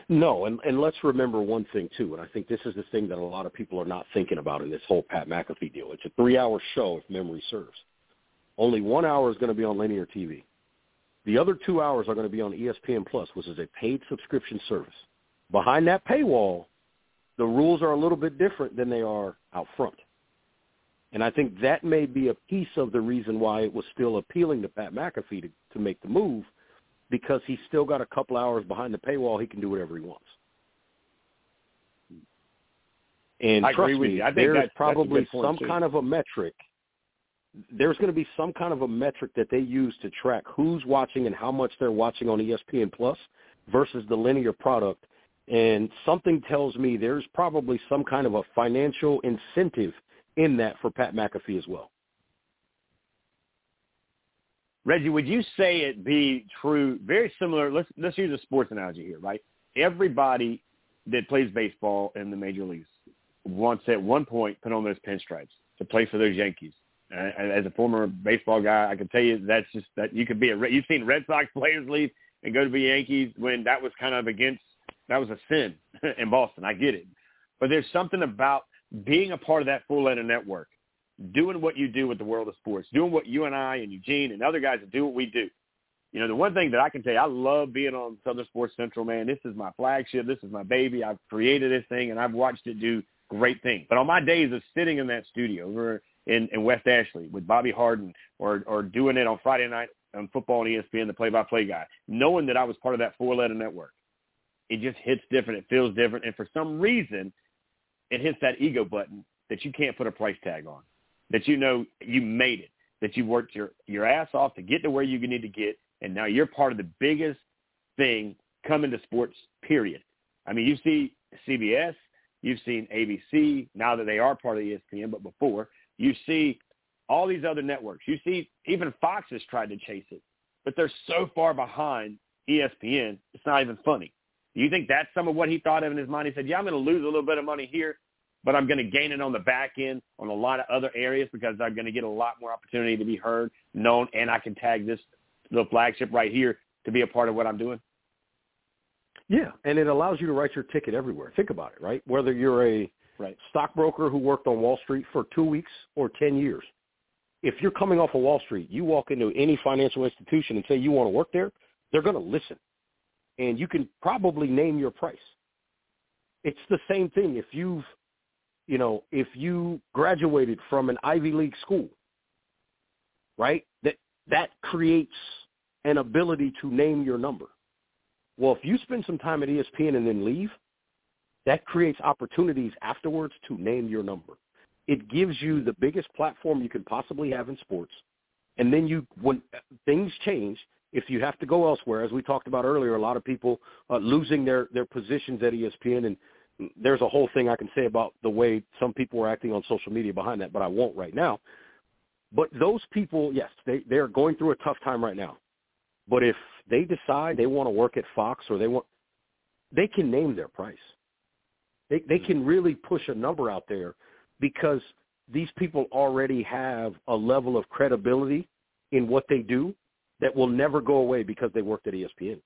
Speaker 12: No, and, and let's remember one thing too, and I think this is the thing that a lot of people are not thinking about in this whole Pat McAfee deal. It's a three-hour show, if memory serves. Only one hour is going to be on linear TV. The other two hours are going to be on ESPN Plus, which is a paid subscription service. Behind that paywall, the rules are a little bit different than they are out front. And I think that may be a piece of the reason why it was still appealing to Pat McAfee to, to make the move because he's still got a couple hours behind the paywall. He can do whatever he wants. And
Speaker 3: I
Speaker 12: trust me, there's
Speaker 3: that's-
Speaker 12: probably some
Speaker 3: too.
Speaker 12: kind of a metric. There's going to be some kind of a metric that they use to track who's watching and how much they're watching on ESPN Plus versus the linear product. And something tells me there's probably some kind of a financial incentive in that for Pat McAfee as well.
Speaker 3: Reggie, would you say it be true, very similar, let's, let's use a sports analogy here, right? Everybody that plays baseball in the major leagues wants at one point put on those pinstripes to play for those Yankees. Uh, as a former baseball guy, I can tell you that's just that you could be a you've seen Red Sox players leave and go to be Yankees when that was kind of against that was a sin in Boston. I get it, but there's something about being a part of that full letter network, doing what you do with the world of sports, doing what you and I and Eugene and other guys do what we do. You know, the one thing that I can tell you, I love being on Southern Sports Central, man. This is my flagship. This is my baby. I've created this thing, and I've watched it do great things. But on my days of sitting in that studio over in, in West Ashley with Bobby Harden or, or doing it on Friday night on football on ESPN, the play-by-play guy, knowing that I was part of that four-letter network, it just hits different. It feels different. And for some reason, it hits that ego button that you can't put a price tag on, that you know you made it, that you worked your, your ass off to get to where you need to get, and now you're part of the biggest thing coming to sports, period. I mean, you see CBS, you've seen ABC, now that they are part of ESPN, but before, you see all these other networks. You see even Fox has tried to chase it, but they're so far behind ESPN, it's not even funny. Do you think that's some of what he thought of in his mind? He said, yeah, I'm going to lose a little bit of money here, but I'm going to gain it on the back end on a lot of other areas because I'm going to get a lot more opportunity to be heard, known, and I can tag this little flagship right here to be a part of what I'm doing.
Speaker 12: Yeah, and it allows you to write your ticket everywhere. Think about it, right? Whether you're a
Speaker 3: right.
Speaker 12: stockbroker who worked on Wall Street for two weeks or 10 years. If you're coming off of Wall Street, you walk into any financial institution and say you want to work there, they're going to listen. And you can probably name your price. It's the same thing if you've, you know, if you graduated from an Ivy League school, right? That that creates an ability to name your number. Well, if you spend some time at ESPN and then leave, that creates opportunities afterwards to name your number. It gives you the biggest platform you can possibly have in sports. And then you, when things change, if you have to go elsewhere, as we talked about earlier, a lot of people uh, losing their, their positions at ESPN. And there's a whole thing I can say about the way some people were acting on social media behind that, but I won't right now. But those people, yes, they they're going through a tough time right now. But if they decide they want to work at Fox or they want, they can name their price. They they can really push a number out there because these people already have a level of credibility in what they do that will never go away because they worked at ESPN.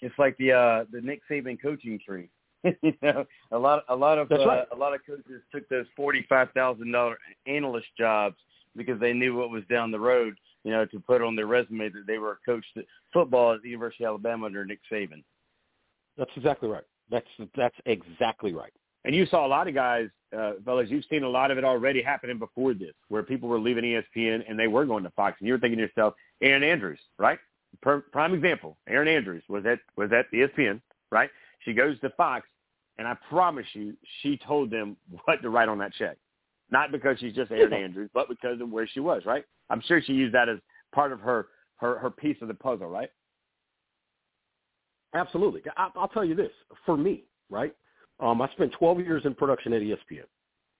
Speaker 4: It's like the uh the Nick Saban coaching tree. you know, a lot a lot of uh,
Speaker 12: right.
Speaker 4: a lot of coaches took those forty five thousand dollar analyst jobs because they knew what was down the road. You know, to put on their resume that they were coached at football at the University of Alabama under Nick Saban.
Speaker 12: That's exactly right. That's that's exactly right.
Speaker 3: And you saw a lot of guys, uh, fellas, you've seen a lot of it already happening before this, where people were leaving ESPN and they were going to Fox. And you were thinking to yourself, Erin Andrews, right? Prime example. Erin Andrews was at was at ESPN, right? She goes to Fox, and I promise you, she told them what to write on that check. Not because she's just Erin Andrews, but because of where she was, right? I'm sure she used that as part of her her her piece of the puzzle, right?
Speaker 12: Absolutely. I, I'll tell you this. For me, right? Um, I spent 12 years in production at ESPN.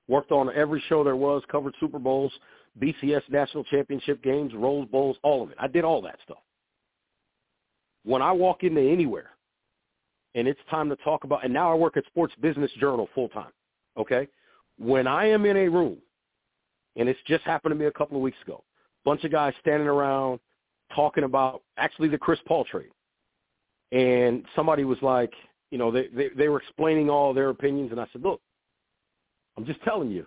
Speaker 12: Worked on every show there was, covered Super Bowls, BCS national championship games, Rose Bowls, all of it. I did all that stuff. When I walk into anywhere and it's time to talk about, and now I work at Sports Business Journal full time, okay? When I am in a room, and it's just happened to me a couple of weeks ago, bunch of guys standing around talking about actually the Chris Paul trade. And somebody was like, you know, they, they, they were explaining all their opinions, and I said, look, I'm just telling you,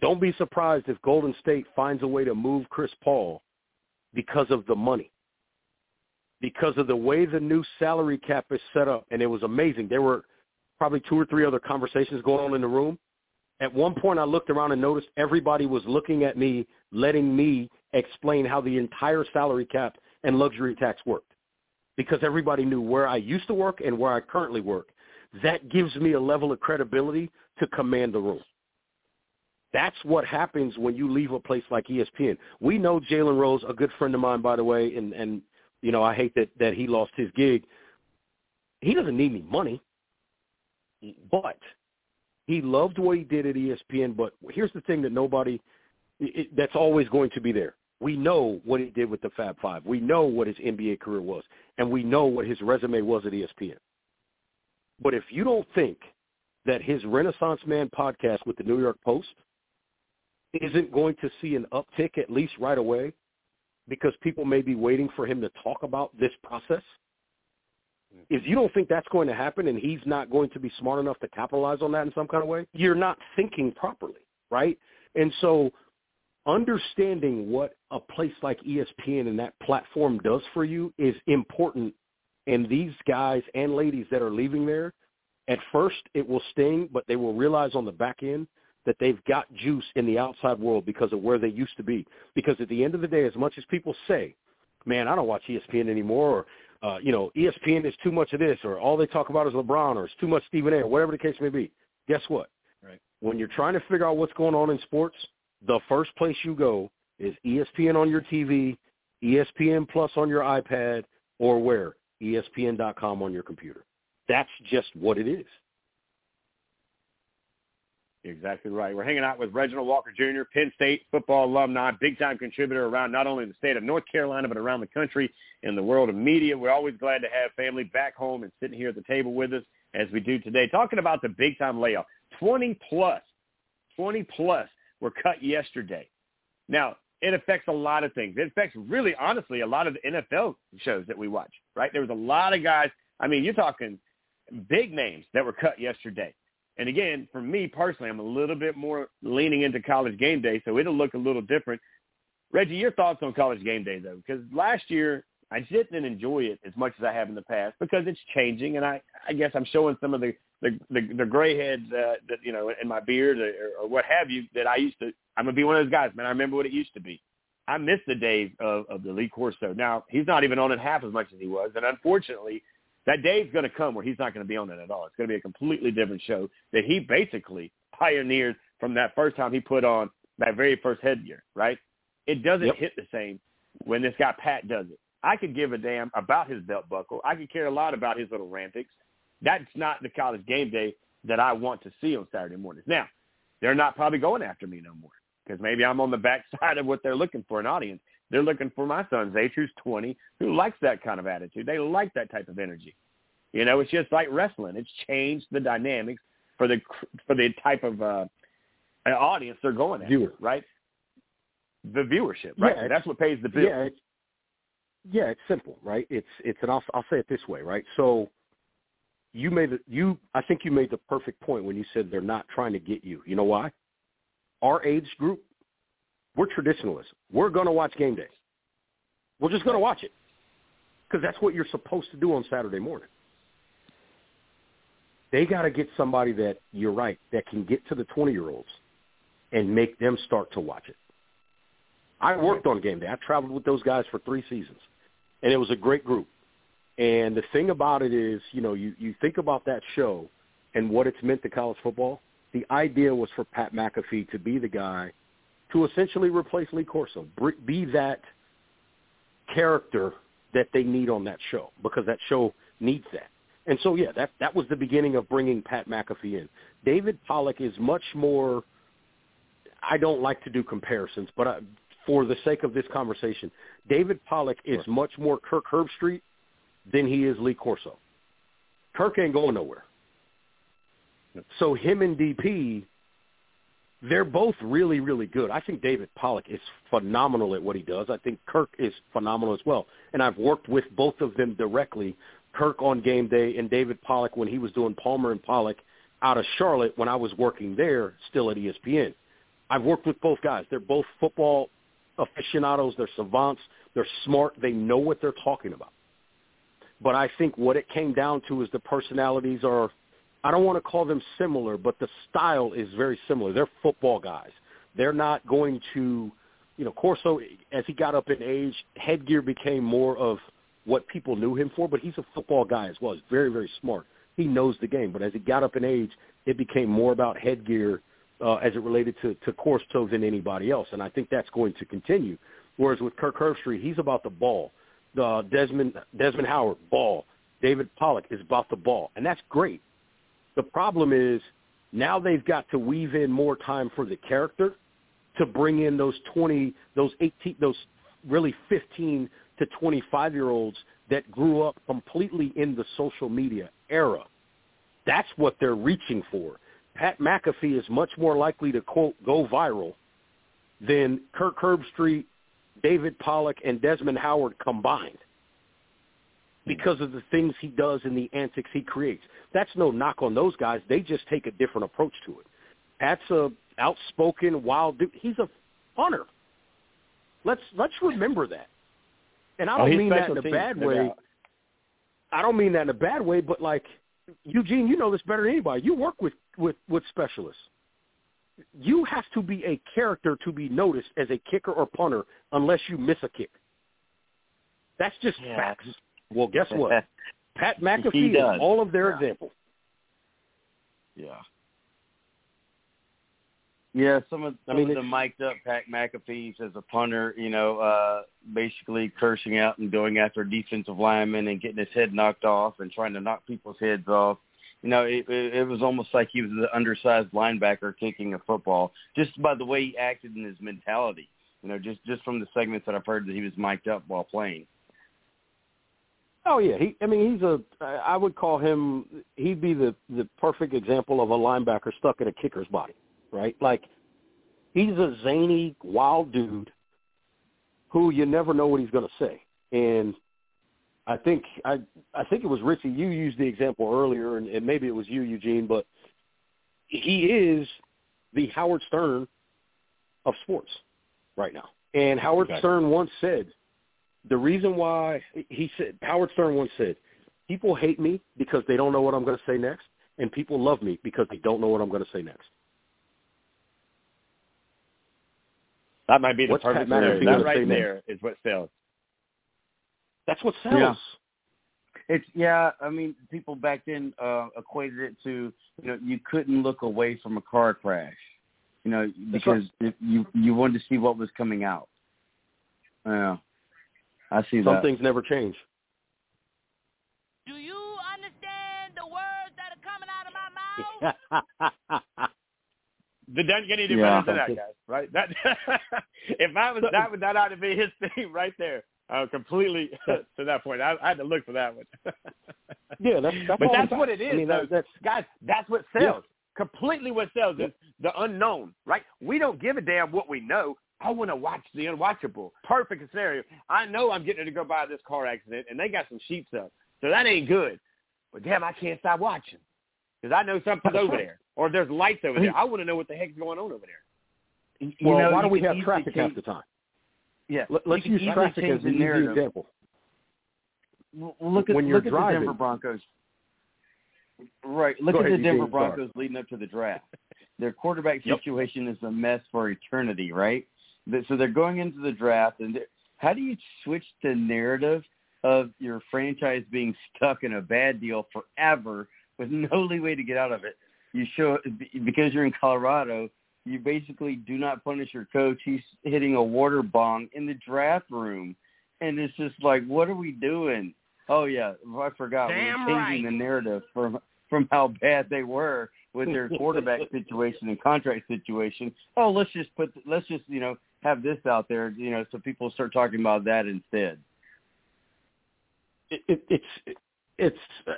Speaker 12: don't be surprised if Golden State finds a way to move Chris Paul because of the money, because of the way the new salary cap is set up. And it was amazing. There were probably two or three other conversations going on in the room. At one point, I looked around and noticed everybody was looking at me, letting me explain how the entire salary cap and luxury tax worked because everybody knew where I used to work and where I currently work. That gives me a level of credibility to command the room. That's what happens when you leave a place like ESPN. We know Jalen Rose, a good friend of mine, by the way, and, and you know, I hate that, that he lost his gig. He doesn't need any money, but he loved what he did at ESPN. But here's the thing that nobody, it, that's always going to be there. We know what he did with the Fab Five. We know what his NBA career was, and we know what his resume was at ESPN. But if you don't think that his Renaissance Man podcast with the New York Post isn't going to see an uptick at least right away because people may be waiting for him to talk about this process, mm-hmm. if you don't think that's going to happen and he's not going to be smart enough to capitalize on that in some kind of way, you're not thinking properly, right? And so understanding what a place like ESPN and that platform does for you is important. And these guys and ladies that are leaving there, at first it will sting, but they will realize on the back end that they've got juice in the outside world because of where they used to be. Because at the end of the day, as much as people say, man, I don't watch ESPN anymore, or, uh, you know, ESPN is too much of this, or all they talk about is LeBron, or it's too much Stephen A., or whatever the case may be. Guess what?
Speaker 3: Right.
Speaker 12: When you're trying to figure out what's going on in sports, the first place you go is ESPN on your TV, ESPN Plus on your iPad, or where? ESPN.com on your computer. That's just what it is.
Speaker 3: Exactly right. We're hanging out with Reginald Walker Jr., Penn State football alumni, big-time contributor around not only the state of North Carolina, but around the country in the world of media. We're always glad to have family back home and sitting here at the table with us as we do today, talking about the big-time layoff. 20 plus, 20 plus were cut yesterday. Now, it affects a lot of things. It affects really, honestly, a lot of the NFL shows that we watch, right? There was a lot of guys. I mean, you're talking big names that were cut yesterday. And again, for me personally, I'm a little bit more leaning into college game day, so it'll look a little different. Reggie, your thoughts on college game day, though? Because last year I didn't enjoy it as much as I have in the past because it's changing, and I, I guess I'm showing some of the the, the, the gray heads uh, that you know in my beard or, or what have you that I used to. I'm gonna be one of those guys, man. I remember what it used to be. I miss the days of, of the Lee Corso. Now he's not even on it half as much as he was, and unfortunately, that day's going to come where he's not going to be on it at all. It's going to be a completely different show that he basically pioneered from that first time he put on that very first headgear, right? It doesn't
Speaker 12: Yep.
Speaker 3: hit the same when this guy Pat does it. I could give a damn about his belt buckle. I could care a lot about his little rantics. That's not the college game day that I want to see on Saturday mornings. Now, they're not probably going after me no more. because maybe I'm on the backside of what they're looking for an audience. They're looking for my son's age, who's 20, who likes that kind of attitude. They like that type of energy. You know, it's just like wrestling. It's changed the dynamics for the for the type of uh, audience they're going at,
Speaker 12: Viewer.
Speaker 3: right? The viewership, right?
Speaker 12: Yeah,
Speaker 3: That's what pays the bill.
Speaker 12: Yeah, it's, yeah, it's simple, right? It's it's and I'll I'll say it this way, right? So you made the, you I think you made the perfect point when you said they're not trying to get you. You know why? Our age group, we're traditionalists. We're going to watch game day. We're just going to watch it because that's what you're supposed to do on Saturday morning. They got to get somebody that you're right that can get to the 20 year olds and make them start to watch it. I worked on game day. I traveled with those guys for three seasons, and it was a great group. And the thing about it is, you know, you, you think about that show and what it's meant to college football. The idea was for Pat McAfee to be the guy to essentially replace Lee Corso, be that character that they need on that show because that show needs that. And so, yeah, that that was the beginning of bringing Pat McAfee in. David Pollack is much more. I don't like to do comparisons, but I, for the sake of this conversation, David Pollack is much more Kirk Herbstreit than he is Lee Corso. Kirk ain't going nowhere. So him and DP, they're both really, really good. I think David Pollack is phenomenal at what he does. I think Kirk is phenomenal as well. And I've worked with both of them directly, Kirk on game day and David Pollack when he was doing Palmer and Pollack out of Charlotte when I was working there still at ESPN. I've worked with both guys. They're both football aficionados. They're savants. They're smart. They know what they're talking about. But I think what it came down to is the personalities are, I don't want to call them similar, but the style is very similar. They're football guys. They're not going to, you know, Corso, as he got up in age, headgear became more of what people knew him for, but he's a football guy as well. He's very, very smart. He knows the game. But as he got up in age, it became more about headgear uh, as it related to, to Corso than anybody else. And I think that's going to continue. Whereas with Kirk Herbstreit, he's about the ball uh, Desmond Desmond Howard ball. David Pollack is about the ball, and that's great. The problem is now they've got to weave in more time for the character to bring in those twenty, those eighteen, those really fifteen to twenty-five year olds that grew up completely in the social media era. That's what they're reaching for. Pat McAfee is much more likely to quote go viral than Kirk Herbstreit, David Pollack, and Desmond Howard combined because of the things he does and the antics he creates. That's no knock on those guys. They just take a different approach to it. Pat's a outspoken, wild dude. He's a funner. Let's let's remember that. And I
Speaker 3: Oh,
Speaker 12: don't
Speaker 3: he's
Speaker 12: mean that in a bad way.
Speaker 3: doubt.
Speaker 12: I don't mean that in a bad way, but like Eugene, you know this better than anybody. You work with with with specialists. You have to be a character to be noticed as a kicker or punter unless you miss a kick. That's just
Speaker 4: Yeah.
Speaker 12: facts. Well, guess what? Pat McAfee is all of their
Speaker 4: Yeah.
Speaker 12: examples.
Speaker 4: Yeah. Yeah, some of
Speaker 12: I mean,
Speaker 4: of the mic'd up Pat McAfee's as a punter, you know, uh basically cursing out and going after defensive lineman and getting his head knocked off and trying to knock people's heads off. You know, it, it, it was almost like he was an undersized linebacker kicking a football, just by the way he acted in his mentality. You know, just just from the segments that I've heard that he was mic'd up while playing.
Speaker 12: Oh yeah, he. I mean, he's a. I would call him. He'd be the the perfect example of a linebacker stuck in a kicker's body, right? Like, he's a zany, wild dude who you never know what he's going to say. And I think I I think it was Richie. You used the example earlier, and, and maybe it was you, Eugene, but he is the Howard Stern of sports right now. And Howard
Speaker 3: Okay.
Speaker 12: Stern once said, the reason why he said Howard Stern once said, people hate me because they don't know what I'm going to say next, and people love me because they don't know what I'm going to say next.
Speaker 3: That might be the
Speaker 12: What's Pat
Speaker 3: perfect
Speaker 12: McAfee
Speaker 3: scenario. That
Speaker 12: say
Speaker 3: right
Speaker 12: next?
Speaker 3: there is what sells.
Speaker 12: That's what sells.
Speaker 4: Yeah. It's yeah. I mean, people back then uh, equated it to you know you couldn't look away from a car crash, you know,
Speaker 12: That's
Speaker 4: because if you you wanted to see what was coming out. Yeah, I see
Speaker 12: Some
Speaker 4: that.
Speaker 12: things never change.
Speaker 9: Do you understand the words that are coming out of my mouth?
Speaker 3: The doesn't get any
Speaker 4: Yeah.
Speaker 3: better than that, guys. Right? That if I was that would that ought to be his theme right there. Uh, completely to that point. I, I had to look for that one.
Speaker 12: Yeah, that's that's
Speaker 3: but that's
Speaker 12: I'm
Speaker 3: what it is,
Speaker 12: I mean, that, that's
Speaker 3: guys. That's what sells. Completely what sells is the unknown, right? We don't give a damn what we know. I want to watch the unwatchable. Perfect scenario. I know I'm getting to go by this car accident, and they got some sheets up, so that ain't good. But damn, I can't stop watching because I know something's over there, or there's lights over there. I want to know what the heck's going on over there.
Speaker 4: You
Speaker 12: well,
Speaker 4: know,
Speaker 12: why do
Speaker 4: you
Speaker 12: we have traffic half the time?
Speaker 4: Yeah,
Speaker 12: Let, let's use traffic as an easy example.
Speaker 4: Well, look at
Speaker 12: When you're
Speaker 4: look at the
Speaker 12: driving-
Speaker 4: Denver Broncos. Right. Look
Speaker 12: Go
Speaker 4: at
Speaker 12: ahead,
Speaker 4: the Denver. Broncos leading up to the draft. Their quarterback
Speaker 12: Yep.
Speaker 4: situation is a mess for eternity, right? So they're going into the draft, and how do you switch the narrative of your franchise being stuck in a bad deal forever with no leeway to get out of it? You show because you're in Colorado, you basically do not punish your coach. He's hitting a water bong in the draft room, and it's just like, what are we doing? Oh yeah, I forgot.
Speaker 3: Damn
Speaker 4: we were changing
Speaker 3: right.
Speaker 4: the narrative from from how bad they were with their quarterback situation and contract situation. Oh, let's just put let's just you know have this out there, you know, so people start talking about that instead.
Speaker 12: it, it, it's it's uh,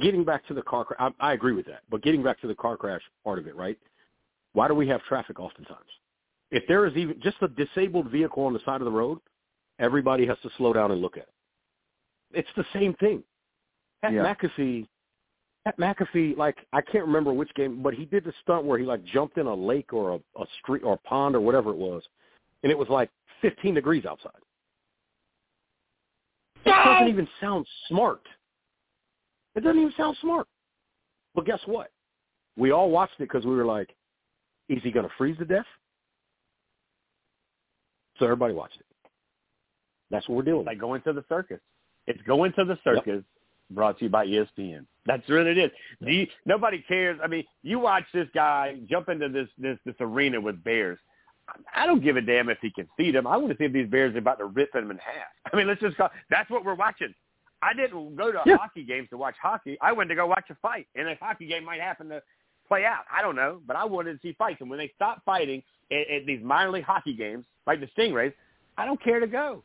Speaker 12: getting back to the car crash. I, I agree with that, but getting back to the car crash part of it, right? Why do we have traffic oftentimes? If there is even just a disabled vehicle on the side of the road, everybody has to slow down and look at it. It's the same thing. Pat
Speaker 4: Yeah.
Speaker 12: McAfee, Pat McAfee, like I can't remember which game, but he did the stunt where he like jumped in a lake or a, a street or a pond or whatever it was, and it was like 15 degrees outside. It doesn't even sound smart. It doesn't even sound smart. But guess what? We all watched it because we were like, is he going to freeze to death? So everybody watched it. That's what we're dealing
Speaker 3: It's
Speaker 12: with.
Speaker 3: like going to the circus. It's going to the circus. Brought to you by ESPN. That's what it is. Do you, nobody cares. I mean, you watch this guy jump into this this this arena with bears. I don't give a damn if he can feed them. I want to see if these bears are about to rip him in half. I mean, let's just go. That's what we're watching. I didn't go to
Speaker 12: Yeah.
Speaker 3: hockey games to watch hockey. I went to go watch a fight, and a hockey game might happen to play out. I don't know, but I wanted to see fights. And when they stop fighting at, at these minor league hockey games, like the Stingrays, I don't care to go.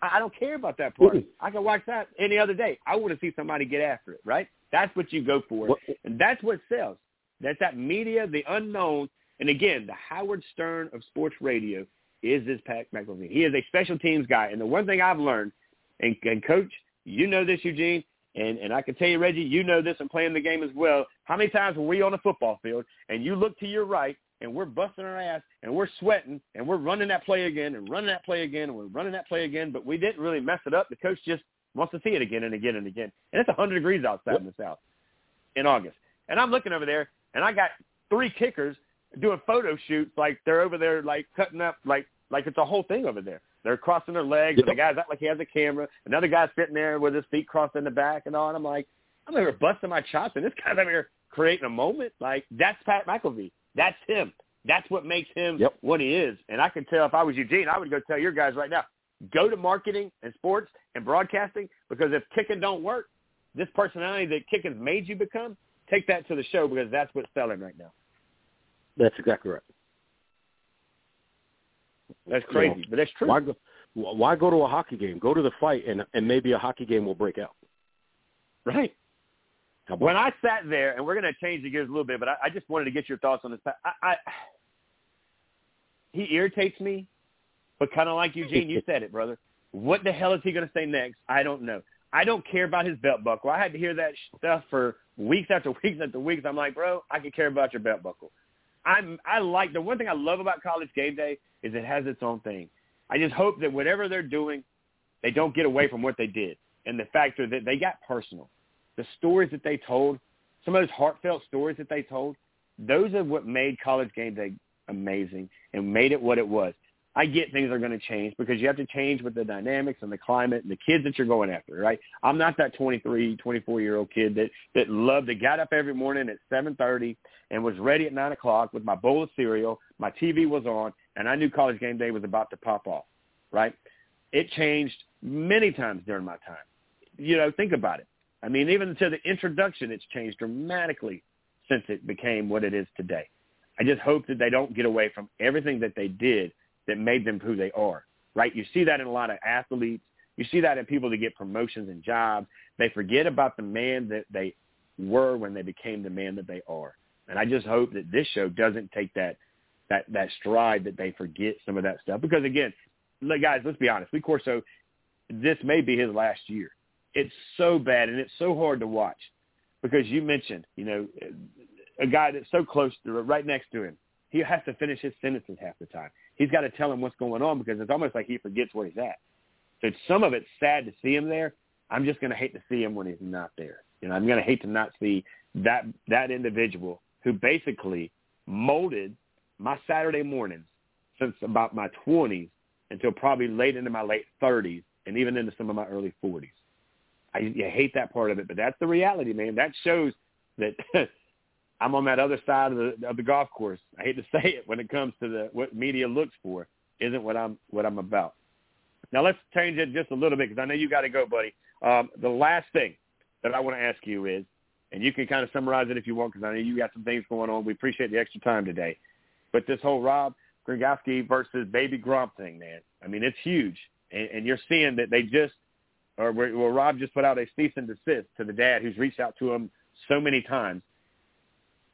Speaker 3: I I don't care about that part. I can watch that any other day. I want to see somebody get after it, right? That's what you go for,
Speaker 12: What-
Speaker 3: and that's what sells. That's that media, the unknown, and again, the Howard Stern of sports radio is this Pat McElveen. He is a special teams guy, and the one thing I've learned, and, and Coach, you know this, Eugene, and and I can tell you, Reggie, you know this, and playing the game as well. How many times were we on a football field and you look to your right and we're busting our ass and we're sweating and we're running that play again and running that play again and we're running that play again, but we didn't really mess it up. The coach just wants to see it again and again and again. And it's 100 degrees outside in the South in August. And I'm looking over there and I got three kickers doing photo shoots like they're over there like cutting up like like it's a whole thing over there. They're crossing their legs and the guy's act like he has a camera. Another guy's sitting there with his feet crossed in the back and all. And I'm like, I'm over here busting my chops and this guy's over here creating a moment. Like that's Pat McElvee. That's him. That's what makes him
Speaker 12: Yep.
Speaker 3: what he is. And I can tell if I was Eugene, I would go tell your guys right now, go to marketing and sports and broadcasting because if kicking don't work, this personality that kicking's made you become, take that to the show because that's what's selling right now.
Speaker 12: That's exactly right.
Speaker 3: That's crazy,
Speaker 12: You know,
Speaker 3: but that's true.
Speaker 12: Why go, why go to a hockey game? Go to the fight, and and maybe a hockey game will break out.
Speaker 3: Right. When I sat there, and we're going to change the gears a little bit, but I, I just wanted to get your thoughts on this. I, I he irritates me, but kind of like Eugene, you said it, brother. What the hell is he going to say next? I don't know. I don't care about his belt buckle. I had to hear that stuff for weeks after weeks after weeks. I'm like, bro, I could care about your belt buckle. I'm I like the one thing I love about college game day is it has its own thing. I just hope that whatever they're doing, they don't get away from what they did and the factor that they got personal. The stories that they told, some of those heartfelt stories that they told, those are what made college game day amazing and made it what it was. I get things are going to change because you have to change with the dynamics and the climate and the kids that you're going after, right? I'm not that 23, 24 year old kid that that loved to get up every morning at 7:30 and was ready at nine o'clock with my bowl of cereal. My TV was on, and I knew college game day was about to pop off, right? It changed many times during my time. You know, think about it. I mean, even to the introduction, it's changed dramatically since it became what it is today. I just hope that they don't get away from everything that they did that made them who they are. Right? You see that in a lot of athletes. You see that in people that get promotions and jobs. They forget about the man that they were when they became the man that they are. And I just hope that this show doesn't take that that that stride that they forget some of that stuff. Because again, look, guys, let's be honest. Lee Corso, this may be his last year. It's so bad and it's so hard to watch because you mentioned, you know, a guy that's so close to right next to him. He has to finish his sentences half the time. He's got to tell him what's going on because it's almost like he forgets where he's at. So some of it's sad to see him there. I'm just going to hate to see him when he's not there. You know, I'm going to hate to not see that that individual who basically molded my Saturday mornings since about my 20s until probably late into my late 30s and even into some of my early 40s. I, I hate that part of it, but that's the reality, man. That shows that I'm on that other side of the of the golf course. I hate to say it when it comes to the what media looks for isn't what I'm what I'm about. Now let's change it just a little bit because I know you got to go, buddy. Um, the last thing that I want to ask you is, and you can kind of summarize it if you want because I know you got some things going on. We appreciate the extra time today. But this whole Rob Gronkowski versus Baby Gronk thing, man, I mean, it's huge. And, and you're seeing that they just, or well, Rob just put out a cease and desist to the dad who's reached out to him so many times.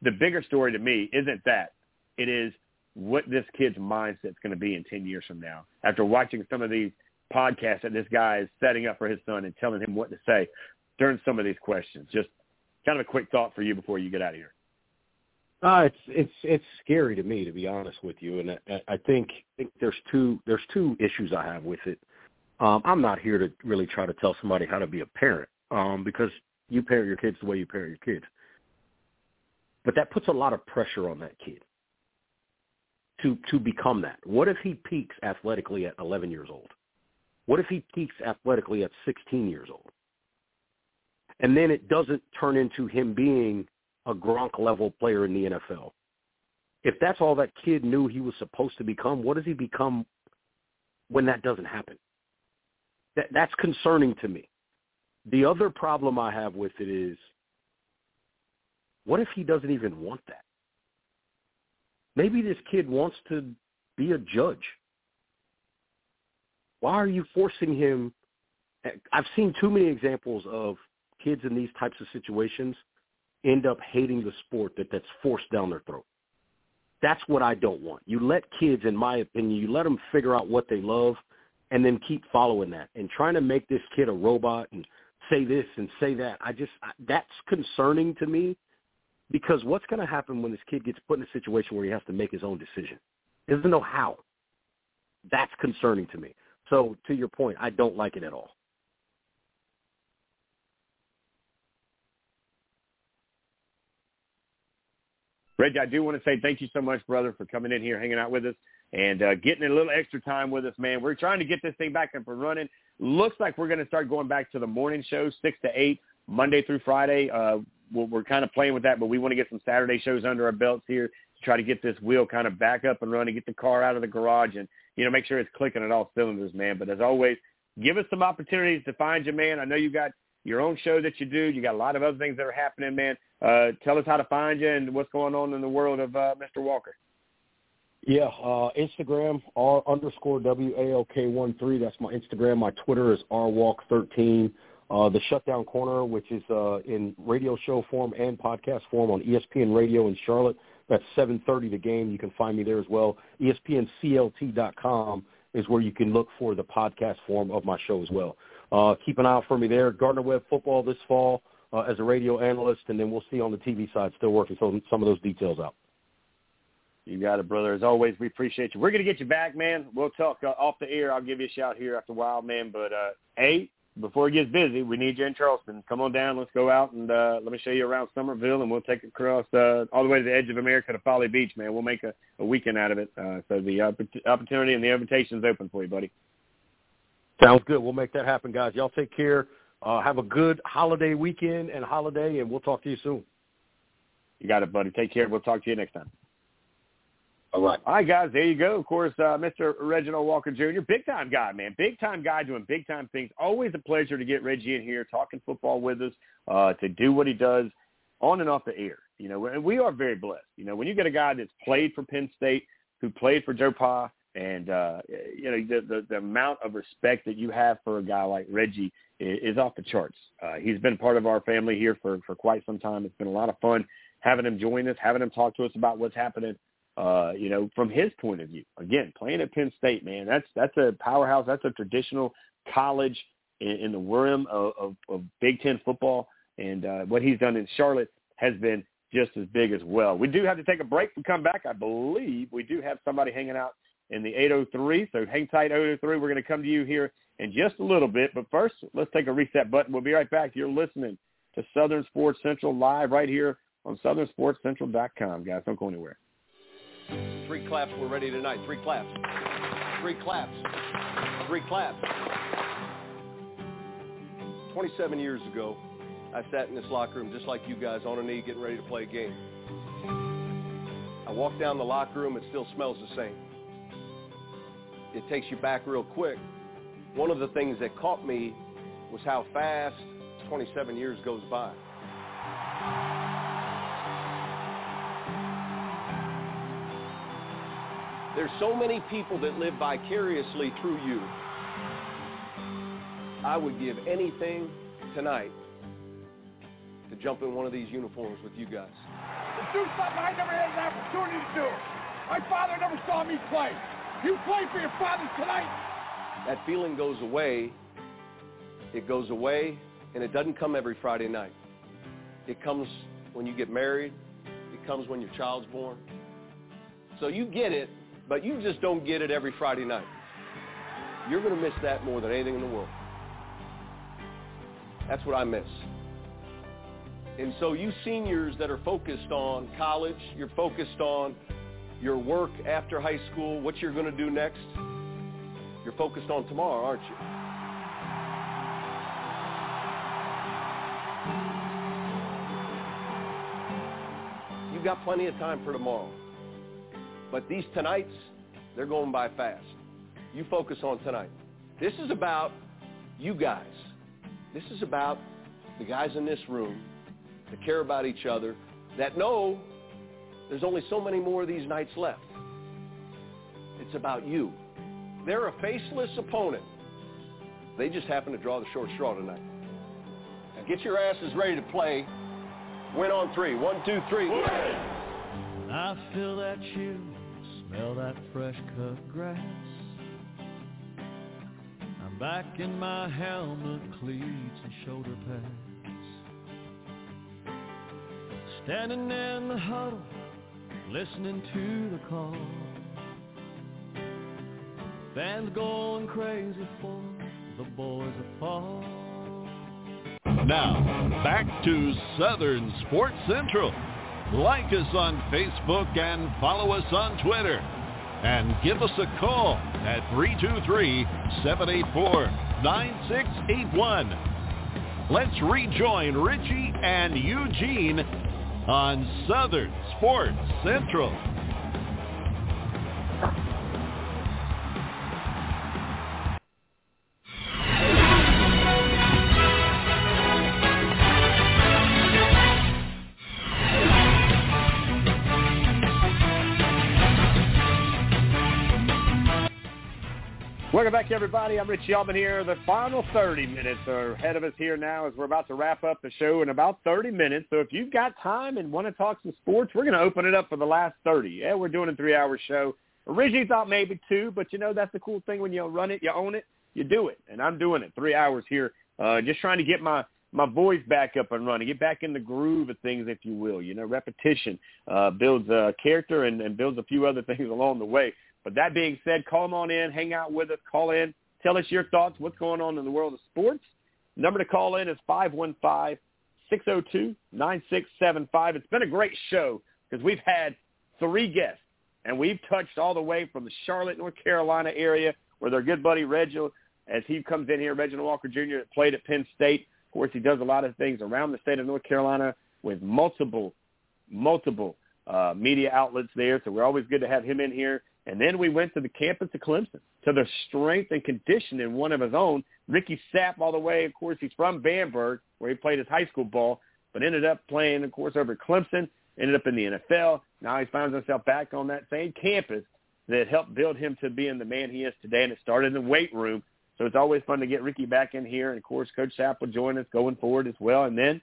Speaker 3: The bigger story to me isn't that. It is what this kid's mindset's going to be in 10 years from now after watching some of these podcasts that this guy is setting up for his son and telling him what to say during some of these questions. Just kind of a quick thought for you before you get out of here.
Speaker 12: Uh, it's it's it's scary to me to be honest with you, and I, I think, think there's two there's two issues I have with it. Um, I'm not here to really try to tell somebody how to be a parent, um, because you parent your kids the way you parent your kids. But that puts a lot of pressure on that kid to to become that. What if he peaks athletically at 11 years old? What if he peaks athletically at 16 years old? And then it doesn't turn into him being a Gronk level player in the NFL. If that's all that kid knew he was supposed to become, what does he become when that doesn't happen? That, that's concerning to me. The other problem I have with it is, what if he doesn't even want that? Maybe this kid wants to be a judge. Why are you forcing him? I've seen too many examples of kids in these types of situations end up hating the sport that that's forced down their throat. That's what I don't want. You let kids, in my opinion, you let them figure out what they love and then keep following that and trying to make this kid a robot and say this and say that. I just, that's concerning to me because what's going to happen when this kid gets put in a situation where he has to make his own decision? He doesn't know how. That's concerning to me. So to your point, I don't like it at all.
Speaker 3: Reggie, I do want to say thank you so much, brother, for coming in here, hanging out with us, and uh, getting a little extra time with us, man. We're trying to get this thing back up and running. Looks like we're going to start going back to the morning show, 6 to 8, Monday through Friday. Uh, we're, we're kind of playing with that, but we want to get some Saturday shows under our belts here to try to get this wheel kind of back up and running, get the car out of the garage, and, you know, make sure it's clicking at all cylinders, man. But as always, give us some opportunities to find you, man. I know you got your own show that you do. You got a lot of other things that are happening, man. Uh, tell us how to find you and what's going on in the world of uh, Mr. Walker.
Speaker 12: Yeah, uh, Instagram R underscore W A L K one three. That's my Instagram. My Twitter is R Walk thirteen. Uh, the Shutdown Corner, which is uh, in radio show form and podcast form on ESPN Radio in Charlotte. That's 7:30 the game. You can find me there as well. ESPNCLT.com is where you can look for the podcast form of my show as well. Uh, keep an eye out for me there. Gardner Webb Football this fall uh, as a radio analyst, and then we'll see on the TV side. Still working some some of those details out.
Speaker 3: You got it, brother. As always, we appreciate you. We're going to get you back, man. We'll talk uh, off the air. I'll give you a shout here after a while, man. But, uh, hey, before it gets busy, we need you in Charleston. Come on down. Let's go out and uh, let me show you around Summerville, and we'll take it across uh, all the way to the edge of America to Folly Beach, man. We'll make a, a weekend out of it. Uh, so the opportunity and the invitation is open for you, buddy.
Speaker 12: Sounds good. We'll make that happen, guys. Y'all take care. Uh, have a good holiday weekend and holiday, and we'll talk to you soon.
Speaker 3: You got it, buddy. Take care. We'll talk to you next time.
Speaker 12: All right.
Speaker 3: All right, guys. There you go. Of course, uh, Mr. Reginald Walker Jr., big time guy, man. Big time guy doing big time things. Always a pleasure to get Reggie in here talking football with us, uh, to do what he does on and off the air. You know, and we are very blessed. You know, when you get a guy that's played for Penn State, who played for Joe Pa, and uh, you know the, the the amount of respect that you have for a guy like Reggie is, is off the charts. Uh, he's been part of our family here for for quite some time. It's been a lot of fun having him join us, having him talk to us about what's happening. Uh, you know, from his point of view, again, playing at Penn State, man, that's that's a powerhouse. That's a traditional college in, in the worm of, of, of Big Ten football, and uh, what he's done in Charlotte has been just as big as well. We do have to take a break. We come back. I believe we do have somebody hanging out in the 803. So hang tight, 803. We're going to come to you here in just a little bit. But first, let's take a reset button. We'll be right back. You're listening to Southern Sports Central live right here on southernsportscentral.com. Guys, don't go anywhere.
Speaker 13: Three claps. We're ready tonight. Three claps. Three claps. Three claps. 27 years ago, I sat in this locker room just like you guys on a knee getting ready to play a game. I walked down the locker room, it still smells the same. It takes you back real quick. One of the things that caught me was how fast 27 years goes by. There's so many people that live vicariously through you. I would give anything tonight to jump in one of these uniforms with you guys.
Speaker 14: To do something I never had an opportunity to do. My father never saw me play. You play for your father tonight.
Speaker 13: That feeling goes away. It goes away, and it doesn't come every Friday night. It comes when you get married. It comes when your child's born. So you get it, but you just don't get it every Friday night. You're going to miss that more than anything in the world. That's what I miss. And so you seniors that are focused on college, you're focused on your work after high school, what you're going to do next, you're focused on tomorrow, aren't you? You've got plenty of time for tomorrow. But these tonights, they're going by fast. You focus on tonight. This is about you guys. This is about the guys in this room that care about each other, that know there's only so many more of these nights left. It's about you. They're a faceless opponent. They just happen to draw the short straw tonight. Now get your asses ready to play. Win on three. One, two, three.
Speaker 15: I feel that chill, smell that fresh cut grass. I'm back in my helmet, cleats, and shoulder pads. Standing in the huddle, listening to the call. Fans going crazy for the boys that fall.
Speaker 2: Now, back to Southern Sports Central. Like us on Facebook and follow us on Twitter. And give us a call at 323-784-9681. Let's rejoin Richie and Eugene on Southern Sports Central.
Speaker 3: Welcome back, everybody. I'm Richie Altman here. The final 30 minutes are ahead of us here now as we're about to wrap up the show in about 30 minutes. So if you've got time and want to talk some sports, we're going to open it up for the last 30. Yeah, we're doing a three-hour show. Originally thought maybe two, but you know that's the cool thing when you run it, you own it, you do it. And I'm doing it three hours here, uh, just trying to get my my voice back up and running, get back in the groove of things, if you will. You know, repetition uh, builds uh, character and, and builds a few other things along the way. But that being said, call them on in, hang out with us, call in, tell us your thoughts, what's going on in the world of sports. Number to call in is 515-602-9675. It's been a great show because we've had three guests, and we've touched all the way from the Charlotte, North Carolina area where their good buddy Reginald, as he comes in here, Reginald Walker Jr., played at Penn State. Of course, he does a lot of things around the state of North Carolina with multiple, multiple uh, media outlets there. So we're always good to have him in here. And then we went to the campus of Clemson, to the strength and conditioning one of his own. Ricky Sapp all the way. Of course, he's from Bamberg, where he played his high school ball, but ended up playing, of course, over Clemson. ended up in the NFL. Now he finds himself back on that same campus that helped build him to being the man he is today, and it started in the weight room. So it's always fun to get Ricky back in here, and of course, Coach Sapp will join us going forward as well. And then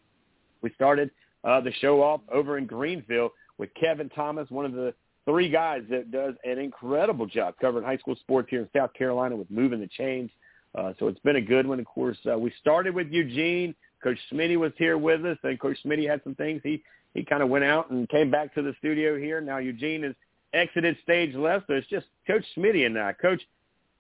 Speaker 3: we started uh, the show off over in Greenville with Kevin Thomas, one of the three guys that does an incredible job covering high school sports here in South Carolina with moving the chains. Uh, so it's been a good one. Of course, uh, we started with Eugene. Coach Smitty was here with us, and Coach Smitty had some things. He he kind of went out and came back to the studio here. Now Eugene has exited stage left, so it's just Coach Smitty and I. Coach,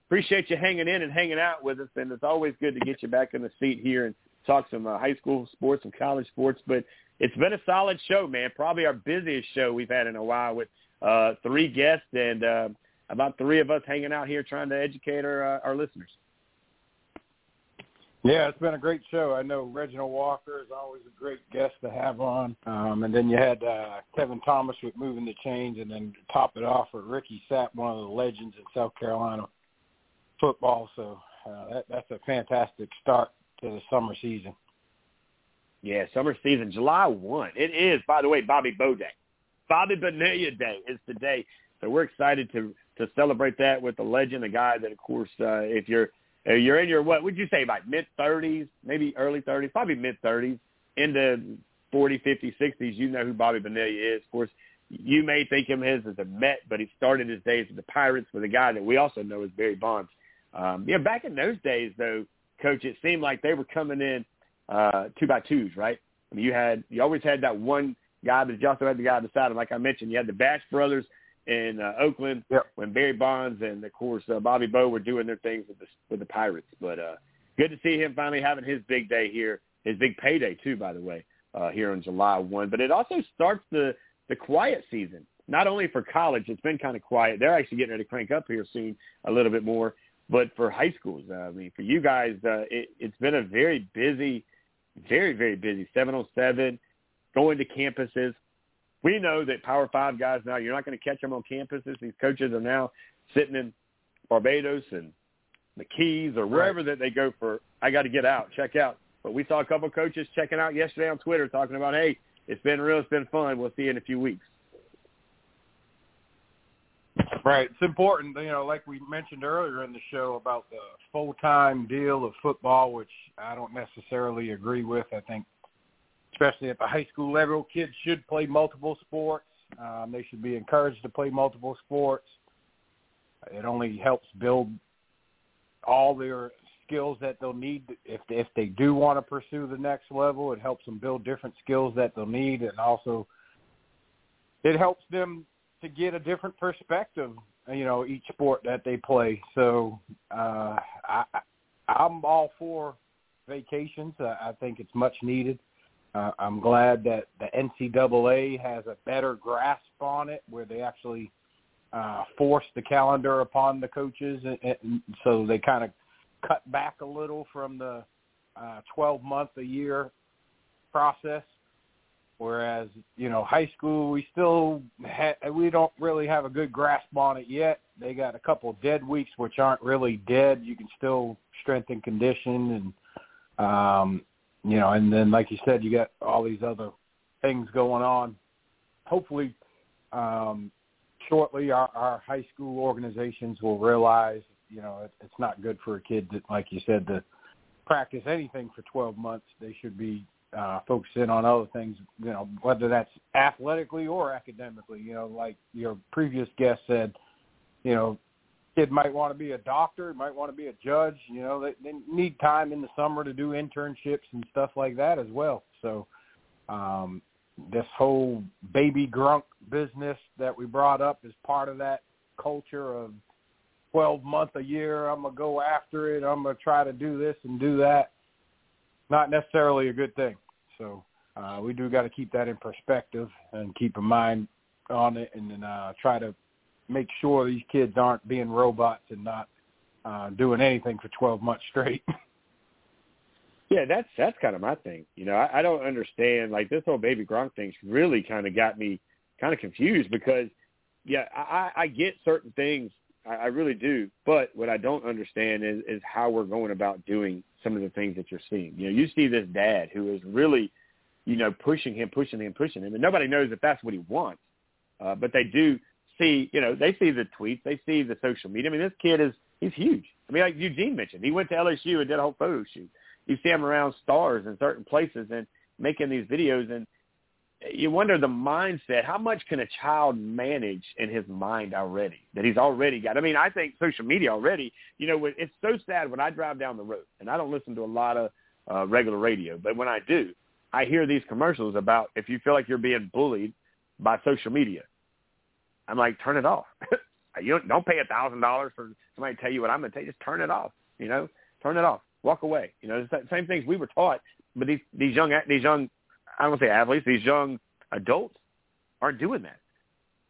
Speaker 3: appreciate you hanging in and hanging out with us, and it's always good to get you back in the seat here and talk some uh, high school sports, some college sports. But it's been a solid show, man. Probably our busiest show we've had in a while with uh, three guests and uh, about three of us hanging out here trying to educate our uh, our listeners.
Speaker 5: Yeah, it's been a great show. I know Reginald Walker is always a great guest to have on. Um, and then you had uh, Kevin Thomas with Moving the Chains, and then to top it off with Ricky Sapp, one of the legends in South Carolina football. So uh, that, that's a fantastic start to the summer season.
Speaker 3: Yeah, summer season, July 1. It is, by the way, Bobby Bo Day. Bobby Bonilla Day is today. So we're excited to to celebrate that with the legend, a guy that, of course, uh, if you're – uh, you're in your what would you say about mid 30s, maybe early 30s, probably mid 30s, into 40, 50, 60s. You know who Bobby Bonilla is. Of course, you may think him as a Met, but he started his days with the Pirates with a guy that we also know as Barry Bonds. Um, yeah, back in those days, though, Coach, it seemed like they were coming in uh, two by twos, right? I mean, you had you always had that one guy, but you also had the guy beside him. Like I mentioned, you had the Bash brothers in uh, Oakland
Speaker 5: yep.
Speaker 3: when Barry Bonds and of course uh, Bobby Bo were doing their things with the with the Pirates. But uh, good to see him finally having his big day here, his big payday too, by the way, uh, here on July one. But it also starts the the quiet season. Not only for college, it's been kind of quiet. They're actually getting ready to crank up here soon a little bit more. But for high schools, uh, I mean, for you guys, uh, it, it's been a very busy, very very busy. Seven on seven, going to campuses we know that Power Five guys now, you're not going to catch them on campuses. These coaches are now sitting in Barbados and the Keys or wherever right. that they go for. I got to get out, check out. But we saw a couple of coaches checking out yesterday on Twitter, talking about, hey, it's been real, it's been fun. We'll see you in a few weeks.
Speaker 5: Right. It's important, you know, like we mentioned earlier in the show about the full-time deal of football, which I don't necessarily agree with. I think especially at the high school level. Kids should play multiple sports. Um, they should be encouraged to play multiple sports. It only helps build all their skills that they'll need if if they do want to pursue the next level. It helps them build different skills that they'll need, and also it helps them to get a different perspective. You know, each sport that they play. So uh, I, I'm all for vacations. I think it's much needed. Uh, I'm glad that the NCAA has a better grasp on it, where they actually uh, force the calendar upon the coaches, and, and so they kind of cut back a little from the uh, 12 month a year process. Whereas you know, high school, we still ha- we don't really have a good grasp on it yet. They got a couple dead weeks, which aren't really dead. You can still strengthen condition and um, you know, and then like you said, you got all these other things going on. Hopefully, um, shortly, our, our high school organizations will realize, you know, it, it's not good for a kid that, like you said, to practice anything for 12 months. They should be uh, focusing on other things, you know, whether that's athletically or academically. You know, like your previous guest said, you know, kid might want to be a doctor, might want to be a judge. You know, they, they need time in the summer to do internships and stuff like that as well. So, um, this whole baby Gronk business that we brought up is part of that culture of 12 month a year. I'm gonna go after it. I'm gonna try to do this and do that. Not necessarily a good thing. So uh, we do got to keep that in perspective and keep a mind on it, and then uh, try to make sure these kids aren't being robots and not uh, doing anything for 12 months straight.
Speaker 3: yeah, that's that's kind of my thing. You know, I, I don't understand like this whole baby Gronk thing's really kind of got me kind of confused because yeah, I, I get certain things, I, I really do, but what I don't understand is is how we're going about doing some of the things that you're seeing. You know, you see this dad who is really you know, pushing him, pushing him, pushing him, and nobody knows if that's what he wants. Uh, but they do see, you know, they see the tweets, they see the social media. I mean, this kid is he's huge. I mean, like Eugene mentioned, he went to LSU and did a whole photo shoot. You see him around stars in certain places and making these videos, and you wonder the mindset. How much can a child manage in his mind already that he's already got? I mean, I think social media already. You know, it's so sad when I drive down the road, and I don't listen to a lot of uh, regular radio, but when I do, I hear these commercials about if you feel like you're being bullied by social media. I'm like, turn it off. you don't, don't pay a thousand dollars for somebody to tell you what I'm going to tell you. Just turn it off. You know, turn it off. Walk away. You know, the same things we were taught. But these these young these young I don't want to say athletes, these young adults aren't doing that.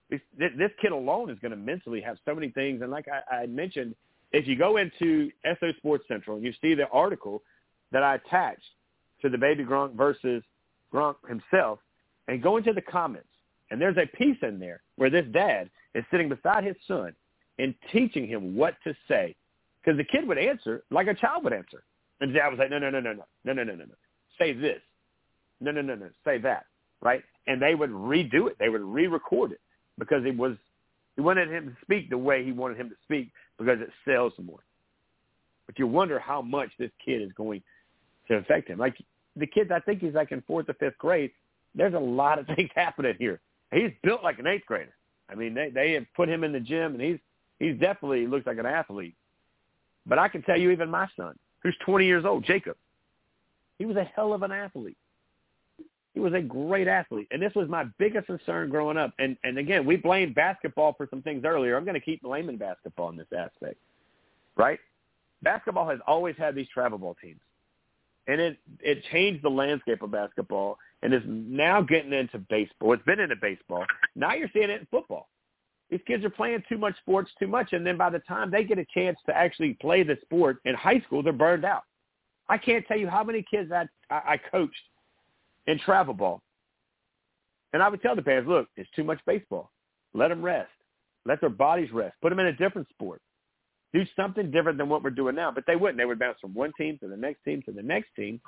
Speaker 3: This, this kid alone is going to mentally have so many things. And like I, I mentioned, if you go into SO Sports Central and you see the article that I attached to the baby Gronk versus Gronk himself, and go into the comments, and there's a piece in there where this dad is sitting beside his son and teaching him what to say. Because the kid would answer like a child would answer. And the dad was like, no, no, no, no, no, no, no, no, no, no. Say this. No, no, no, no. Say that. Right? And they would redo it. They would re-record it because it was, he wanted him to speak the way he wanted him to speak because it sells more. But you wonder how much this kid is going to affect him. Like the kids, I think he's like in fourth or fifth grade. There's a lot of things happening here. He's built like an eighth grader. I mean, they they have put him in the gym, and he's he's definitely looks like an athlete. But I can tell you, even my son, who's 20 years old, Jacob, he was a hell of an athlete. He was a great athlete, and this was my biggest concern growing up. And and again, we blamed basketball for some things earlier. I'm going to keep blaming basketball in this aspect, right? Basketball has always had these travel ball teams, and it it changed the landscape of basketball and is now getting into baseball. It's been into baseball. Now you're seeing it in football. These kids are playing too much sports too much, and then by the time they get a chance to actually play the sport in high school, they're burned out. I can't tell you how many kids I I coached in travel ball, and I would tell the parents, look, it's too much baseball. Let them rest. Let their bodies rest. Put them in a different sport. Do something different than what we're doing now. But they wouldn't. They would bounce from one team to the next team to the next team,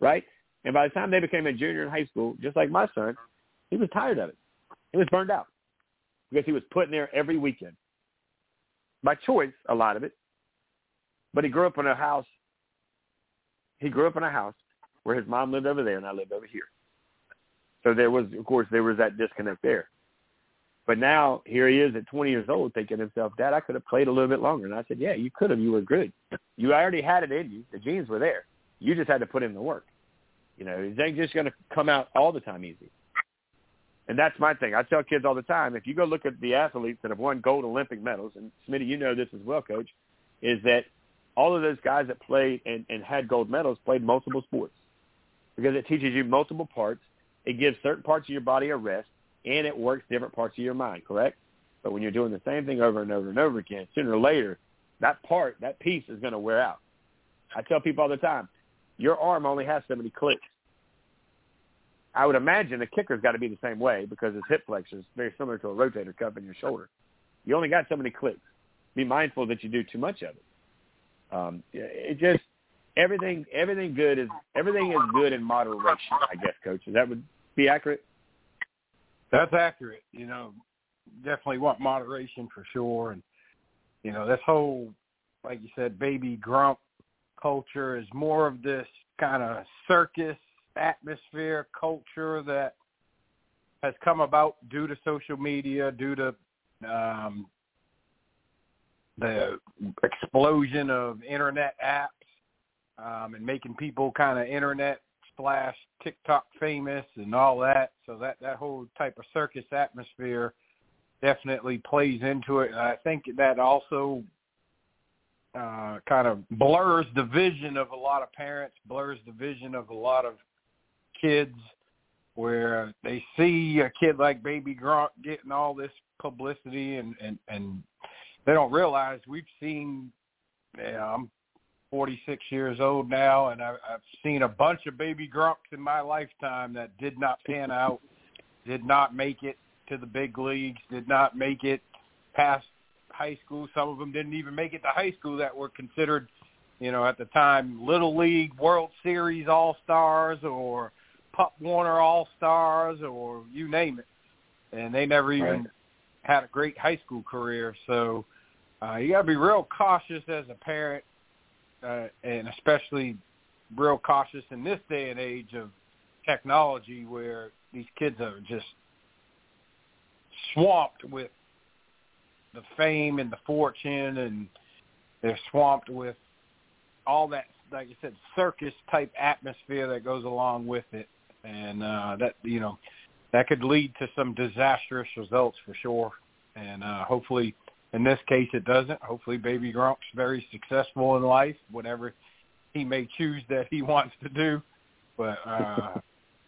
Speaker 3: right? And by the time they became a junior in high school, just like my son, he was tired of it. He was burned out because he was put in there every weekend by choice, a lot of it. But he grew up in a house. He grew up in a house where his mom lived over there and I lived over here. So there was, of course, there was that disconnect there. But now here he is at 20 years old thinking to himself, Dad, I could have played a little bit longer. And I said, yeah, you could have. You were good. You already had it in you. The genes were there. You just had to put in the work. You know, it ain't just going to come out all the time easy. And that's my thing. I tell kids all the time, if you go look at the athletes that have won gold Olympic medals, and Smitty, you know this as well, Coach, is that all of those guys that played and, and had gold medals played multiple sports because it teaches you multiple parts. It gives certain parts of your body a rest, and it works different parts of your mind, correct? But when you're doing the same thing over and over and over again, sooner or later, that part, that piece is going to wear out. I tell people all the time, your arm only has so many clicks. I would imagine a kicker's got to be the same way because his hip flexor is very similar to a rotator cuff in your shoulder. You only got so many clicks. Be mindful that you do too much of it. Um, it just everything everything good is everything is good in moderation. I guess, coach. That would be accurate.
Speaker 5: That's accurate. You know, definitely want moderation for sure. And you know, this whole, like you said, baby Gronk culture is more of this kind of circus atmosphere culture that has come about due to social media, due to um, the explosion of internet apps um, and making people kind of internet slash TikTok famous and all that. So that that whole type of circus atmosphere definitely plays into it. And I think that also uh, kind of blurs the vision of a lot of parents, blurs the vision of a lot of kids where they see a kid like Baby Gronk getting all this publicity and and and they don't realize we've seen. Know, I'm 46 years old now, and I, I've seen a bunch of Baby Gronks in my lifetime that did not pan out, did not make it to the big leagues, did not make it past high school. Some of them didn't even make it to high school that were considered, you know, at the time Little League World Series All Stars or Pop Warner All Stars or you name it, and they never even
Speaker 3: Right.
Speaker 5: had a great high school career. So uh, you got to be real cautious as a parent, uh, and especially real cautious in this day and age of technology where these kids are just swamped with the fame and the fortune and they're swamped with all that like you said circus type atmosphere that goes along with it. And uh that you know that could lead to some disastrous results for sure. And uh hopefully in this case it doesn't. Hopefully baby Gronk's very successful in life whatever he may choose that he wants to do. But uh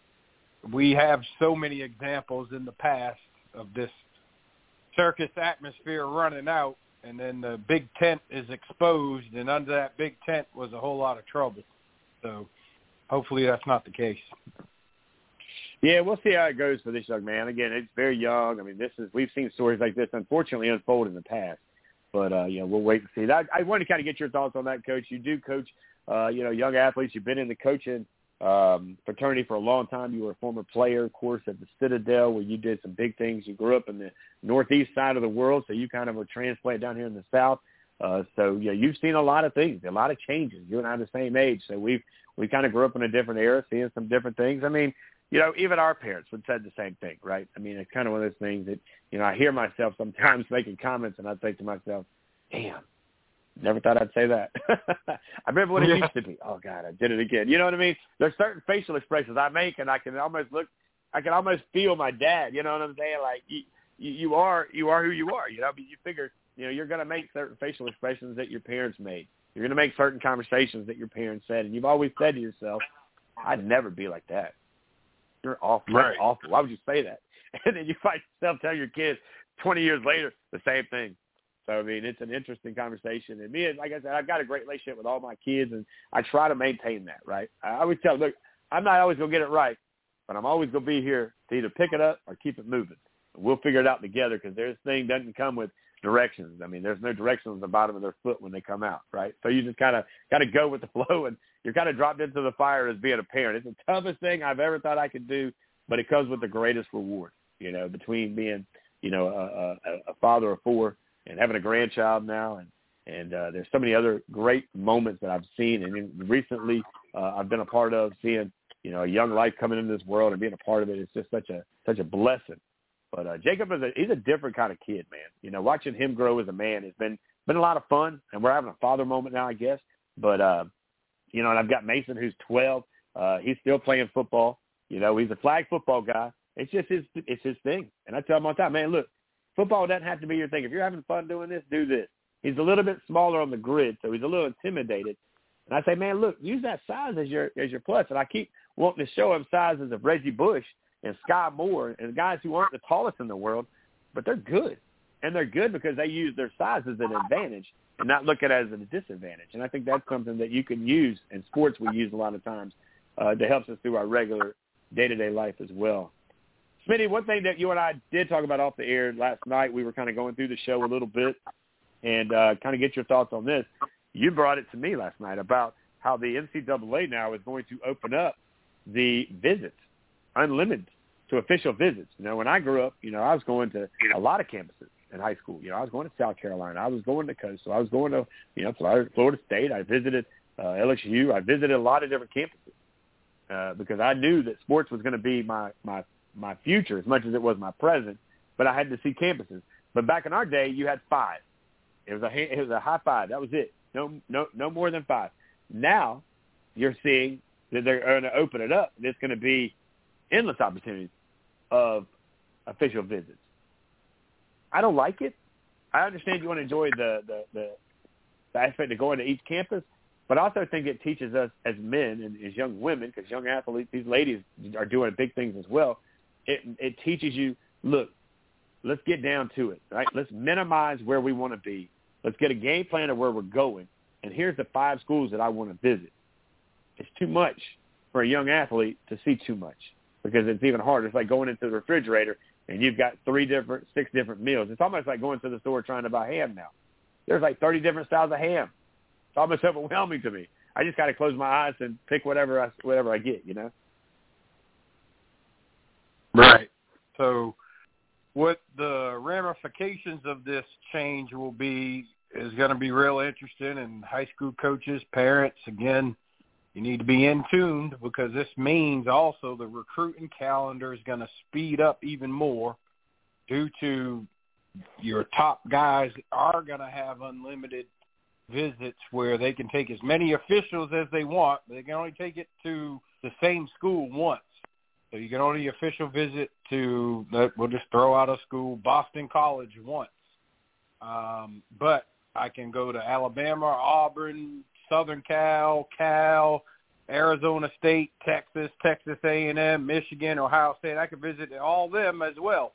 Speaker 5: we have so many examples in the past of this circus atmosphere running out and then the big tent is exposed and under that big tent was a whole lot of trouble so hopefully that's not the case
Speaker 3: Yeah, we'll see how it goes for this young man. Again, it's very young. I mean, this is we've seen stories like this unfortunately unfold in the past, but uh, you know we'll wait and see. I, I want to kind of get your thoughts on that, Coach. You do coach, uh, you know, young athletes. You've been in the coaching um, fraternity for a long time. You were a former player, of course, at the Citadel, where you did some big things. You grew up in the northeast side of the world, so you kind of were transplanted down here in the south. Uh, so yeah, you've seen a lot of things, a lot of changes. You and I are the same age, so we've we kind of grew up in a different era, seeing some different things. I mean, you know, even our parents would said the same thing, right? I mean, it's kind of one of those things that you know I hear myself sometimes making comments, and I think to myself, "Damn, never thought I'd say that." I remember what it
Speaker 5: Yeah.
Speaker 3: used to be. Oh God, I did it again. You know what I mean? There's certain facial expressions I make, and I can almost look, I can almost feel my dad. You know what I'm saying? Like you, you are you are who you are. You know, but you figure you know you're going to make certain facial expressions that your parents made. You're going to make certain conversations that your parents said, and you've always said to yourself, "I'd never be like that." You're awful. That's
Speaker 5: Right.
Speaker 3: awful. Why would you say that? And then you find yourself telling your kids 20 years later the same thing. So I mean, it's an interesting conversation. And me, and like I said, I've got a great relationship with all my kids, and I try to maintain that. Right? I always tell them, look, I'm not always gonna get it right, but I'm always gonna be here to either pick it up or keep it moving. We'll figure it out together because this thing doesn't come with directions. I mean, there's no directions on the bottom of their foot when they come out, right? So you just kind of got to go with the flow, and you're kind of dropped into the fire as being a parent. It's the toughest thing I've ever thought I could do, but it comes with the greatest reward. You know, between being, you know, a, a, a father of four and having a grandchild now, and and uh, there's so many other great moments that I've seen, and recently uh, I've been a part of seeing, you know, a young life coming into this world and being a part of it. It's just such a such a blessing. But uh, Jacob is a he's a different kind of kid, man. You know, watching him grow as a man has been been a lot of fun, and we're having a father moment now, I guess. But uh, you know, and I've got Mason who's 12. Uh, he's still playing football. You know, he's a flag football guy. It's just his it's his thing. And I tell him all the time, man, look, football doesn't have to be your thing. If you're having fun doing this, do this. He's a little bit smaller on the grid, so he's a little intimidated. And I say, man, look, use that size as your as your plus. And I keep wanting to show him sizes of Reggie Bush and Skyy Moore and guys who aren't the tallest in the world, but they're good. And they're good because they use their size as an advantage and not look at it as a disadvantage. And I think that's something that you can use in sports we use a lot of times uh, that helps us through our regular day-to-day life as well. Smitty, one thing that you and I did talk about off the air last night, we were kind of going through the show a little bit and uh, kind of get your thoughts on this. You brought it to me last night about how the NCAA now is going to open up the visits, unlimited to official visits. You know, when I grew up, you know, I was going to a lot of campuses in high school. You know, I was going to South Carolina. I was going to Coastal. I was going to, you know, Florida, State. I visited uh, LSU. I visited a lot of different campuses uh, because I knew that sports was going to be my my my future as much as it was my present. But I had to see campuses. But back in our day, you had five. It was a it was a high five. That was it. No no no more than five. Now you're seeing that they're going to open it up. There's going to be endless opportunities of official visits. I don't like it. I understand you want to enjoy the the the, the aspect of going to each campus, but I also think it teaches us as men and as young women, because young athletes, these ladies are doing big things as well. It it teaches you, look, let's get down to it, right? Let's minimize where we want to be. Let's get a game plan of where we're going. And here's the five schools that I want to visit. It's too much for a young athlete to see too much because it's even harder. It's like going into the refrigerator and you've got three different, six different meals. It's almost like going to the store trying to buy ham now. There's like 30 different styles of ham. It's almost overwhelming to me. I just got to close my eyes and pick whatever I whatever I get, you know.
Speaker 5: Right. So what the ramifications of this change will be is going to be real interesting and high school coaches, parents, again, you need to be in tuned because this means also the recruiting calendar is going to speed up even more due to your top guys are going to have unlimited visits where they can take as many officials as they want, but they can only take it to the same school once. So you can only official visit to, we'll just throw out a school, Boston College once. Um, but I can go to Alabama, Auburn, Southern Cal, Cal, Arizona State, Texas, Texas A&M, Michigan, Ohio State. I can visit all them as well.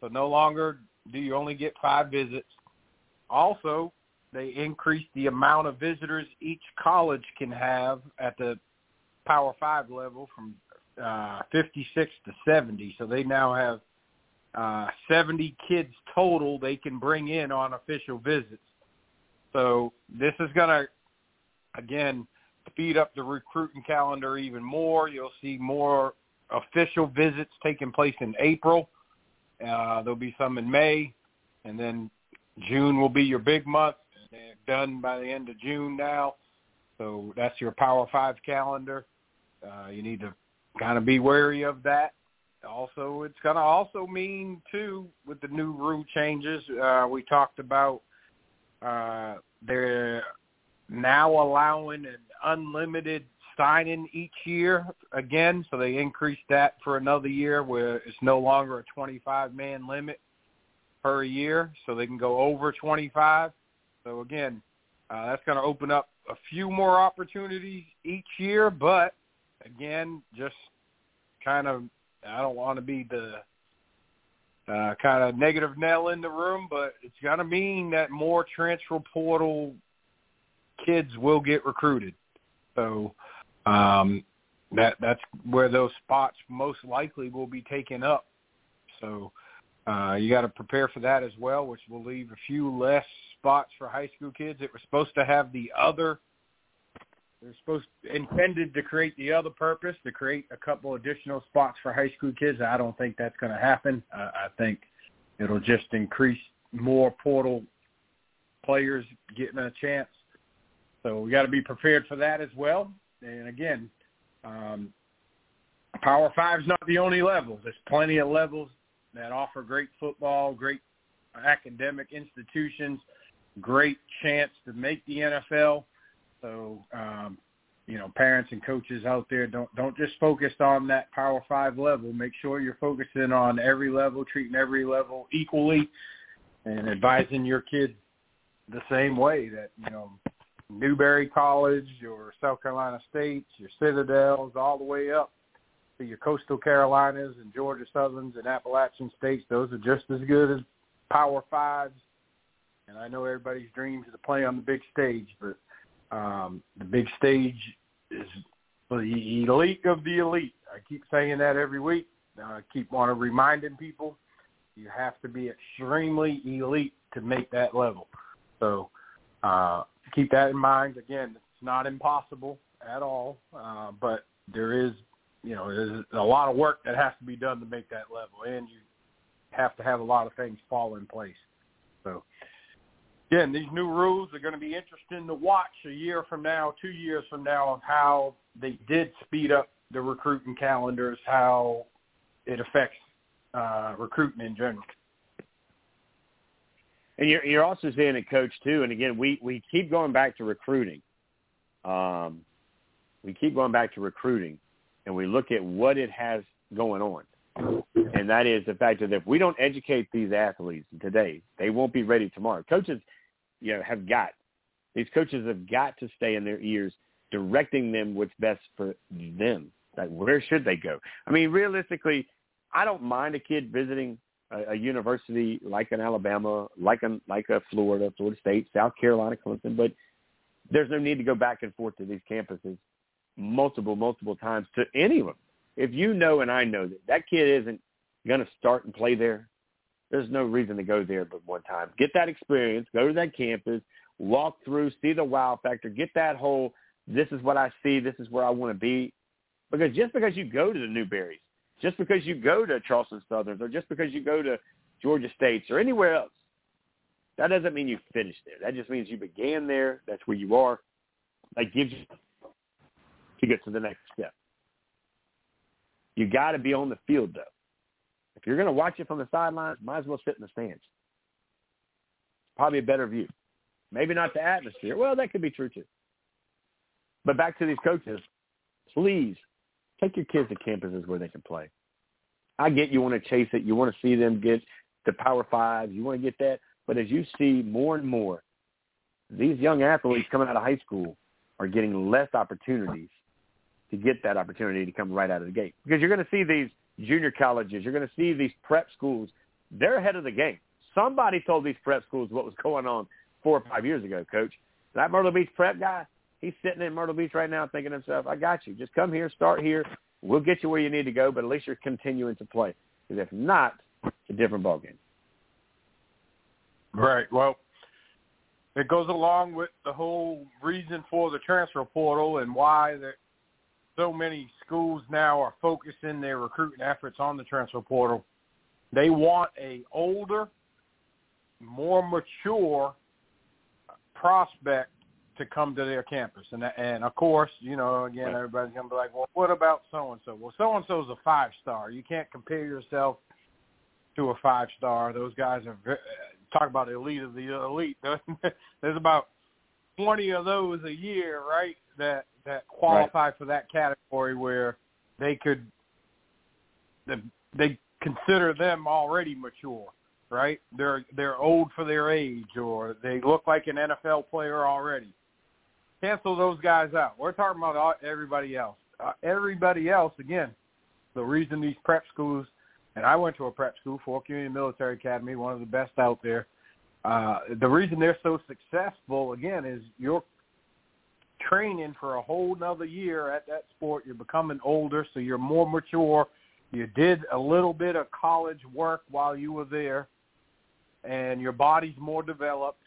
Speaker 5: So no longer do you only get five visits. Also, they increase the amount of visitors each college can have at the Power Five level from uh, 56 to 70. So they now have uh, 70 kids total they can bring in on official visits. So this is going to, again, speed up the recruiting calendar even more. You'll see more official visits taking place in April. Uh, there'll be some in May, and then June will be your big month. They're done by the end of June now. So that's your Power Five calendar. Uh, you need to kind of be wary of that. Also, it's going to also mean too with the new rule changes. Uh, we talked about uh, they're now allowing an unlimited sign-in each year again, so they increased that for another year where it's no longer a 25-man limit per year, so they can go over 25. So again, uh, that's going to open up a few more opportunities each year, but again, just kind of, I don't want to be the uh, kind of negative nail in the room, but it's going to mean that more transfer portal kids will get recruited. So um, that that's where those spots most likely will be taken up. So uh, you got to prepare for that as well, which will leave a few less spots for high school kids. It was supposed to have the other. They're supposed intended to create the other purpose to create a couple additional spots for high school kids. I don't think that's going to happen. Uh, I think it'll just increase more portal players getting a chance. So we got to be prepared for that as well. And again, um, Power Five is not the only level. There's plenty of levels that offer great football, great academic institutions, great chance to make the NFL. So, um, you know, parents and coaches out there don't don't just focus on that Power Five level. Make sure you're focusing on every level, treating every level equally, and advising your kid the same way. That you know, Newberry College, your South Carolina States, your Citadels, all the way up to your Coastal Carolinas and Georgia Southerns and Appalachian States. Those are just as good as Power Fives. And I know everybody's dreams to play on the big stage, but um, the big stage is the elite of the elite. I keep saying that every week. I keep on reminding people you have to be extremely elite to make that level. So uh, keep that in mind. Again, it's not impossible at all, uh, but there is, you know, there's a lot of work that has to be done to make that level, and you have to have a lot of things fall in place. So, again, these new rules are going to be interesting to watch a year from now, two years from now, of how they did speed up the recruiting calendars, how it affects uh, recruiting in general.
Speaker 3: And you're you're also seeing it, coach, too. And again, we we keep going back to recruiting. Um, we keep going back to recruiting, and we look at what it has going on, and that is the fact that if we don't educate these athletes today, they won't be ready tomorrow. Coaches, you know, have got these coaches have got to stay in their ears, directing them what's best for them. Like where should they go? I mean, realistically, I don't mind a kid visiting a, a university like an Alabama, like a like a Florida, Florida State, South Carolina, Clemson, but there's no need to go back and forth to these campuses multiple, multiple times to any of them. If you know and I know that that kid isn't going to start and play there, there's no reason to go there but one time. Get that experience, go to that campus, walk through, see the wow factor, get that whole, this is what I see, this is where I want to be. Because just because you go to the Newberries Just because you go to Charleston Southern or just because you go to Georgia States or anywhere else, that doesn't mean you finished there. That just means you began there. That's where you are. That gives you to get to the next step. You got to be on the field, though. If you're going to watch it from the sidelines, might as well sit in the stands. Probably a better view. Maybe not the atmosphere. Well, that could be true too. But back to these coaches, please take your kids to campuses where they can play. I get you want to chase it. You want to see them get the Power Five. You want to get that. But as you see more and more, these young athletes coming out of high school are getting less opportunities to get that opportunity to come right out of the gate. Because you're going to see these junior colleges, you're going to see these prep schools, they're ahead of the game. Somebody told these prep schools what was going on four or five years ago, coach. That Myrtle Beach prep guy, he's sitting in Myrtle Beach right now thinking to himself, I got you. Just come here, start here. We'll get you where you need to go, but at least you're continuing to play. Because if not, it's a different ballgame.
Speaker 5: Right. Well, it goes along with the whole reason for the transfer portal and why that so many schools now are focusing their recruiting efforts on the transfer portal. They want a older, more mature prospect to come to their campus. And and of course, you know, again, everybody's gonna be like, well, what about so and so? Well, so and so's a five star. You can't compare yourself to a five star. Those guys are very, talk about elite of the elite. There's about twenty of those a year, right? That that qualify right. for that category where they could they consider them already mature, right? They're they're old for their age or they look like an NFL player already. Cancel those guys out. We're talking about everybody else. Uh, everybody else again. The reason these prep schools and I went to a prep school, Fork Union Military Academy, one of the best out there. Uh, the reason they're so successful, again, is you're training for a whole nother year at that sport. You're becoming older, so you're more mature. You did a little bit of college work while you were there, and your body's more developed.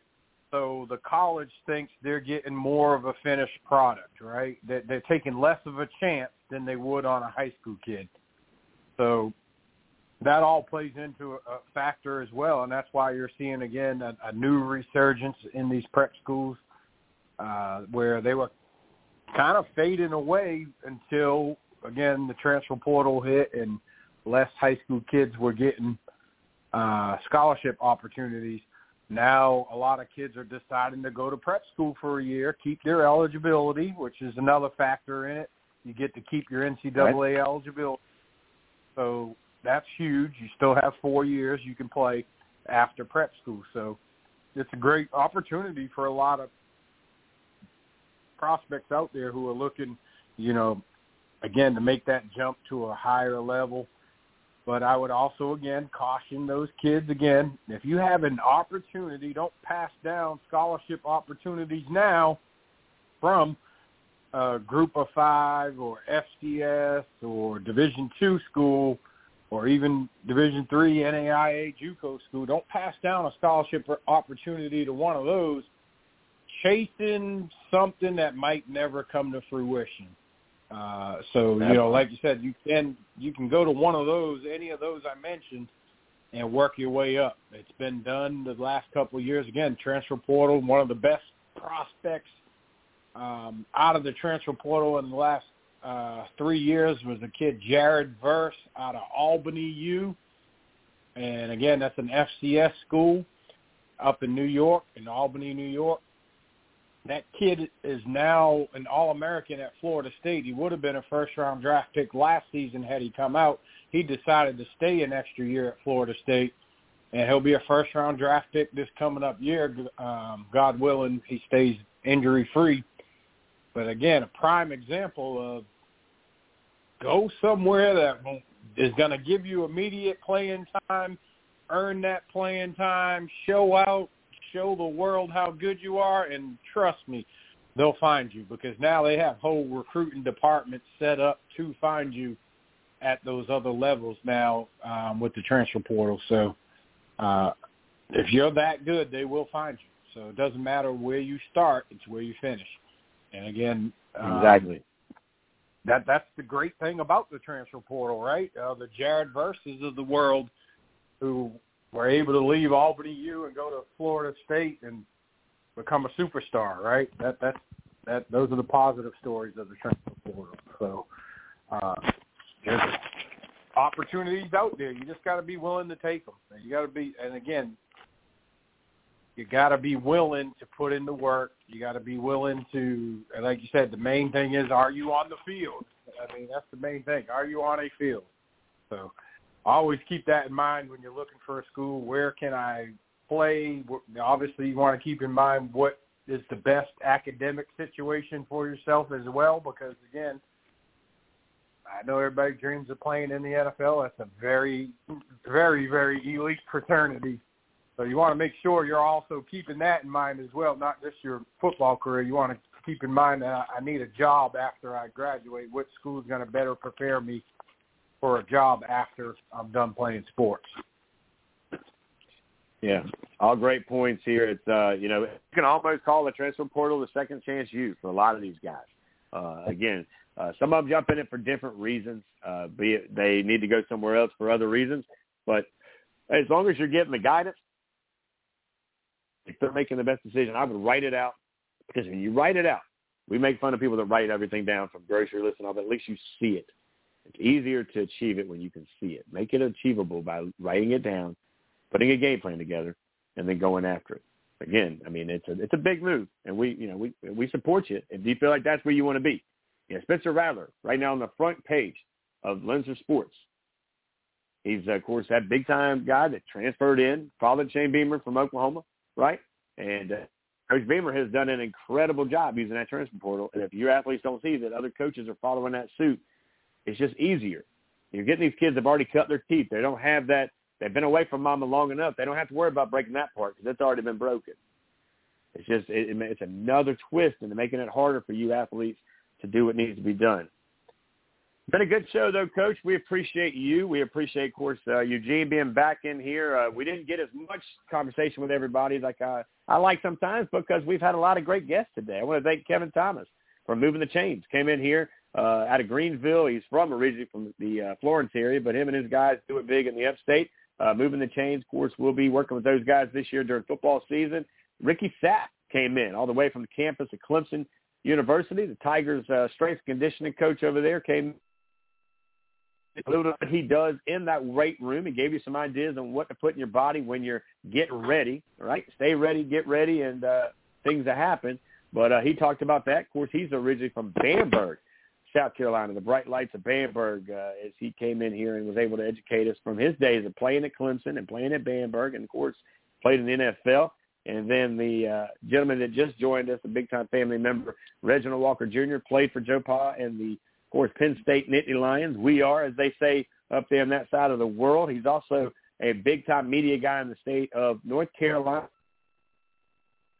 Speaker 5: So the college thinks they're getting more of a finished product, right? That they're taking less of a chance than they would on a high school kid. So that all plays into a factor as well, and that's why you're seeing again a, a new resurgence in these prep schools uh, where they were kind of fading away until again the transfer portal hit and less high school kids were getting uh, scholarship opportunities. Now a lot of kids are deciding to go to prep school for a year, keep their eligibility, which is another factor in it. You get to keep your NCAA right. eligibility. So that's huge. You still have four years you can play after prep school. So it's a great opportunity for a lot of prospects out there who are looking, you know, again to make that jump to a higher level. But I would also again caution those kids again, if you have an opportunity, don't pass down scholarship opportunities now from a group of five or FCS or Division two school or even Division three NAIA JUCO school. Don't pass down a scholarship opportunity to one of those, chasing something that might never come to fruition. Uh, so you know, like you said, you can you can go to one of those, any of those I mentioned, and work your way up. It's been done the last couple of years. Again, transfer portal, one of the best prospects um, out of the transfer portal in the last uh, three years was a kid Jared Verse out of Albany U, and again that's an FCS school up in New York, in Albany, New York. That kid is now an All-American at Florida State. He would have been a first-round draft pick last season had he come out. He decided to stay an extra year at Florida State, and he'll be a first-round draft pick this coming up year. Um, God willing, he stays injury-free. But again, a prime example of go somewhere that is going to give you immediate playing time, earn that playing time, show out, show the world how good you are, and trust me, they'll find you because now they have whole recruiting departments set up to find you at those other levels now um, with the transfer portal. So uh, if you're that good, they will find you. So it doesn't matter where you start; it's where you finish. And again, um,
Speaker 3: exactly
Speaker 5: that that's the great thing about the transfer portal, right? Uh, the Jared Verses of the world who were able to leave Albany U and go to Florida State and become a superstar, right? That that's that those are the positive stories of the transfer portal. So uh, there's opportunities out there. You just got to be willing to take them. You got to be, and again, you got to be willing to put in the work. You got to be willing to, and like you said, the main thing is, are you on the field? I mean, that's the main thing. Are you on a field? So always keep that in mind when you're looking for a school. Where can I play? Obviously, you want to keep in mind what is the best academic situation for yourself as well, because again, I know everybody dreams of playing in the NFL. That's a very, very, very elite fraternity. So you want to make sure you're also keeping that in mind as well, not just your football career. You want to keep in mind that I need a job after I graduate. Which school is going to better prepare me for a job after I'm done playing sports?
Speaker 3: Yeah, all great points here. It's uh, you know, you can almost call the transfer portal the second chance you for a lot of these guys. Uh, again, uh, some of them jump in it for different reasons. Uh, be it they need to go somewhere else for other reasons, but as long as you're getting the guidance, if they're making the best decision, I would write it out because when you write it out, we make fun of people that write everything down from grocery lists and all, but at least you see it. It's easier to achieve it when you can see it. Make it achievable by writing it down putting a game plan together, and then going after it. Again, I mean, it's a it's a big move, and we you know we we support you. If you feel like that's where you want to be, yeah, Spencer Rattler right now on the front page of Leinster Sports. He's of course that big time guy that transferred in, followed Shane Beamer from Oklahoma, right? And uh, Coach Beamer has done an incredible job using that transfer portal. And if your athletes don't see that other coaches are following that suit, it's just easier. You're getting these kids that have already cut their teeth. They don't have that They've been away from mama long enough. They don't have to worry about breaking that part because it's already been broken. It's just it, it's another twist into making it harder for you athletes to do what needs to be done. Been a good show though, Coach. We appreciate you. We appreciate, of course, uh, Eugene being back in here. Uh, we didn't get as much conversation with everybody like I I like sometimes because we've had a lot of great guests today. I want to thank Kevin Thomas for moving the chains. Came in here uh, out of Greenville. He's from originally from the uh, Florence area, but him and his guys do it big in the upstate uh, moving the chains. Of course, we'll be working with those guys this year during football season. Ricky Sapp came in all the way from the campus at Clemson University. The Tigers' uh, strength conditioning coach over there came what he does in that weight room. He gave you some ideas on what to put in your body when you're getting ready, right? Stay ready, get ready, and uh, things that happen. But uh, he talked about that. Of course, he's originally from Bamberg, South Carolina, the bright lights of Bamberg, uh, as he came in here and was able to educate us from his days of playing at Clemson and playing at Bamberg, and of course played in the NFL. And then the uh, gentleman that just joined us, a big-time family member, Reginald Walker Jr., played for Joe Pa and the, of course, Penn State Nittany Lions. We are, as they say up there on that side of the world. He's also a big-time media guy in the state of North Carolina,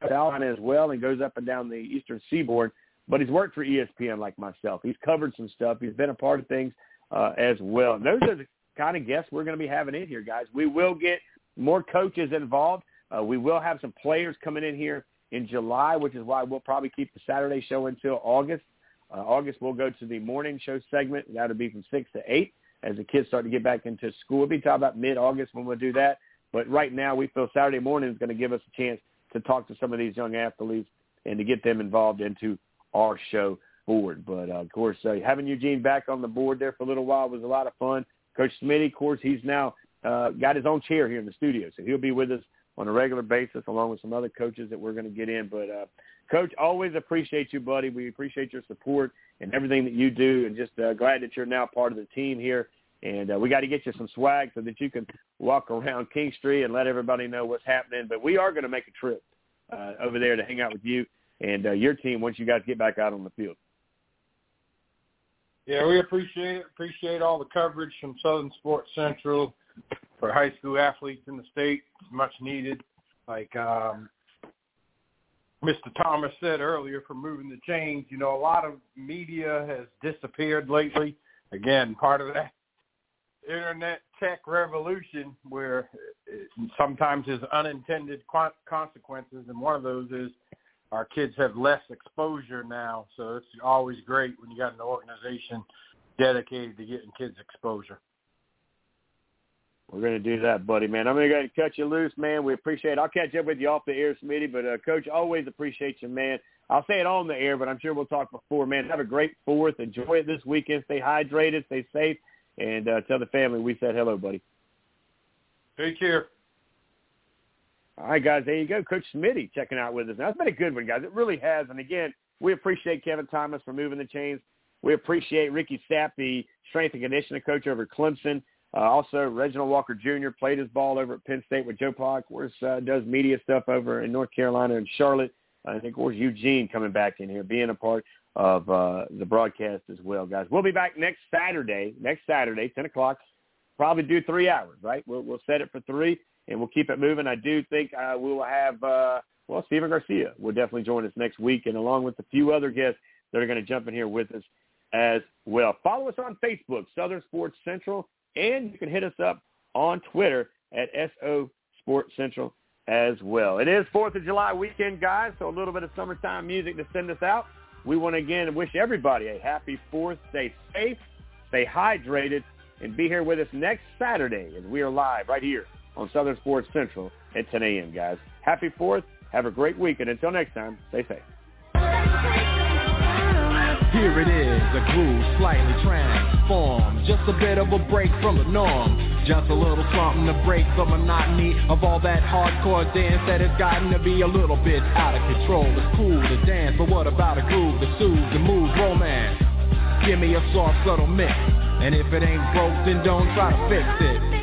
Speaker 3: Carolina as well, and goes up and down the eastern seaboard but he's worked for ESPN like myself. He's covered some stuff. He's been a part of things uh, as well. And those are the kind of guests we're going to be having in here, guys. We will get more coaches involved. Uh, we will have some players coming in here in July, which is why we'll probably keep the Saturday show until August. Uh, August we'll go to the morning show segment. That'll be from six to eight as the kids start to get back into school. We'll be talking about mid-August when we'll do that. But right now, we feel Saturday morning is going to give us a chance to talk to some of these young athletes and to get them involved into our show forward. But uh, of course, uh, having Eugene back on the board there for a little while was a lot of fun. Coach Smitty, of course, he's now uh, got his own chair here in the studio, so he'll be with us on a regular basis, along with some other coaches that we're going to get in. But uh, Coach, always appreciate you, buddy. We appreciate your support and everything that you do, and just uh, glad that you're now part of the team here. And uh, we got to get you some swag so that you can walk around King Street and let everybody know what's happening. But we are going to make a trip uh, over there to hang out with you and uh, your team once you guys get back out on the field.
Speaker 5: Yeah, we appreciate it. Appreciate all the coverage from Southern Sports Central for high school athletes in the state. much needed. Like um, Mr. Thomas said earlier, for moving the chains, you know, a lot of media has disappeared lately. Again, part of that internet tech revolution where sometimes there's unintended consequences, and one of those is our kids have less exposure now. So it's always great when you got an organization dedicated to getting kids exposure.
Speaker 3: We're going to do that, buddy, man. I'm going to go and cut you loose, man. We appreciate it. I'll catch up with you off the air, Smitty, but, uh, Coach, always appreciate you, man. I'll say it on the air, but I'm sure we'll talk before, man. Have a great fourth. Enjoy it this weekend. Stay hydrated. Stay safe. And uh, tell the family we said hello, buddy.
Speaker 5: Take care.
Speaker 3: All right, guys, there you go. Coach Smitty checking out with us. Now, it's been a good one, guys. It really has. And, again, we appreciate Kevin Thomas for moving the chains. We appreciate Ricky Sapp, the strength and conditioning coach over Clemson. Uh, also, Reginald Walker Jr. played his ball over at Penn State with Joe course, uh, does media stuff over in North Carolina and Charlotte. I think, course, Eugene coming back in here, being a part of uh, the broadcast as well, guys. We'll be back next Saturday, next Saturday, 10 o'clock. Probably do three hours, right? We'll, we'll set it for three, and we'll keep it moving. I do think uh, we will have, uh, well, Stephen Garcia will definitely join us next week, and along with a few other guests that are going to jump in here with us as well. Follow us on Facebook, Southern Sports Central, and you can hit us up on Twitter at SO Sports Central as well. It is 4th of July weekend, guys, so a little bit of summertime music to send us out. We want to again wish everybody a happy 4th. Stay safe, stay hydrated, and be here with us next Saturday as we are live right here on Southern Sports Central at 10 a.m., guys. Happy 4th. Have a great week, and until next time, stay safe.
Speaker 1: Here it is, a groove slightly transformed. Just a bit of a break from the norm. Just a little something to break the monotony of all that hardcore dance that has gotten to be a little bit out of control. It's cool to dance, but what about a groove that soothes and moves romance? Give me a soft, subtle mix. And if it ain't broke, then don't try to fix it.